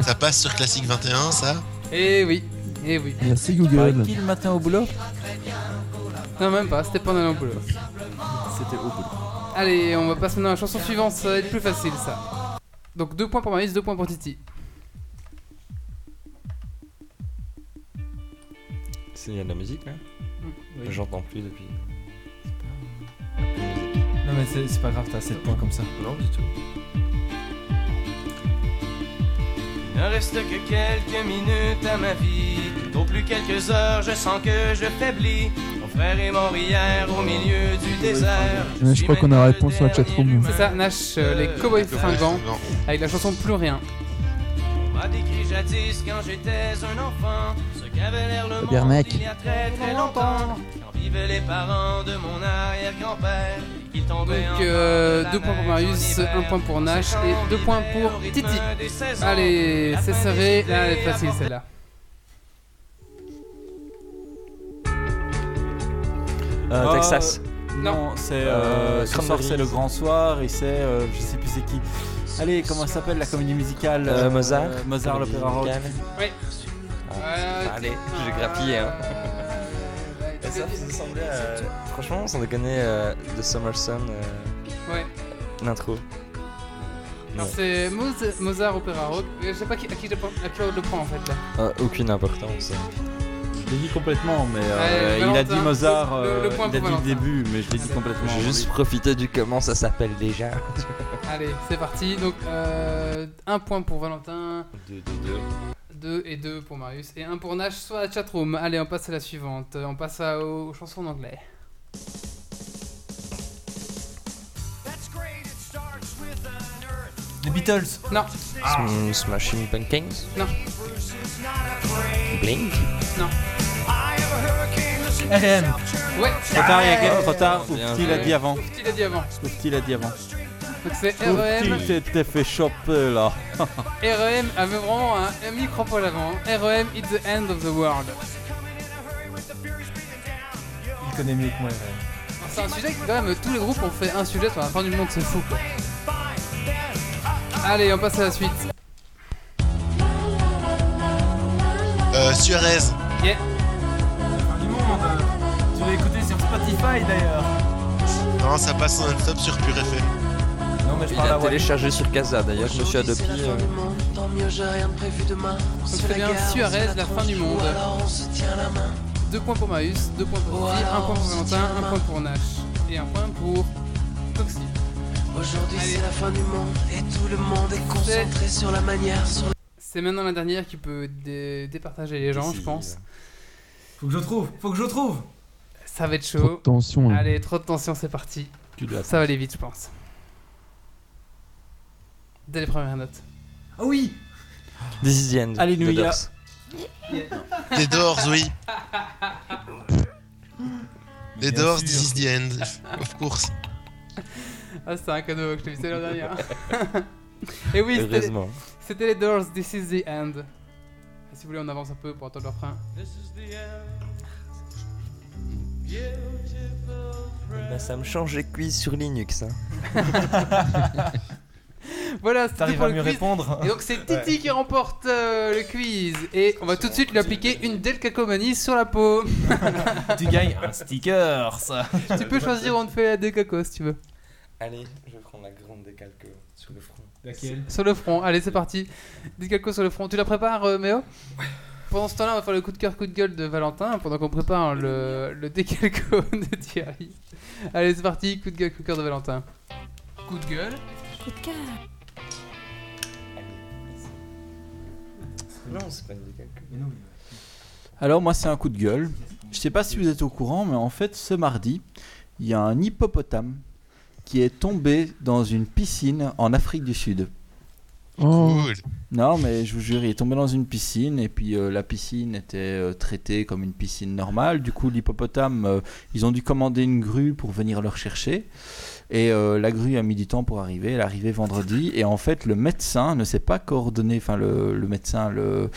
Ça passe sur Classique 21, ça? Eh oui, eh oui. Merci Google. qui le matin au boulot? Non, même pas, c'était pendant le boulot. C'était au boulot. Allez, on va passer maintenant à la chanson suivante, ça va être plus facile ça. Donc deux points pour Maïs, deux points pour Titi. C'est- de la musique là J'entends plus depuis. Non, mais c'est c'est pas grave, t'as 7 points comme ça. Non, du tout. Ne reste que quelques minutes à ma vie. Au plus quelques heures, je sens que je faiblis. Mon frère est mort hier au milieu du désert. Je crois qu'on a la réponse sur la chatroom. C'est ça, Nash, euh, les cowboys fringants, avec la chanson Plus rien. On m'a décrit jadis quand j'étais un enfant. Ce le bien, mec. il y a très très longtemps. Quand vivaient les parents de mon arrière-grand-père. Qui tombaient Donc euh, deux points pour Marius, un point pour Nash et deux points pour Titi. Allez, c'est serré, là elle est facile celle-là. Euh, Ah, Texas. Non, c'est Euh, euh, ce soir c'est le grand soir et c'est euh, je sais plus c'est qui. Allez, comment ça s'appelle la comédie musicale Euh, Mozart. Mozart l'opéra rock? Oui. Ah, Euh, allez, j'ai grappillé. Hein. Euh, Et ça faisait sembler à- Franchement, sans déconner, euh, de Summer Sun, euh, Ouais. l'intro. Alors c'est Moz- Mozart Opéra Rock. Euh, Je sais pas qui, à, qui je, prends- à qui on le prend en fait là. Euh, aucune importance. Je l'ai dit complètement, mais euh, Allez, il a dit Mozart, le- le- le euh, point il a dit le début, mais je l'ai dit complètement. J'ai juste profité du comment ça s'appelle déjà. Allez, c'est parti. Donc, euh, un point pour Valentin, 2, 2, 2. 2 et 2 pour Marius, et un pour Nash sur la chatroom. Allez, on passe à la suivante. On passe à- aux, aux chansons en anglais. Les Beatles. Non, Sm- Smashing Pumpkins? Non, Blink? Non. RM. Ouais, Trop tard, il y a trop tard. Bien Oufti l'a dit avant. tu l'as dit avant. L'a dit avant. Donc, c'est REM. T'étais fait choper là. REM avait vraiment un, un micro-pôle avant. REM, it's the end of the world. Il connaît mieux que moi. Alors, C'est un sujet que quand même tous les groupes ont fait un sujet sur la fin du monde, c'est fou quoi. Allez, on passe à la suite. Euh, Suarez. Yeah. Du monde. Tu l'as écouté sur Spotify d'ailleurs. Non, ça passe en non-stop sur Pure FM. Mais je Il parle à a Wally. téléchargé sur Casa d'ailleurs, je me suis adopté. euh, c'est bien Suarez, la fin du monde. Deux points pour Marius, deux points pour Sophie, un point pour Valentin, un point pour Nash et un point pour Toxi. Aujourd'hui Allez. c'est la fin du monde et tout le monde est concentré sur la manière, sur C'est maintenant la dernière qui peut dé- départager les gens, je pense. Faut que je trouve. Faut que je trouve. Ça va être Trop de chaud. tension. Allez, trop de tension, c'est parti. Tu dois Ça va aller vite, je pense. Dès les premières notes. Ah oui. This is the end. Alléluia. The Doors. Les Doors, oui. Les Bien Doors, sûr. this is the end. Of course. Ah, c'est un cadeau que je t'ai fait la dernière. Et oui, c'était Heureusement. c'était les Doors, This is the End. Et si vous voulez, on avance un peu pour entendre leur frein. Bah, ça me change les quiz sur Linux. Hein. Voilà, c'était T'arrives pour à le mieux quiz. répondre. Et donc c'est Titi qui remporte euh, le quiz. Et on va tout de suite lui appliquer une Delcacomanie sur la peau. tu gagnes un sticker. Ça. tu peux choisir où on te fait la Delcaco si tu veux. Allez, je vais prendre la grande décalque sur le front. Laquelle? Sur le front, allez c'est parti. Delcaco sur le front. Tu la prépares euh, Méo? Pendant ce temps-là, on va faire le coup de cœur, coup de gueule de Valentin pendant qu'on prépare le, le décalco de Thierry. Allez c'est parti, coup de gueule, coup de cœur de Valentin. Coup de gueule. Non, c'est pas une. Alors moi c'est un coup de gueule. Je sais pas si vous êtes au courant, mais en fait ce mardi, il y a un hippopotame qui est tombé dans une piscine en Afrique du Sud. Oh, Cool. Non, mais je vous jure, il est tombé dans une piscine et puis euh, la piscine était euh, traitée comme une piscine normale. Du coup, l'hippopotame, euh, ils ont dû commander une grue pour venir le rechercher. Et euh, la grue a mis du temps pour arriver. Elle est arrivée vendredi. Et en fait, le médecin ne s'est pas coordonné, enfin, le, le médecin, le,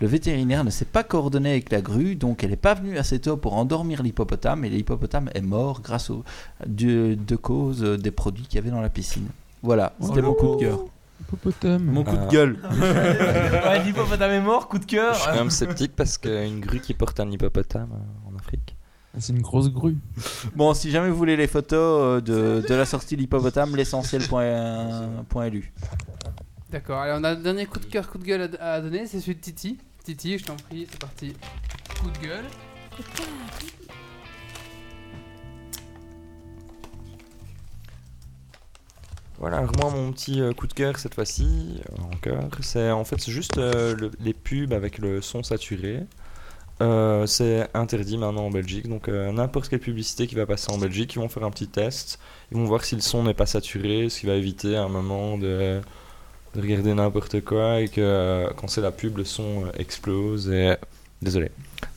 le vétérinaire ne s'est pas coordonné avec la grue. Donc, elle n'est pas venue assez tôt pour endormir l'hippopotame. Et l'hippopotame est mort grâce au, de, de cause des produits qu'il y avait dans la piscine. Voilà, c'était mon coup de cœur. hippopotame. Mon coup de gueule. ouais, l'hippopotame est mort. Coup de cœur. Je suis quand même sceptique parce qu'une grue qui porte un hippopotame euh, en Afrique. C'est une grosse grue. Bon, si jamais vous voulez les photos euh, de, de la sortie de l'hippopotame, l'essentiel.lu. D'accord, allez on a un dernier coup de cœur, coup de gueule à, à donner, c'est celui de Titi. Titi, je t'en prie, c'est parti. Coup de gueule. Voilà, alors moi mon petit euh, coup de cœur cette fois-ci, euh, encore, c'est en fait c'est juste euh, le- les pubs avec le son saturé. Euh, c'est interdit maintenant en Belgique, donc euh, n'importe quelle publicité qui va passer en Belgique, ils vont faire un petit test, ils vont voir si le son n'est pas saturé, ce qui va éviter à un moment de, de regarder n'importe quoi et que euh, quand c'est la pub le son explose désolé.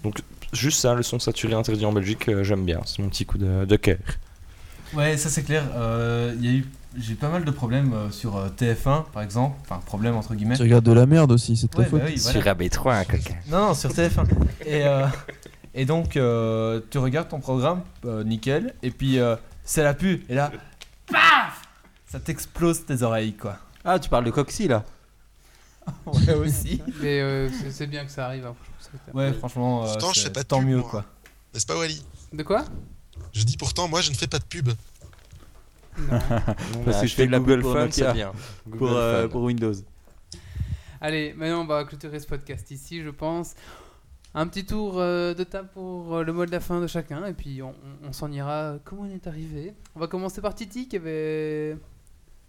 Donc juste ça, le son saturé interdit en Belgique, j'aime bien, c'est mon petit coup de, de cœur. Ouais, ça c'est clair. Il y a eu, j'ai pas mal de problèmes euh, sur euh, TF1 par exemple. Enfin, problème entre guillemets. Tu regardes de la merde aussi, c'est de ta Ouais, bah faute. oui, voilà. Sur AB3, hein, quelqu'un. Non, non, sur TF1. Et, euh, et donc, euh, tu regardes ton programme, euh, nickel, et puis euh, c'est la pub, et là, paf Ça t'explose tes oreilles, quoi. Ah, tu parles de Coxy là Ouais, aussi. Mais euh, c'est- bien que ça arrive. hein, franchement, Ouais, franchement, euh, Pourtant, je fais pas de tant pub, mieux, moi. quoi. N'est-ce pas, Wally De quoi? Je dis pourtant, moi, je ne fais pas de pub. Non. Parce que je fais de la Google pub pour. Pour, euh, pour Windows. Allez, maintenant on va clôturer ce podcast ici, je pense. Un petit tour euh, de table pour euh, le mot de la fin de chacun, et puis on, on- on s'en ira comment on est arrivé? On va commencer par Titi qui avait.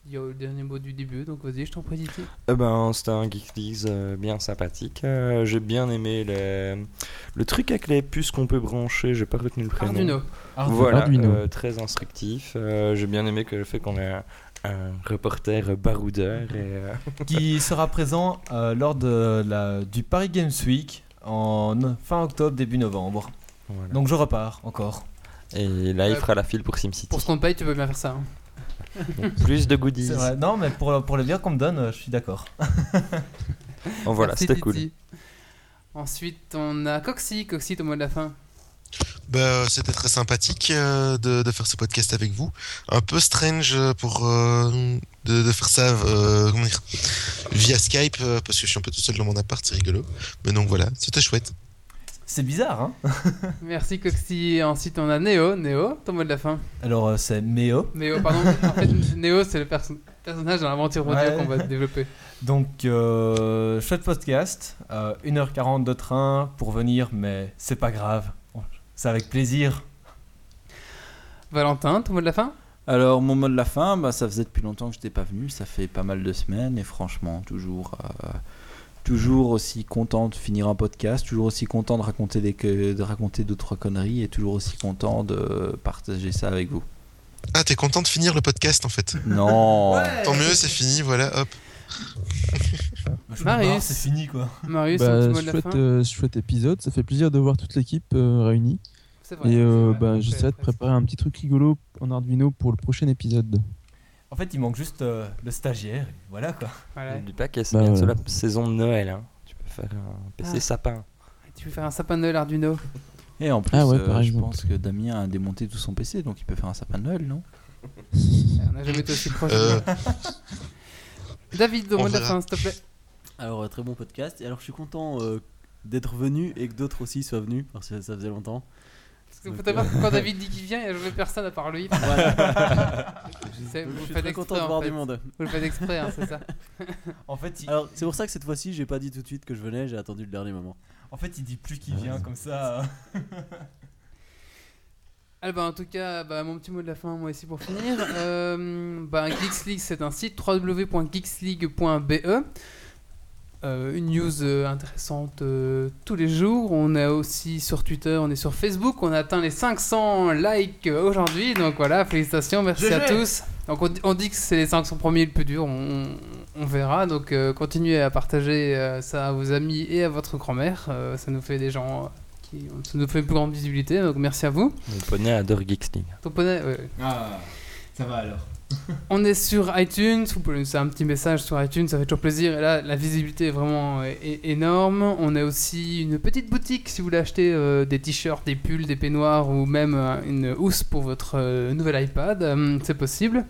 Il y a le dernier mot du début, donc vas-y, je t'en prie, Titi. Eh ben, c'était un Geek Leagues, euh, bien sympathique. Euh, j'ai bien aimé les- le truc avec les puces qu'on peut brancher. J'ai pas retenu le prénom. Arduino. Arduino. Voilà, Arduino. euh, très instructif. Euh, j'ai bien aimé que le fait qu'on ait un, reporter baroudeur et euh, qui sera présent euh, lors de la, du Paris Games Week en fin octobre, début novembre. voilà. Donc je repars encore. Et là, il Euh, fera la file pour SimCity. Pour ce qu'on paye, tu peux bien faire ça. hein. Plus de goodies. C'est vrai. Non, mais pour, pour le bien qu'on me donne, euh, je suis d'accord. Oh, voilà, c'était cool. Ensuite, on a Coxy. Coxy, ton mot de la fin. Bah, c'était très sympathique euh, de, de faire ce podcast avec vous. Un peu strange pour euh, de, de faire ça euh, comment dire, via Skype euh, parce que je suis un peu tout seul dans mon appart, c'est rigolo. Mais donc voilà, c'était chouette. C'est bizarre, hein Merci, Coxy. Ensuite, on a Néo. Néo, ton mot de la fin. Alors, euh, c'est Méo. Néo, pardon. en fait, Néo, c'est le perso- personnage dans l'aventure audio Ouais. qu'on va développer. Donc, euh, chouette podcast. euh, 1h40 de train pour venir, mais c'est pas grave. C'est avec plaisir. Valentin, ton mot de la fin? Alors, mon mot de la fin, bah, ça faisait depuis longtemps que je n'étais pas venu. Ça fait pas mal de semaines. Et franchement, toujours, euh, toujours aussi content de finir un podcast. Toujours aussi content de raconter, des, que- de raconter deux, trois conneries. Et toujours aussi content de partager ça avec vous. Ah, t'es content de finir le podcast en fait Non Tant mieux, c'est fini, voilà, hop. Marius. c'est fini quoi. Marius, Bah, chouette, euh, chouette épisode, ça fait plaisir de voir toute l'équipe euh, réunie. Vrai, Et euh, bah, j'essaierai de préparer un petit truc rigolo en Arduino pour le prochain épisode. En fait, il manque juste euh, le stagiaire. et Voilà quoi. Voilà. N'oublie pas que c'est Bah, bientôt voilà. la saison de Noël. hein. Tu peux faire un PC Ah. sapin. Tu peux faire un sapin de Noël Arduino? Et en plus, Ah ouais, euh, je pense que Damien a démonté tout son PC. Donc, il peut faire un sapin de Noël, non? On n'a jamais été aussi proche. de Euh. David, ton on mot de la verra. fin, s'il te plaît. Alors, euh, très bon podcast. Et alors, je suis content euh, d'être venu et que d'autres aussi soient venus parce que ça faisait longtemps. Faut savoir euh, que quand David dit qu'il vient, il n'y a jamais personne à part lui. Voilà. Je sais, vous je suis faites très content de en voir fait. du monde. Vous le faites exprès, hein, c'est ça. En fait, il, Alors, c'est pour ça que cette fois-ci, j'ai pas dit tout de suite que je venais, j'ai attendu le dernier moment. en fait, il dit plus qu'il vient comme ça. Ah bah, en tout cas, bah, mon petit mot de la fin, moi ici pour finir. Euh, bah, Geeks League, c'est un site www.geeksleague.be. Euh, une news euh, intéressante euh, tous les jours. On est aussi sur Twitter, on est sur Facebook. On a atteint les 500 likes aujourd'hui. Donc voilà, félicitations, merci à tous. Donc on, dit- on dit que c'est les 500 premiers le plus dur. On, on verra. Donc euh, continuez à partager euh, ça à vos amis et à votre grand-mère. Euh, ça nous fait des gens. euh, Qui, ça nous fait une plus grande visibilité, donc merci à vous. Mon poney adore Geeks League. Ton poney, ouais. Ah, ça va alors. On est sur iTunes, vous pouvez faire un petit message sur iTunes, ça fait toujours plaisir. Et là, la visibilité est vraiment euh, énorme. On a aussi une petite boutique si vous voulez acheter euh, des t-shirts, des pulls, des peignoirs ou même euh, une housse pour votre nouvel iPad. C'est possible.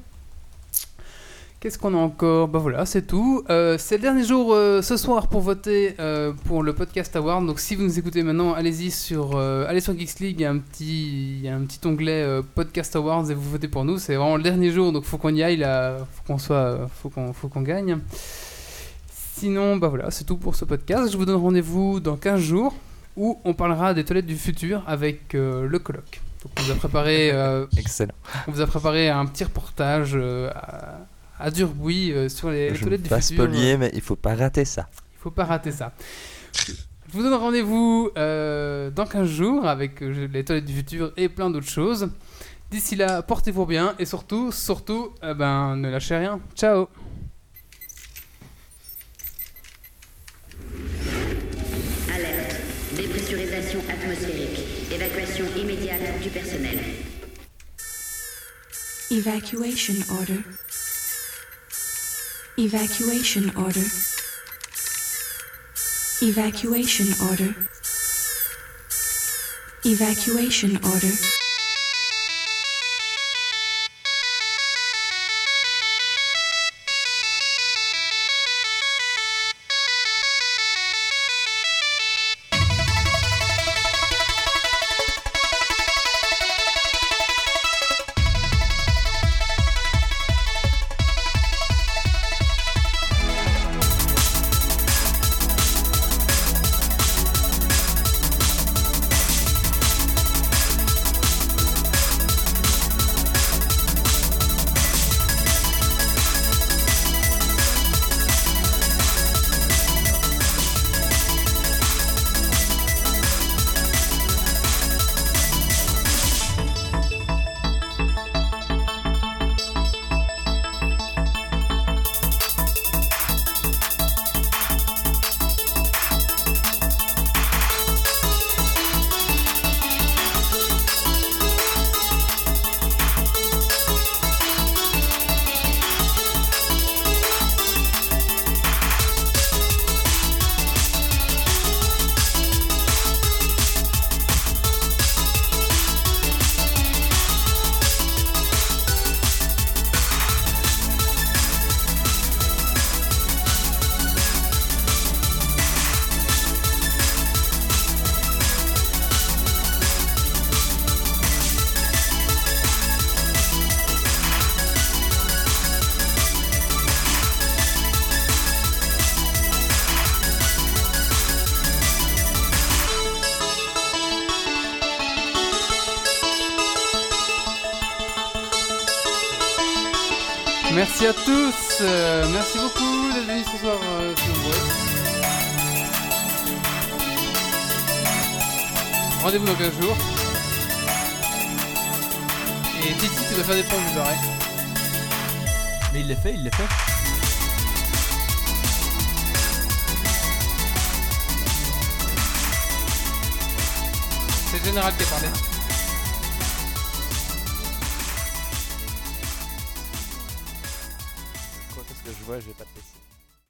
Qu'est-ce qu'on a encore Bah voilà, c'est tout. Euh, c'est le dernier jour euh, ce soir pour voter euh, pour le podcast award. Donc si vous nous écoutez maintenant, allez-y sur allez sur Geeks League, il y a un petit il y a un petit onglet podcast awards et vous votez pour nous. C'est vraiment le dernier jour, donc faut qu'on y aille là, faut qu'on soit faut qu'on faut qu'on gagne. Sinon, bah voilà, c'est tout pour ce podcast. Je vous donne rendez-vous dans 15 jours où on parlera des toilettes du futur avec le colloque. Donc on vous a préparé Excellent. on vous a préparé un petit reportage à, à dur bruit euh, sur les, les Je toilettes ne du pas futur. spolier, mais il faut pas rater ça. Il faut pas rater ça. Je vous donne rendez-vous euh, dans 15 jours avec euh, les toilettes du futur et plein d'autres choses. D'ici là, portez-vous bien et surtout, surtout, ben, ne lâchez rien. Ciao Alerte. Dépressurisation atmosphérique. Évacuation immédiate du personnel. Evacuation order. Evacuation order. Evacuation order. Evacuation order.